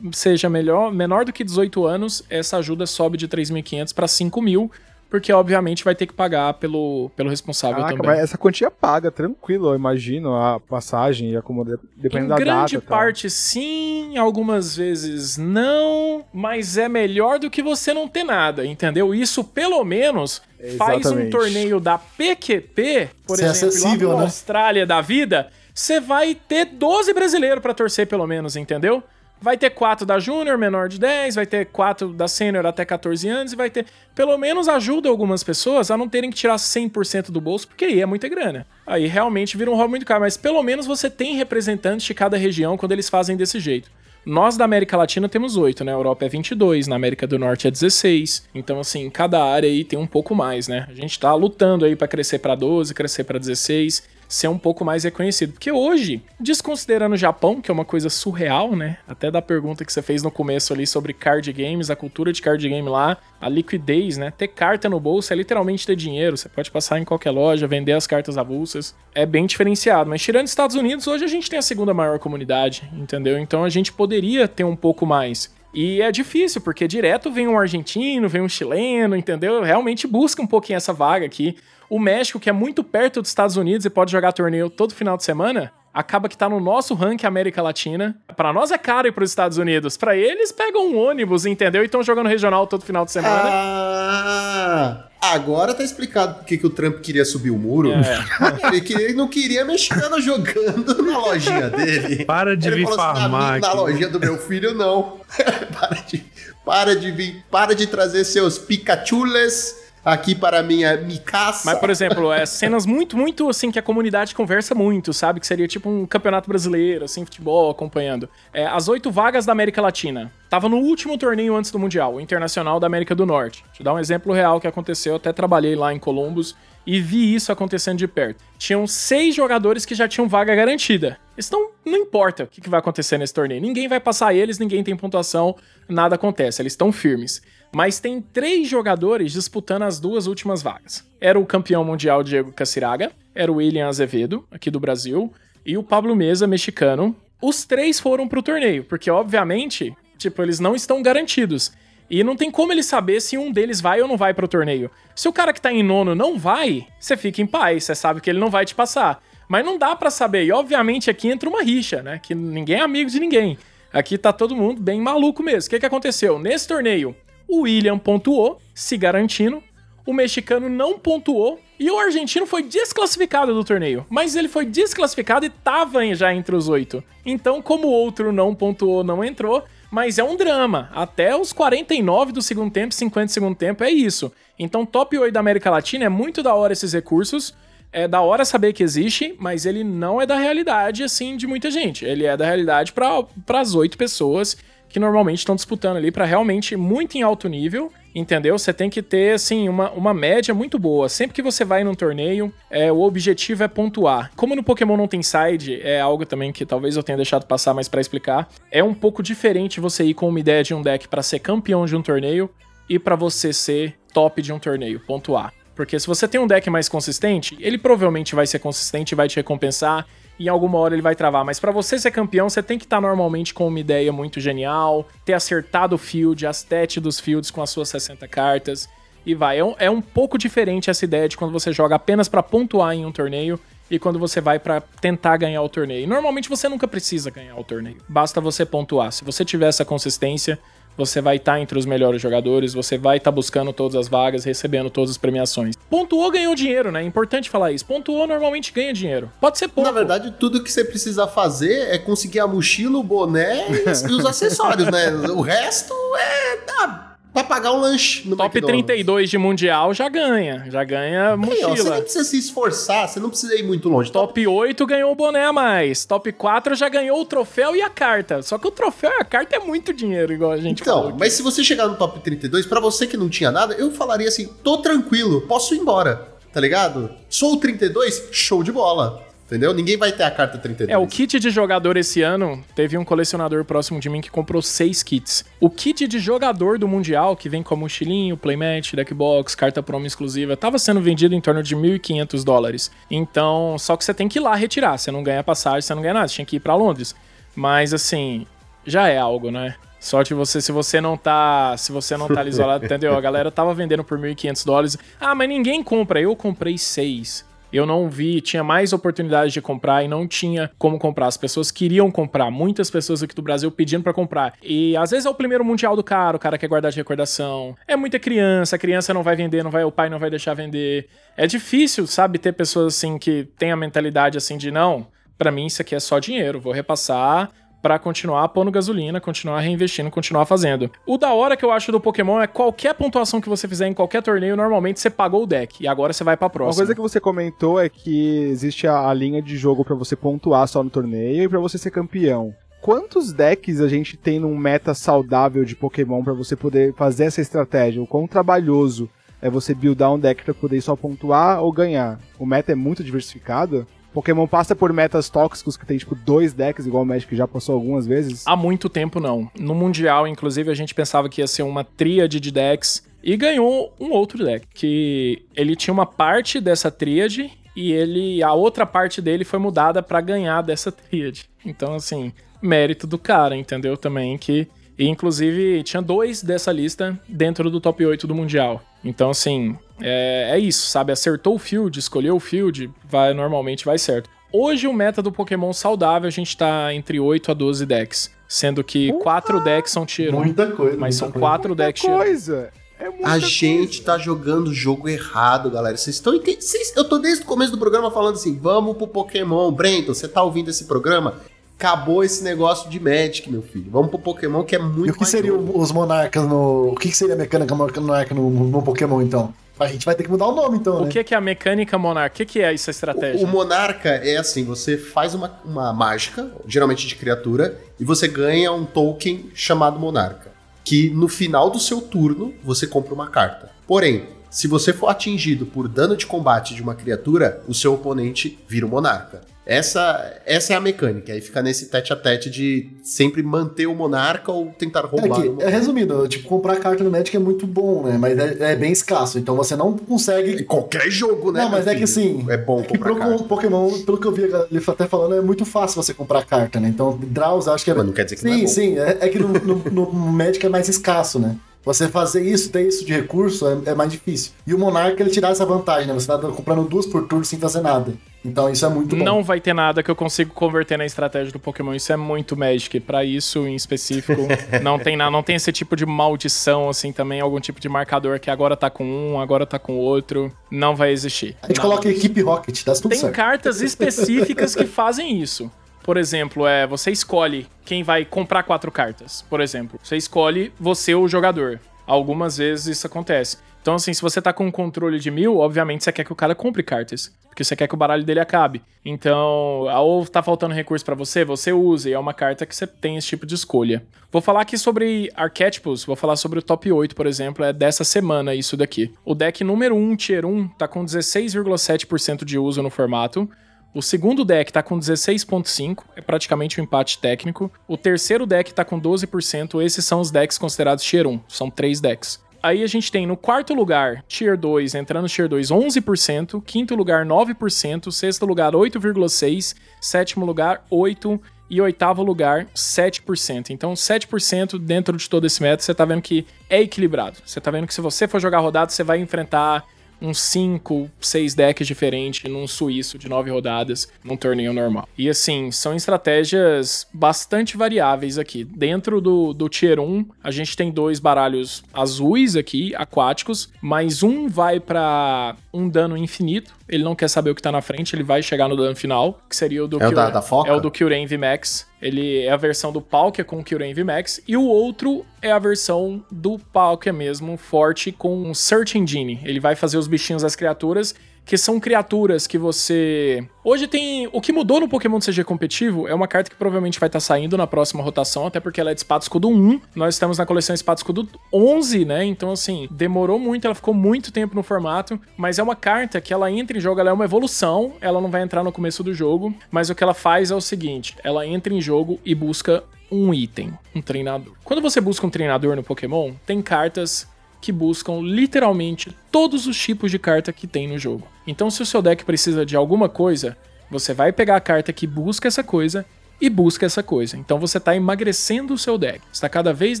seja melhor, menor do que 18 anos, essa ajuda sobe de 3.500 para 5.000, porque obviamente vai ter que pagar pelo, pelo responsável Caraca, também. mas essa quantia paga, tranquilo, eu imagino, a passagem e a acomodar, dependendo Em da grande data. tá? parte sim, algumas vezes não, mas é melhor do que você não ter nada, entendeu? Isso pelo menos faz um Exatamente. torneio da PQP, por Ser exemplo, acessível, lá na né? Austrália da vida, você vai ter 12 brasileiros pra torcer pelo menos, entendeu? Vai ter 4 da Júnior, menor de 10, vai ter 4 da Sênior até 14 anos e vai ter. Pelo menos ajuda algumas pessoas a não terem que tirar 100% do bolso, porque aí é muita grana. Aí realmente vira um hobby muito caro, mas pelo menos você tem representantes de cada região quando eles fazem desse jeito. Nós da América Latina temos 8, né? A Europa é 22, na América do Norte é 16. Então, assim, cada área aí tem um pouco mais, né? A gente tá lutando aí pra crescer pra 12, crescer pra 16, ser um pouco mais reconhecido. Porque hoje, desconsiderando o Japão, que é uma coisa surreal, né? Até da pergunta que você fez no começo ali sobre card games, a cultura de card game lá, a liquidez, né? Ter carta no bolso é literalmente ter dinheiro. Você pode passar em qualquer loja, vender as cartas avulsas. É bem diferenciado. Mas tirando Estados Unidos, hoje a gente tem a segunda maior comunidade, entendeu? Então a gente poderia ter um pouco mais. E é difícil, porque direto vem um argentino, vem um chileno, entendeu? Realmente busca um pouquinho essa vaga aqui. O México, que é muito perto dos Estados Unidos e pode jogar torneio todo final de semana, acaba que tá no nosso ranking América Latina. Pra nós é caro ir pros Estados Unidos. Pra eles, pegam um ônibus, entendeu? E estão jogando regional todo final de semana. Ah, agora tá explicado por que que o Trump queria subir o muro. É. Ele, queria- ele não queria mexicano jogando na lojinha dele. Para de Ele vir falou assim, na, farmar na lojinha do meu filho, não. para, de, para de vir, para de trazer seus Pikachules aqui para minha Mikasa. Mas, por exemplo, é, cenas muito, muito assim que a comunidade conversa muito, sabe? Que seria tipo um campeonato brasileiro, assim, futebol acompanhando. É, as oito vagas da América Latina. Tava no último torneio antes do Mundial, o Internacional da América do Norte. Eu dar um exemplo real que aconteceu. Eu até trabalhei lá em Columbus e vi isso acontecendo de perto. Tinham seis jogadores que já tinham vaga garantida. Então, não importa o que vai acontecer nesse torneio. Ninguém vai passar eles, ninguém tem pontuação, nada acontece. Eles estão firmes. Mas tem três jogadores disputando as duas últimas vagas. Era o campeão mundial Diego Caciraga, era o William Azevedo, aqui do Brasil, e o Pablo Mesa, mexicano. Os três foram pro torneio, porque obviamente, tipo, eles não estão garantidos. E não tem como ele saber se um deles vai ou não vai pro torneio. Se o cara que tá em nono não vai, você fica em paz, você sabe que ele não vai te passar. Mas não dá pra saber. E obviamente aqui entra uma rixa, né? Que ninguém é amigo de ninguém. Aqui tá todo mundo bem maluco mesmo. O que, que aconteceu? Nesse torneio, o William pontuou, se garantindo. O mexicano não pontuou. E o argentino foi desclassificado do torneio. Mas ele foi desclassificado e tava já entre os oito. Então, como o outro não pontuou, não entrou. Mas é um drama. Até os 49 do segundo tempo, 50 do segundo tempo, é isso. Então, top 8 da América Latina é muito da hora esses recursos. É da hora saber que existe, mas ele não é da realidade, assim, de muita gente. Ele é da realidade para as oito pessoas que normalmente estão disputando ali para realmente muito em alto nível, entendeu? Você tem que ter, assim, uma, uma média muito boa. Sempre que você vai num torneio, é, o objetivo é pontuar. Como no Pokémon não tem side, é algo também que talvez eu tenha deixado passar, mas para explicar, é um pouco diferente você ir com uma ideia de um deck para ser campeão de um torneio e para você ser top de um torneio, pontuar. Porque se você tem um deck mais consistente, ele provavelmente vai ser consistente e vai te recompensar. Em alguma hora ele vai travar. Mas pra você ser campeão, você tem que estar normalmente com uma ideia muito genial, ter acertado o field, as stats dos fields com as suas 60 cartas. E vai. É um, é um pouco diferente essa ideia de quando você joga apenas pra pontuar em um torneio e quando você vai pra tentar ganhar o torneio. Normalmente você nunca precisa ganhar o torneio. Basta você pontuar. Se você tiver essa consistência, você vai estar entre os melhores jogadores, você vai estar buscando todas as vagas, recebendo todas as premiações. Pontuou, ganhou dinheiro, né? É importante falar isso. Pontuou, normalmente ganha dinheiro. Pode ser pouco. Na verdade, tudo que você precisa fazer é conseguir a mochila, o boné e, os- e os acessórios, né? O resto é ah, pra pagar um lanche no Top McDonald's. 32 de Mundial já ganha. Já ganha Aí, ó, você mochila. precisa se esforçar, você não precisa ir muito longe. Top 8 ganhou o boné a mais. Top 4 já ganhou o troféu e a carta. Só que o troféu e a carta é muito dinheiro, igual a gente falou. Então, aqui. mas se você chegar no top 32, pra você que não tinha nada, eu falaria assim: tô tranquilo, posso ir embora, tá ligado? Sou o 32, show de bola. Entendeu? Ninguém vai ter a carta 32. É, o kit de jogador esse ano, teve um colecionador próximo de mim que comprou seis kits. O kit de jogador do Mundial, que vem com a mochilinho, playmat, deckbox, carta promo exclusiva, tava sendo vendido em torno de 1.500 dólares. Então, só que você tem que ir lá retirar. Você não ganha passagem, você não ganha nada. Você tinha que ir pra Londres. Mas, assim, já é algo, né? Sorte você se você não tá, se você não tá ali isolado, entendeu? A galera tava vendendo por 1.500 dólares. Ah, mas ninguém compra. Eu comprei seis. Eu não vi, tinha mais oportunidades de comprar e não tinha como comprar. As pessoas queriam comprar, muitas pessoas aqui do Brasil pedindo pra comprar. E às vezes é o primeiro mundial do cara, o cara quer guardar de recordação. É muita criança, a criança não vai vender, não vai, o pai não vai deixar vender. É difícil, sabe, ter pessoas assim que têm a mentalidade assim de não, pra mim isso aqui é só dinheiro, vou repassar pra continuar pondo gasolina, continuar reinvestindo, continuar fazendo. O da hora que eu acho do Pokémon é qualquer pontuação que você fizer em qualquer torneio, normalmente você pagou o deck e agora você vai pra Uma próxima. coisa que você comentou é que existe a, a linha de jogo pra você pontuar só no torneio e pra você ser campeão. Quantos decks a gente tem num meta saudável de Pokémon pra você poder fazer essa estratégia? O quão trabalhoso é você buildar um deck pra poder só pontuar ou ganhar? O meta é muito diversificado? Pokémon passa por metas tóxicos que tem tipo dois decks, igual o Magic já passou algumas vezes. Há muito tempo não. No Mundial, inclusive, a gente pensava que ia ser uma tríade de decks e ganhou um outro deck. Que ele tinha uma parte dessa tríade e ele. A outra parte dele foi mudada pra ganhar dessa tríade. Então, assim, mérito do cara, entendeu? Também que. E, inclusive, tinha dois dessa lista dentro do top 8 do Mundial. Então, assim, é, é isso, sabe? Acertou o field, escolheu o field, vai, normalmente vai certo. Hoje, o meta do Pokémon saudável, a gente tá entre 8 a 12 decks. Sendo que 4 decks são tier 1, Muita coisa. mas são muita coisa. 4 decks tier 1. coisa! É muita A gente tá jogando o jogo errado, galera. Vocês estão entendendo? Eu tô desde o começo do programa falando assim: vamos pro Pokémon. Brento, você tá ouvindo esse programa? Acabou esse negócio de Magic, meu filho. Vamos pro Pokémon que é muito E o que jogo. os monarcas no. O que que seria a mecânica monarca no, no Pokémon, então? A gente vai ter que mudar o nome, então, O né? que, que é a mecânica Monarch? O que, que é essa O, estratégia? o Monarca é assim: você faz uma, uma mágica, geralmente de criatura, e você ganha um token chamado Monarca. Que no final do seu turno você compra uma carta. Porém, se você for atingido por dano de combate de uma criatura, o seu oponente vira o Monarca. Essa, essa é a mecânica. Aí fica nesse tete a tete de sempre manter o Monarca ou tentar É, roubar o que, é resumido, tipo, comprar carta no Magic é muito bom, né? Mas é, é bem escasso, então você não consegue. Em qualquer jogo, né? Não, mas meu é que filho? assim, É bom Que comprar pro carta. Pokémon, pelo que eu vi ele até falando, é muito fácil você comprar carta, né? Então, Draws, acho que é. Mas não quer dizer que sim, não é bom. sim. É, é que no, no, no Magic é mais escasso, né? Você fazer isso, ter isso de recurso, é, é mais difícil. E o Monarca, ele te dá essa vantagem, né? Você tá comprando duas por turno sem fazer nada. Então, isso é muito bom. Não vai ter nada que eu consiga converter na estratégia do Pokémon. Isso é muito Magic. Pra isso, em específico, não tem nada. Não tem esse tipo de maldição, assim, também. Algum tipo de marcador que agora tá com um, agora tá com outro. Não vai existir. A gente Nada coloca equipe Rocket, dá tudo Tem certo. cartas específicas que fazem isso. Por exemplo, é, você escolhe quem vai comprar quatro cartas. Por exemplo, você escolhe você o jogador. Algumas vezes isso acontece. Então, assim, se você tá com um controle de mil, obviamente você quer que o cara compre cartas. Porque você quer que o baralho dele acabe. Então, ou tá faltando recurso pra você, você usa. E é uma carta que você tem esse tipo de escolha. Vou falar aqui sobre arquétipos. Vou falar sobre o top 8, por exemplo. É dessa semana isso daqui. O deck número 1, Tier 1, tá com 16,7% de uso no formato. O segundo deck tá com 16.5, é praticamente um empate técnico. O terceiro deck tá com 12%, esses são os decks considerados Tier 1, são três decks. Aí a gente tem no quarto lugar, Tier 2, entrando no Tier 2, 11%, quinto lugar, 9%, sexto lugar, 8,6%, sétimo lugar, 8%, e oitavo lugar, 7%. Então, 7% dentro de todo esse método, você tá vendo que é equilibrado. Você tá vendo que se você for jogar rodado, você vai enfrentar uns 5, 6 decks diferentes num suíço de 9 rodadas num torneio normal. E assim, são estratégias bastante variáveis aqui. Dentro do, do Tier 1, a gente tem dois baralhos azuis aqui, aquáticos, mas um vai para um dano infinito. Ele não quer saber o que tá na frente, ele vai chegar no dano final, que seria o do É o da- da foca? É o do Kyurem VMAX. Ele é a versão do Palkia com Kyurem VMAX. E o outro é a versão do Palkia mesmo, forte, com Search Engine. Ele vai fazer os bichinhos das criaturas, que são criaturas que você... Hoje tem... O que mudou no Pokémon CG competitivo é uma carta que provavelmente vai estar saindo na próxima rotação, até porque ela é de Espada Escudo 1. Nós estamos na coleção Espada Escudo 11, né? Então, assim, demorou muito, ela ficou muito tempo no formato, mas é uma carta que ela entra em jogo, ela é uma evolução, ela não vai entrar no começo do jogo, mas o que ela faz é o seguinte, ela entra em jogo e busca um item, um treinador. Quando você busca um treinador no Pokémon, tem cartas que buscam literalmente todos os tipos de carta que tem no jogo. Então, se o seu deck precisa de alguma coisa, você vai pegar a carta que busca essa coisa e busca essa coisa. Então você tá emagrecendo o seu deck. Você tá cada vez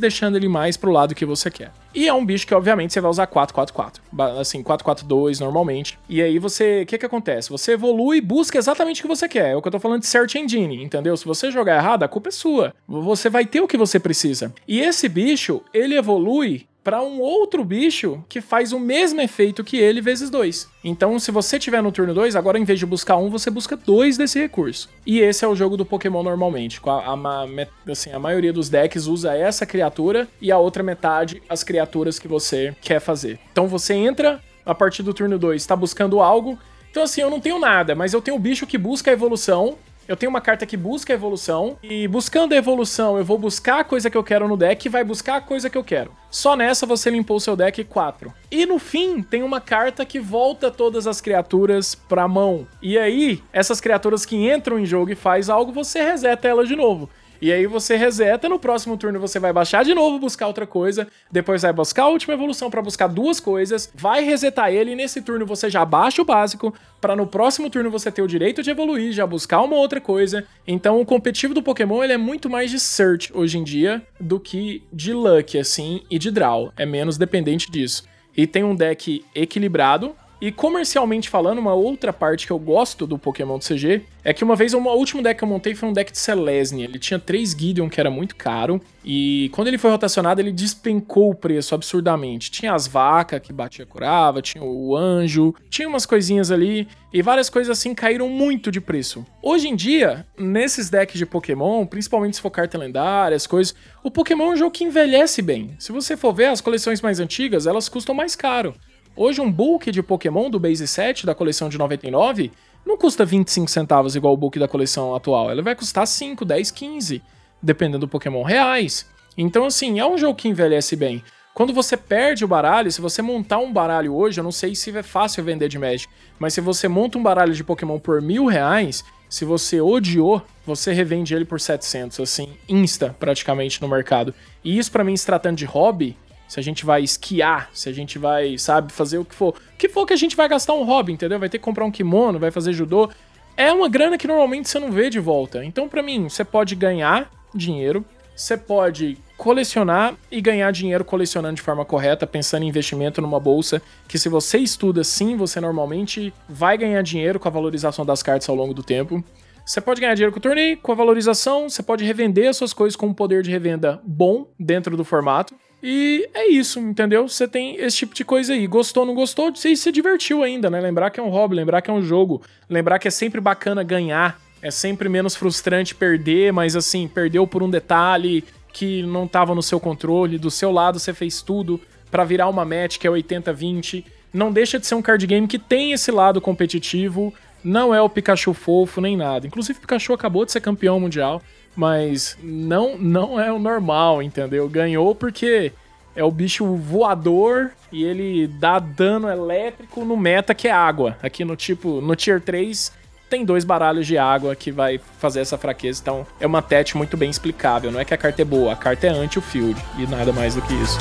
deixando ele mais pro lado que você quer. E é um bicho que, obviamente, você vai usar 4-4-4. Ba- Assim, 4-4-2 normalmente. E aí você. O que que acontece? Você evolui e busca exatamente o que você quer. É o que eu tô falando de Search Engine, entendeu? Se você jogar errado, a culpa é sua. Você vai ter o que você precisa. E esse bicho, ele evolui para um outro bicho que faz o mesmo efeito que ele vezes dois. Então, se você tiver no turno 2, agora em vez de buscar um, você busca dois desse recurso. E esse é o jogo do Pokémon normalmente. A, a assim, a maioria dos decks usa essa criatura e a outra metade as criaturas que você quer fazer. Então você entra a partir do turno 2, está buscando algo. Então, assim, eu não tenho nada, mas eu tenho um bicho que busca a evolução. Eu tenho uma carta que busca a evolução, e buscando a evolução, eu vou buscar a coisa que eu quero no deck e vai buscar a coisa que eu quero. Só nessa você limpou o seu deck 4. E no fim, tem uma carta que volta todas as criaturas pra mão. E aí, essas criaturas que entram em jogo e faz algo, você reseta ela de novo. E aí você reseta, no próximo turno você vai baixar de novo, buscar outra coisa, depois vai buscar a última evolução pra buscar duas coisas, vai resetar ele e nesse turno você já baixa o básico pra no próximo turno você ter o direito de evoluir, já buscar uma outra coisa. Então o competitivo do Pokémon ele é muito mais de search hoje em dia do que de luck assim e de draw, é menos dependente disso. E tem um deck equilibrado, e comercialmente falando, uma outra parte que eu gosto do Pokémon do CG é que uma vez o último deck que eu montei foi um deck de Selesnya. Ele tinha três Gideon, que era muito caro. E quando ele foi rotacionado, ele despencou o preço absurdamente. Tinha as vacas que batia curava, tinha o anjo, tinha umas coisinhas ali. E várias coisas assim caíram muito de preço. Hoje em dia, nesses decks de Pokémon, principalmente se for carta lendária, as coisas, o Pokémon é um jogo que envelhece bem. Se você for ver, as coleções mais antigas, elas custam mais caro. Hoje um book de Pokémon do Base 7 da coleção de 99 não custa 25 centavos igual o book da coleção atual. Ele vai custar 5, 10, 15, dependendo do Pokémon reais. Então assim, é um jogo que envelhece bem. Quando você perde o baralho, se você montar um baralho hoje, eu não sei se é fácil vender de Magic, mas se você monta um baralho de Pokémon por mil reais, se você odiou, você revende ele por 700, assim, insta praticamente no mercado. E isso pra mim, se tratando de hobby, se a gente vai esquiar, se a gente vai, sabe, fazer o que for. O que for que a gente vai gastar um hobby, entendeu? Vai ter que comprar um kimono, vai fazer judô. É uma grana que normalmente você não vê de volta. Então, pra mim, você pode ganhar dinheiro, você pode colecionar e ganhar dinheiro colecionando de forma correta, pensando em investimento numa bolsa, que se você estuda sim, você normalmente vai ganhar dinheiro com a valorização das cartas ao longo do tempo. Você pode ganhar dinheiro com o torneio, com a valorização, você pode revender as suas coisas com um poder de revenda bom dentro do formato. E é isso, entendeu? Você tem esse tipo de coisa aí. Gostou, não gostou? Você se divertiu ainda, né? Lembrar que é um hobby, lembrar que é um jogo, lembrar que é sempre bacana ganhar, é sempre menos frustrante perder, mas assim, perdeu por um detalhe que não tava no seu controle, do seu lado você fez tudo pra virar uma match que é 80-20. Não deixa de ser um card game que tem esse lado competitivo, não é o Pikachu fofo nem nada. Inclusive o Pikachu acabou de ser campeão mundial, mas não não é o normal, entendeu? Ganhou porque é o bicho voador e ele dá dano elétrico no meta que é água. Aqui no tipo, no tier 3 tem dois baralhos de água que vai fazer essa fraqueza, então é uma tete muito bem explicável. Não é que a carta é boa, a carta é anti o field e nada mais do que isso.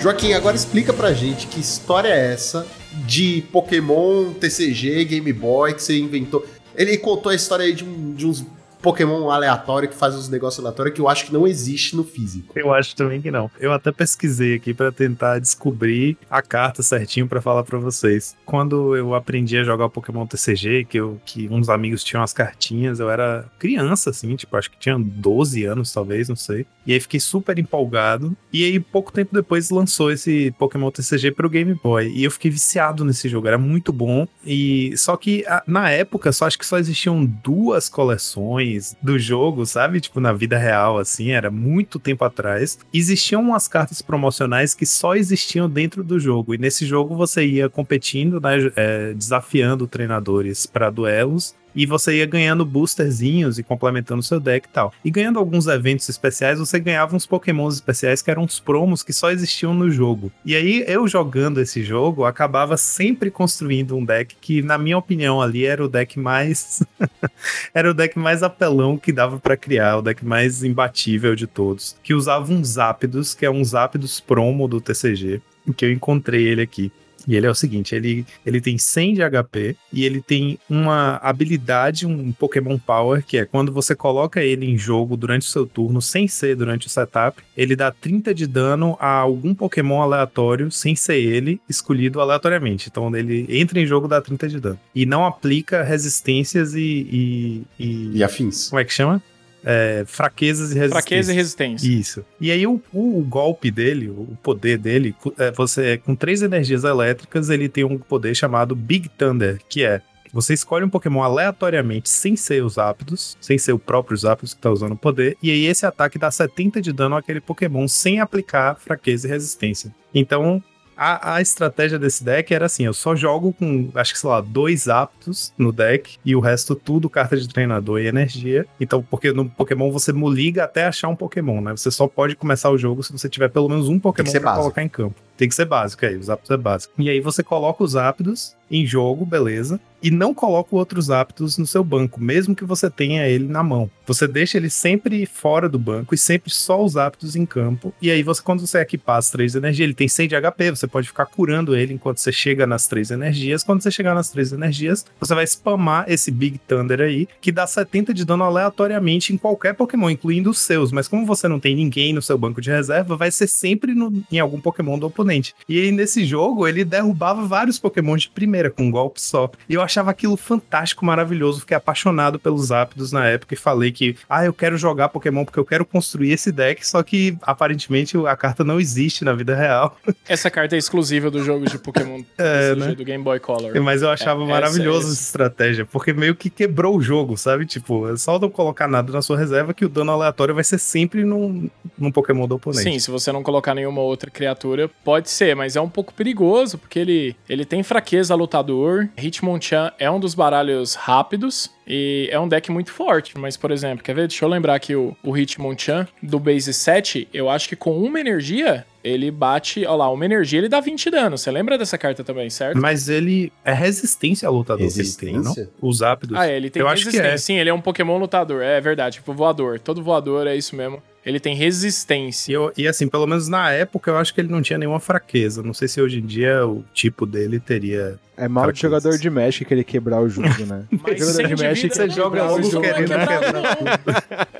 Joaquim, agora explica pra gente que história é essa de Pokémon, TCG, Game Boy que você inventou. Ele contou a história aí de, um- de uns Pokémon aleatório que faz uns negócios aleatórios que eu acho que não existe no físico. Eu acho também que não. Eu até pesquisei aqui pra tentar descobrir a carta certinho pra falar pra vocês. Quando eu aprendi a jogar Pokémon TCG, que, eu, que uns amigos tinham as cartinhas, eu era criança, assim, tipo, acho que tinha 12 anos, talvez, não sei. E aí fiquei super empolgado. E aí, pouco tempo depois, lançou esse Pokémon TCG pro Game Boy. E eu fiquei viciado nesse jogo, era muito bom. E só que na época, só acho que só existiam duas coleções do jogo, sabe? Tipo, na vida real, assim, era muito tempo atrás. Existiam umas cartas promocionais que só existiam dentro do jogo. E nesse jogo você ia competindo, né? é, desafiando treinadores para duelos. E você ia ganhando boosterzinhos e complementando seu deck e tal. E ganhando alguns eventos especiais, você ganhava uns pokémons especiais que eram uns promos que só existiam no jogo. E aí, eu jogando esse jogo, acabava sempre construindo um deck que, na minha opinião, ali era o deck mais. era o deck mais apelão que dava pra criar, o deck mais imbatível de todos. Que usava um Zapdos, que é um Zapdos promo do TCG, que eu encontrei ele aqui. E ele é o seguinte, ele, ele tem 100 de HP e ele tem uma habilidade, um Pokémon Power, que é quando você coloca ele em jogo durante o seu turno, sem ser durante o setup, ele dá 30 de dano a algum Pokémon aleatório, sem ser ele, escolhido aleatoriamente. Então ele entra em jogo e dá 30 de dano. E não aplica resistências e... e, e- E afins. como é que chama? É, fraquezas e resistências. Fraqueza e resistência. Isso. E aí o, o golpe dele, o poder dele, é, você com três energias elétricas, ele tem um poder chamado Big Thunder, que é você escolhe um Pokémon aleatoriamente sem ser os Zapdos, sem ser o próprio Zapdos que tá usando o poder, e aí esse ataque dá 70 de dano àquele Pokémon sem aplicar fraqueza e resistência. Então, a, a estratégia desse deck era assim: eu só jogo com, acho que sei lá, dois aptos no deck e o resto tudo carta de treinador e energia. Então, porque no Pokémon você liga até achar um Pokémon, né? Você só pode começar o jogo se você tiver pelo menos um Pokémon pra básico. colocar em campo. Tem que ser básico, aí, os aptos é básico. E aí você coloca os aptos em jogo, beleza, e não coloca outros aptos no seu banco, mesmo que você tenha ele na mão. Você deixa ele sempre fora do banco e sempre só os aptos em campo. E aí você, quando você equipar as três energias, ele tem 100 de HP, você pode ficar curando ele enquanto você chega nas três energias. Quando você chegar nas três energias, você vai spamar esse Big Thunder aí, que dá 70 de dano aleatoriamente em qualquer Pokémon, incluindo os seus. Mas como você não tem ninguém no seu banco de reserva, vai ser sempre no- em algum Pokémon do oponente. E aí, nesse jogo, ele derrubava vários Pokémon de primeira, com um golpe só. E eu achava aquilo fantástico, maravilhoso. Fiquei apaixonado pelos Zapdos na época e falei que, ah, eu quero jogar Pokémon porque eu quero construir esse deck, só que aparentemente a carta não existe na vida real. Essa carta é exclusiva do jogo de Pokémon É, né? do Game Boy Color. Mas eu achava É, maravilhoso essa- essa estratégia, porque meio que quebrou o jogo, sabe? Tipo, é só não colocar nada na sua reserva que o dano aleatório vai ser sempre num, num Pokémon do oponente. Sim, se você não colocar nenhuma outra criatura, pode ser, mas é um pouco perigoso, porque ele, ele tem fraqueza a lutador. Hitmonchan é um dos baralhos rápidos e é um deck muito forte. Mas, por exemplo, quer ver? Deixa eu lembrar que o, o Hitmonchan do base 7, eu acho que com uma energia, ele bate. Olha lá, uma energia ele dá 20 dano. Você lembra dessa carta também, certo? Mas ele é resistência ao lutador ele tem, Resistência? não? Os Zapdos. Ah, é, ele tem Eu acho que resistência. é. Sim, ele é um Pokémon lutador. É verdade, tipo voador. Todo voador é isso mesmo. Ele tem resistência. E, eu- e assim, pelo menos na época, eu acho que ele não tinha nenhuma fraqueza. Não sei se hoje em dia o tipo dele teria. É mal de jogador de Magic querer quebrar o jogo, né? Mas jogador 100 de de Magic, você joga quebrado, o jogo é querendo quebrado, quebrar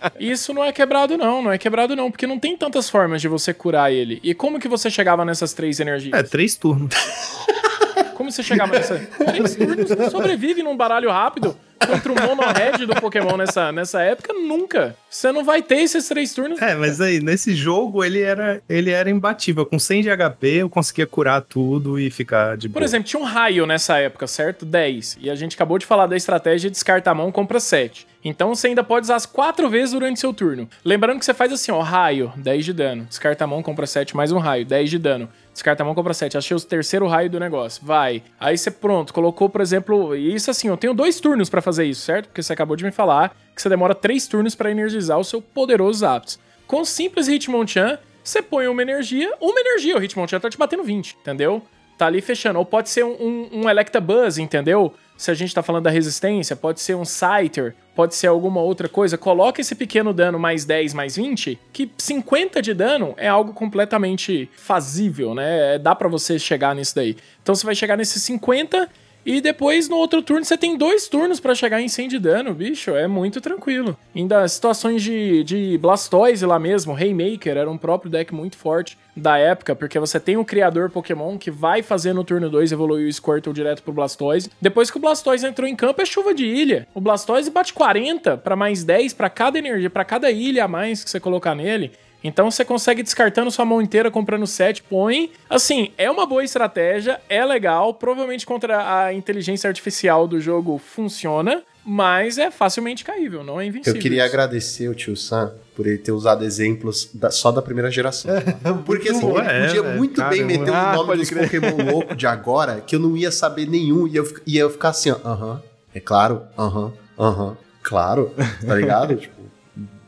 não. Isso não é quebrado, não. Não é quebrado, não. Porque não tem tantas formas de você curar ele. E como que você chegava nessas três energias? É, três turnos. Como você chegava nessa. Três turnos? Você sobrevive num baralho rápido contra o mono-red do Pokémon nessa, nessa época? Nunca. Você não vai ter esses três turnos. É, mas aí, nesse jogo, ele era, ele era imbatível. Com 100 de HP, eu conseguia curar tudo e ficar de boa. Por exemplo, tinha um raio nessa época, certo? 10. E a gente acabou de falar da estratégia de descarta a mão, compra 7. Então você ainda pode usar as 4 vezes durante seu turno. Lembrando que você faz assim, ó, raio, 10 de dano. Descarta a mão, compra 7, mais um raio, 10 de dano. Descarta a mão, compra 7. Achei o terceiro raio do negócio. Vai. Aí você, pronto, colocou, por exemplo, isso assim, eu tenho dois turnos pra fazer isso, certo? Porque você acabou de me falar que você demora 3 turnos pra energizar o seu poderoso Zapdos. Com simples Hitmonchan, você põe uma energia, uma energia, o Hitmonchan tá te batendo 20, entendeu? Tá ali fechando. Ou pode ser um, um, Electabuzz, entendeu? Se a gente tá falando da resistência, pode ser um Scyther, pode ser alguma outra coisa. Coloca esse pequeno dano mais 10, mais 20, que 50 de dano é algo completamente fazível, né? É, Dá pra você chegar nisso daí. Então você vai chegar nesse 50 e depois no outro turno você tem dois turnos pra chegar em 100 de dano, bicho. É muito tranquilo. Ainda situações de, de Blastoise lá mesmo, Haymaker era um próprio deck muito forte da época, porque você tem um criador Pokémon que vai fazer no turno 2 evoluir o Squirtle direto pro Blastoise. Depois que o Blastoise entrou em campo, é chuva de ilha. O Blastoise bate 40 pra mais 10 pra cada energia, pra cada ilha a mais que você colocar nele. Então você consegue descartando sua mão inteira, comprando set, põe. Assim, é uma boa estratégia, é legal. Provavelmente contra a inteligência artificial do jogo funciona, mas é facilmente caível, não é Eu invencível. queria isso. agradecer o tio Sam por ele ter usado exemplos da- só da primeira geração. Porque assim, bom, ele é, podia velho. muito bem meter Ah, o nome dos crer. Pokémon louco de agora, que eu não ia saber nenhum, e eu, ia ficar assim, ó, aham, é claro, aham, aham, claro, tá ligado? tipo,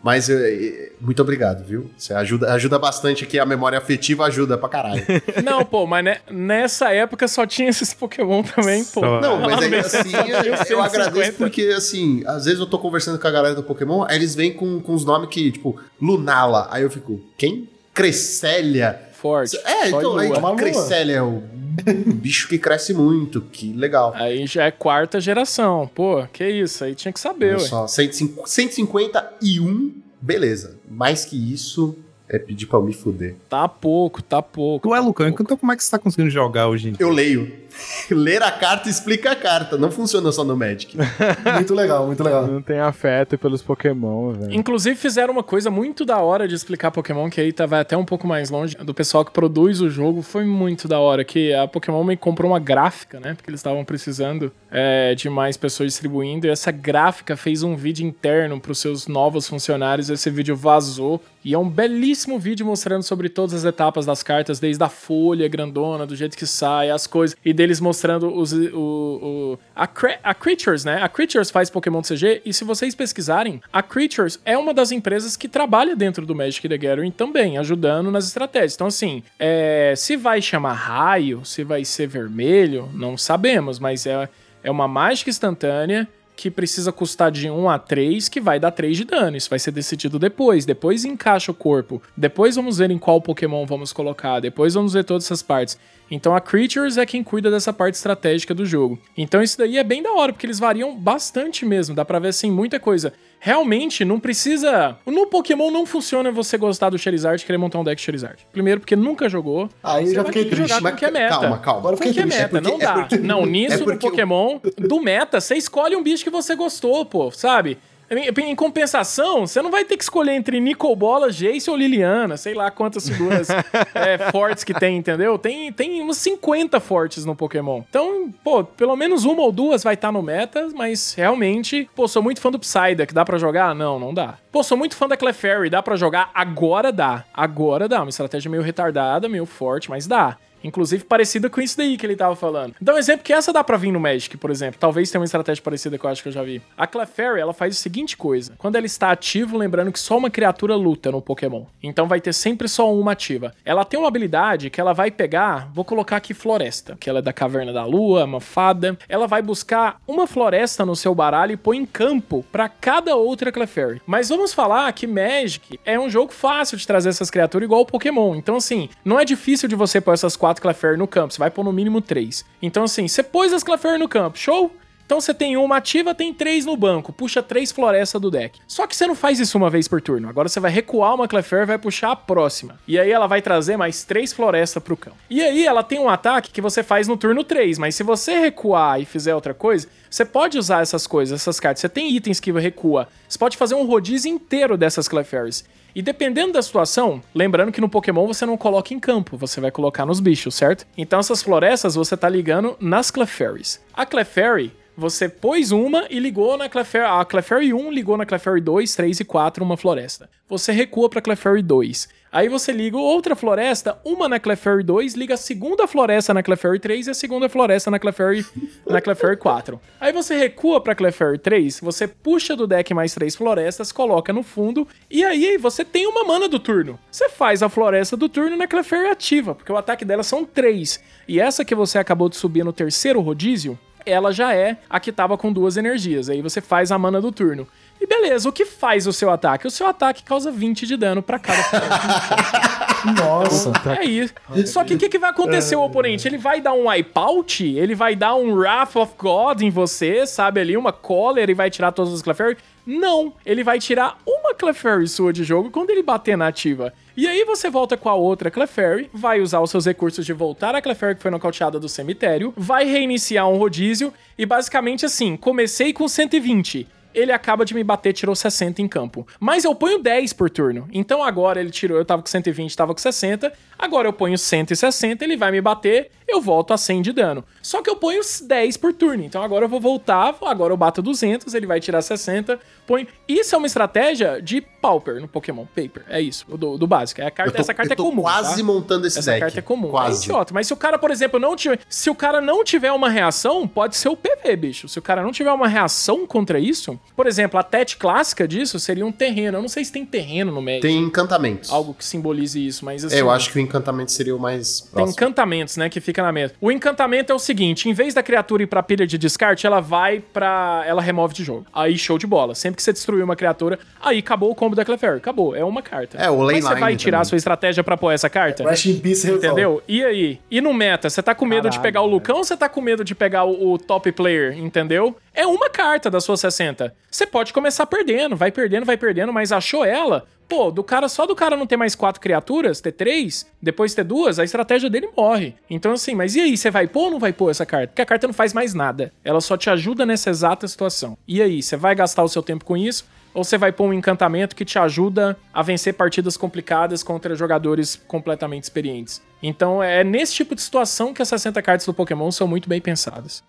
mas eu- eu- muito obrigado, viu? Você ajuda, ajuda bastante aqui, a memória afetiva ajuda pra caralho. Não, pô, mas ne- nessa época só tinha esses Pokémon também, pô. Não, mas ainda Ah, assim, eu, eu 150. agradeço porque, assim, às vezes eu tô conversando com a galera do Pokémon, aí eles vêm com, com os nomes que, tipo, Lunala. Aí eu fico, quem? Cressélia. Forte. É, então, aí, lua. Cressélia é o um bicho que cresce muito, que legal. Aí já é quarta geração. Pô, que isso, aí tinha que saber, Olha ué. só, 150 151, beleza. Mais que isso, é pedir pra eu me fuder. Tá pouco, tá pouco. Ué, Lucão, então como é que você tá conseguindo jogar hoje em dia? Eu leio. Ler a carta explica a carta, não funciona só no Magic. Muito legal, muito legal. Não tem afeto pelos Pokémon, velho. Inclusive fizeram uma coisa muito da hora de explicar Pokémon, que aí tá, vai até um pouco mais longe do pessoal que produz o jogo. Foi muito da hora, que a Pokémon meio que comprou uma gráfica, né? Porque eles estavam precisando é, de mais pessoas distribuindo. E essa gráfica fez um vídeo interno pros seus novos funcionários. Esse vídeo vazou. E é um belíssimo vídeo mostrando sobre todas as etapas das cartas, desde a folha grandona, do jeito que sai, as coisas. E deles mostrando os, o, o- a, a Creatures, né? A Creatures faz Pokémon CG. E se vocês pesquisarem, a Creatures é uma das empresas que trabalha dentro do Magic the Gathering também, ajudando nas estratégias. Então, assim, é, se vai chamar raio, se vai ser vermelho, não sabemos, mas é, é uma mágica instantânea que precisa custar de 1 a 3, que vai dar 3 de dano. Isso vai ser decidido depois. Depois encaixa o corpo. Depois vamos ver em qual Pokémon vamos colocar. Depois vamos ver todas essas partes. Então a Creatures é quem cuida dessa parte estratégica do jogo. Então isso daí é bem da hora, porque eles variam bastante mesmo. Dá pra ver assim muita coisa. Realmente não precisa. No Pokémon não funciona você gostar do Charizard e querer montar um deck Charizard. Primeiro, porque nunca jogou. Aí Você já vai fiquei triste. com o que é meta. calma, calma. Agora eu fiquei é triste. meta, É porque- não dá. é porque- não, nisso é no Pokémon, do meta, você escolhe um bicho que você gostou, pô, sabe? Em, compensação, você não vai ter que escolher entre Nicobola, Jace ou Liliana, sei lá quantas figuras é, fortes que tem, entendeu? Tem, tem uns 50 fortes no Pokémon. Então, pô, pelo menos uma ou duas vai estar no meta, mas realmente, pô, sou muito fã do Psyduck, dá pra jogar? Não, não dá. Pô, sou muito fã da Clefairy, dá pra jogar? Agora dá. Agora dá. Uma estratégia meio retardada, meio forte, mas dá. Inclusive parecida com isso daí que ele tava falando. Dá um exemplo que essa dá pra vir no Magic, por exemplo. Talvez tenha uma estratégia parecida que eu acho que eu já vi. A Clefairy, ela faz a seguinte coisa. Quando ela está ativo, lembrando que só uma criatura luta no Pokémon. Então vai ter sempre só uma ativa. Ela tem uma habilidade que ela vai pegar, vou colocar aqui Floresta, que ela é da Caverna da Lua, uma fada. Ela vai buscar uma floresta no seu baralho e põe em campo pra cada outra Clefairy. Mas vamos falar que Magic é um jogo fácil de trazer essas criaturas igual o Pokémon. Então assim, não é difícil de você pôr essas quatro Clefairy no campo, você vai pôr no mínimo três. Então assim, você pôs as Clefairy no campo, show? Então você tem uma ativa, tem três no banco, puxa três florestas do deck. Só que você não faz isso uma vez por turno. Agora você vai recuar uma Clefairy vai puxar a próxima. E aí ela vai trazer mais três florestas pro campo. E aí ela tem um ataque que você faz no turno 3, mas se você recuar e fizer outra coisa, você pode usar essas coisas, essas cartas. Você tem itens que recua. Você pode fazer um rodízio inteiro dessas Clefairies. E dependendo da situação, lembrando que no Pokémon você não coloca em campo, você vai colocar nos bichos, certo? Então essas florestas você tá ligando nas Clefairies. A Clefairy Você pôs uma e ligou na Clefairy. A Clefairy 1 ligou na Clefairy 2, 3 e 4 uma floresta. Você recua pra Clefairy 2. Aí você liga outra floresta, uma na Clefairy 2, liga a segunda floresta na Clefairy 3 e a segunda floresta na Clefairy, na Clefairy 4. Aí você recua pra Clefairy 3, você puxa do deck mais três florestas, coloca no fundo, e aí você tem uma mana do turno. Você faz a floresta do turno na Clefairy ativa, porque o ataque dela são três. E essa que você acabou de subir no terceiro rodízio, ela já é a que tava com duas energias. Aí você faz a mana do turno. E beleza, o que faz o seu ataque? O seu ataque causa 20 de dano pra cada Nossa. É isso. Só que o que, que vai acontecer o oponente? Ele vai dar um wipeout? Ele vai dar um Wrath of God em você, sabe ali? Uma Cólera e vai tirar todas as Clefairy? Não. Ele vai tirar uma Clefairy sua de jogo quando ele bater na ativa. E aí você volta com a outra Clefairy, vai usar os seus recursos de voltar a Clefairy que foi nocauteada do cemitério, vai reiniciar um rodízio e basicamente assim, comecei com 120 ele acaba de me bater, tirou 60 em campo. Mas eu ponho 10 por turno. Então agora ele tirou, eu tava com 120, tava com 60. Agora eu ponho 160, ele vai me bater, eu volto a 100 de dano. Só que eu ponho 10 por turno. Então agora eu vou voltar, agora eu bato 200, ele vai tirar 60, põe. Isso é uma estratégia de Pauper no Pokémon Paper. É isso, do, do básico. É a carta, tô, essa carta eu tô é comum. quase tá? montando esse Essa deck. carta é comum. É Quase. idiota. Mas se o cara, por exemplo, não tiver. Se o cara não tiver uma reação, pode ser o PV, bicho. Se o cara não tiver uma reação contra isso, por exemplo, a TET clássica disso seria um terreno. Eu não sei se tem terreno no meio. Tem encantamentos. Algo que simbolize isso, mas assim. É, eu acho que o encantamento seria o mais Tem próximo. encantamentos, né, que fica na mesa. O encantamento é o seguinte, em vez da criatura ir pra pilha de descarte, ela vai pra... ela remove de jogo. Aí, show de bola. Sempre que você destruir uma criatura, aí acabou o combo da Clefairy. Acabou, é uma carta. É, o Mas você Leyline vai tirar também. a sua estratégia pra pôr essa carta? Rest in Peace resolve. Entendeu? E aí? E no meta, você tá com medo de Caralho, pegar o. Lucão ou você tá com medo de pegar o, o top player, entendeu? É uma carta das suas 60. Você pode começar perdendo, vai perdendo, vai perdendo, mas achou ela. Pô, do cara, só do cara não ter mais quatro criaturas, ter três, depois ter duas, a estratégia dele morre. Então, assim, mas e aí? Você vai pôr ou não vai pôr essa carta? Porque a carta não faz mais nada. Ela só te ajuda nessa exata situação. E aí? Você vai gastar o seu tempo com isso? Ou você vai pôr um encantamento que te ajuda a vencer partidas complicadas contra jogadores completamente experientes? Então é nesse tipo de situação que as 60 cartas do Pokémon são muito bem pensadas.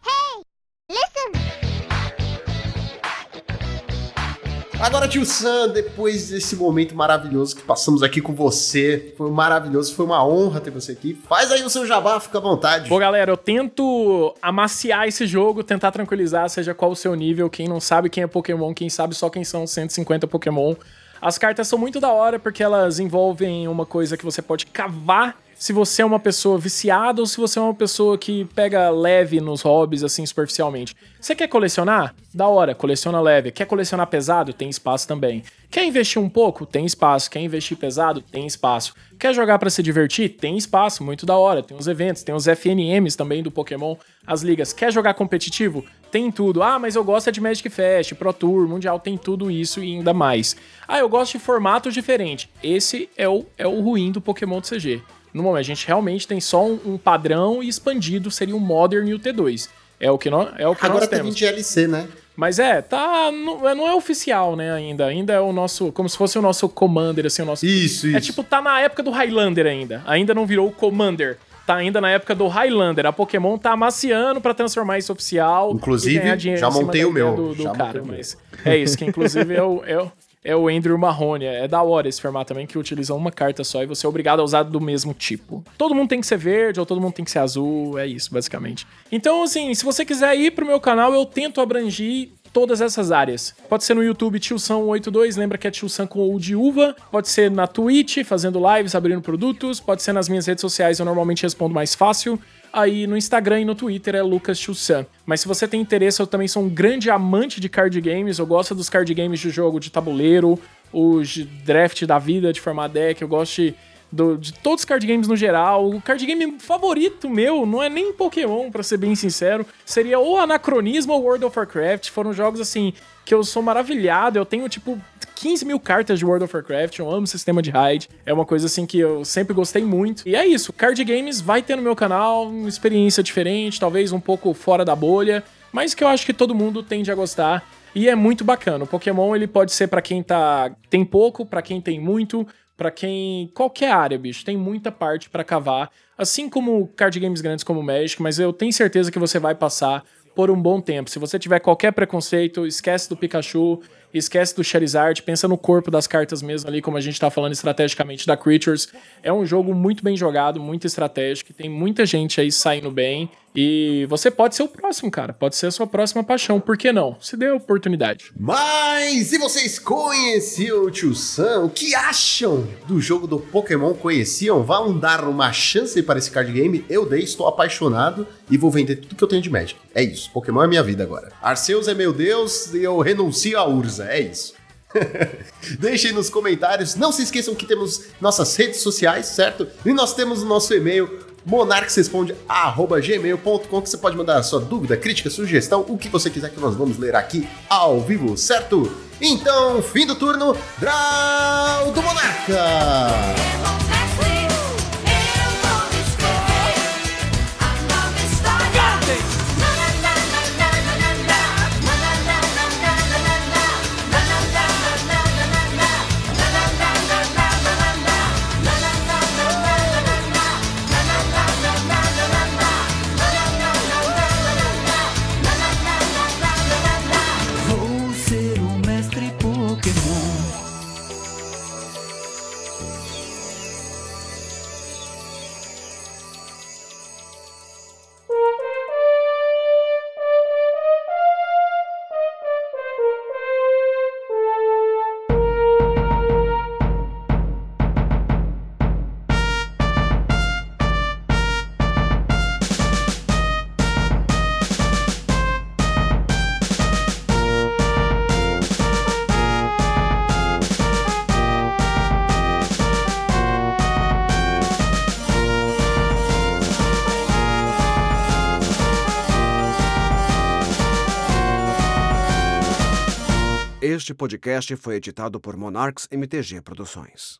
Agora, tio Sam, depois desse momento maravilhoso que passamos aqui com você, foi maravilhoso, foi uma honra ter você aqui. Faz aí o seu jabá, fica à vontade. Bom, galera, eu tento amaciar esse jogo, tentar tranquilizar, seja qual o seu nível. Quem não sabe quem é Pokémon, quem sabe só quem são 150 Pokémon. As cartas são muito da hora porque elas envolvem uma coisa que você pode cavar se você é uma pessoa viciada ou se você é uma pessoa que pega leve nos hobbies, assim, superficialmente. Você quer colecionar? Da hora, coleciona leve. Quer colecionar pesado? Tem espaço também. Quer investir um pouco? Tem espaço. Quer investir pesado? Tem espaço. Quer jogar pra se divertir? Tem espaço, muito da hora. Tem os eventos, tem os FNMs também do Pokémon, as ligas. Quer jogar competitivo? Tem tudo. Ah, mas eu gosto é de Magic Fest, Pro Tour, Mundial, tem tudo isso e ainda mais. Ah, eu gosto de formatos diferentes. Esse é o, é o ruim do Pokémon do CG. No momento, a gente realmente tem só um, um padrão e expandido seria o Modern e o T2. É o que nós, é o que Agora nós tem temos. 20 LC, né? Mas é, tá. Não, é- não é oficial, né, ainda. Ainda é o nosso. Como se fosse o nosso Commander, assim, o nosso. Isso, isso. É tipo, tá na época do Highlander ainda. Ainda não virou o Commander. Tá ainda na época do Highlander. A Pokémon tá amaciando pra transformar isso oficial. Inclusive, e já montei o meu, Do, do já cara, montei mas é isso, que inclusive é o. É o é o Andrew Marrone. É da hora esse formato também, que utiliza uma carta só e você é obrigado a usar do mesmo tipo. Todo mundo tem que ser verde ou todo mundo tem que ser azul, é isso, basicamente. Então, assim, se você quiser ir pro meu canal, eu tento abrangir todas essas áreas. Pode ser no YouTube Tilsão82, lembra que é Tilsão com o de uva. Pode ser na Twitch, fazendo lives, abrindo produtos. Pode ser nas minhas redes sociais, eu normalmente respondo mais fácil. Aí no Instagram e no Twitter é Lucas Chussan. Mas se você tem interesse, eu também sou um grande amante de card games. Eu gosto dos card games de jogo de tabuleiro, os draft da vida, de formar deck. Eu gosto de, do- de todos os card games no geral. O card game favorito meu não é nem Pokémon, pra ser bem sincero. Seria ou Anacronismo ou World of Warcraft. Foram jogos assim que eu sou maravilhado. Eu tenho tipo 15 mil cartas de World of Warcraft, eu amo o sistema de raid, é uma coisa assim que eu sempre gostei muito. E é isso, card games vai ter no meu canal, uma experiência diferente, talvez um pouco fora da bolha, mas que eu acho que todo mundo tende a gostar. E é muito bacana. O Pokémon ele pode ser pra quem tá tem pouco, pra quem tem muito, pra quem qualquer área, bicho, tem muita parte pra cavar. Assim como card games grandes como o Magic, mas eu tenho certeza que você vai passar por um bom tempo. Se você tiver qualquer preconceito, esquece do Pikachu, esquece do Charizard, pensa no corpo das cartas mesmo ali, como a gente tá falando estrategicamente da Creatures. É um jogo muito bem jogado, muito estratégico, tem muita gente aí saindo bem. E você pode ser o próximo, cara. Pode ser a sua próxima paixão. Por que não? Se dê a oportunidade. Mas e vocês conheciam o Tio Sam? O que acham do jogo do Pokémon? Conheciam? Vão dar uma chance para esse card game? Eu dei, estou apaixonado e vou vender tudo que eu tenho de Magic. É isso. Pokémon é minha vida agora. Arceus é meu Deus e eu renuncio a Urza. É isso. Deixem nos comentários. Não se esqueçam que temos nossas redes sociais, certo? E nós temos o nosso e-mail monarquesresponde@gmail.com que você pode mandar a sua dúvida, crítica, sugestão, o que você quiser que nós vamos ler aqui ao vivo, certo? Então, fim do turno, Draw do Monarca! Este podcast foi editado por Monarchs MTG Produções.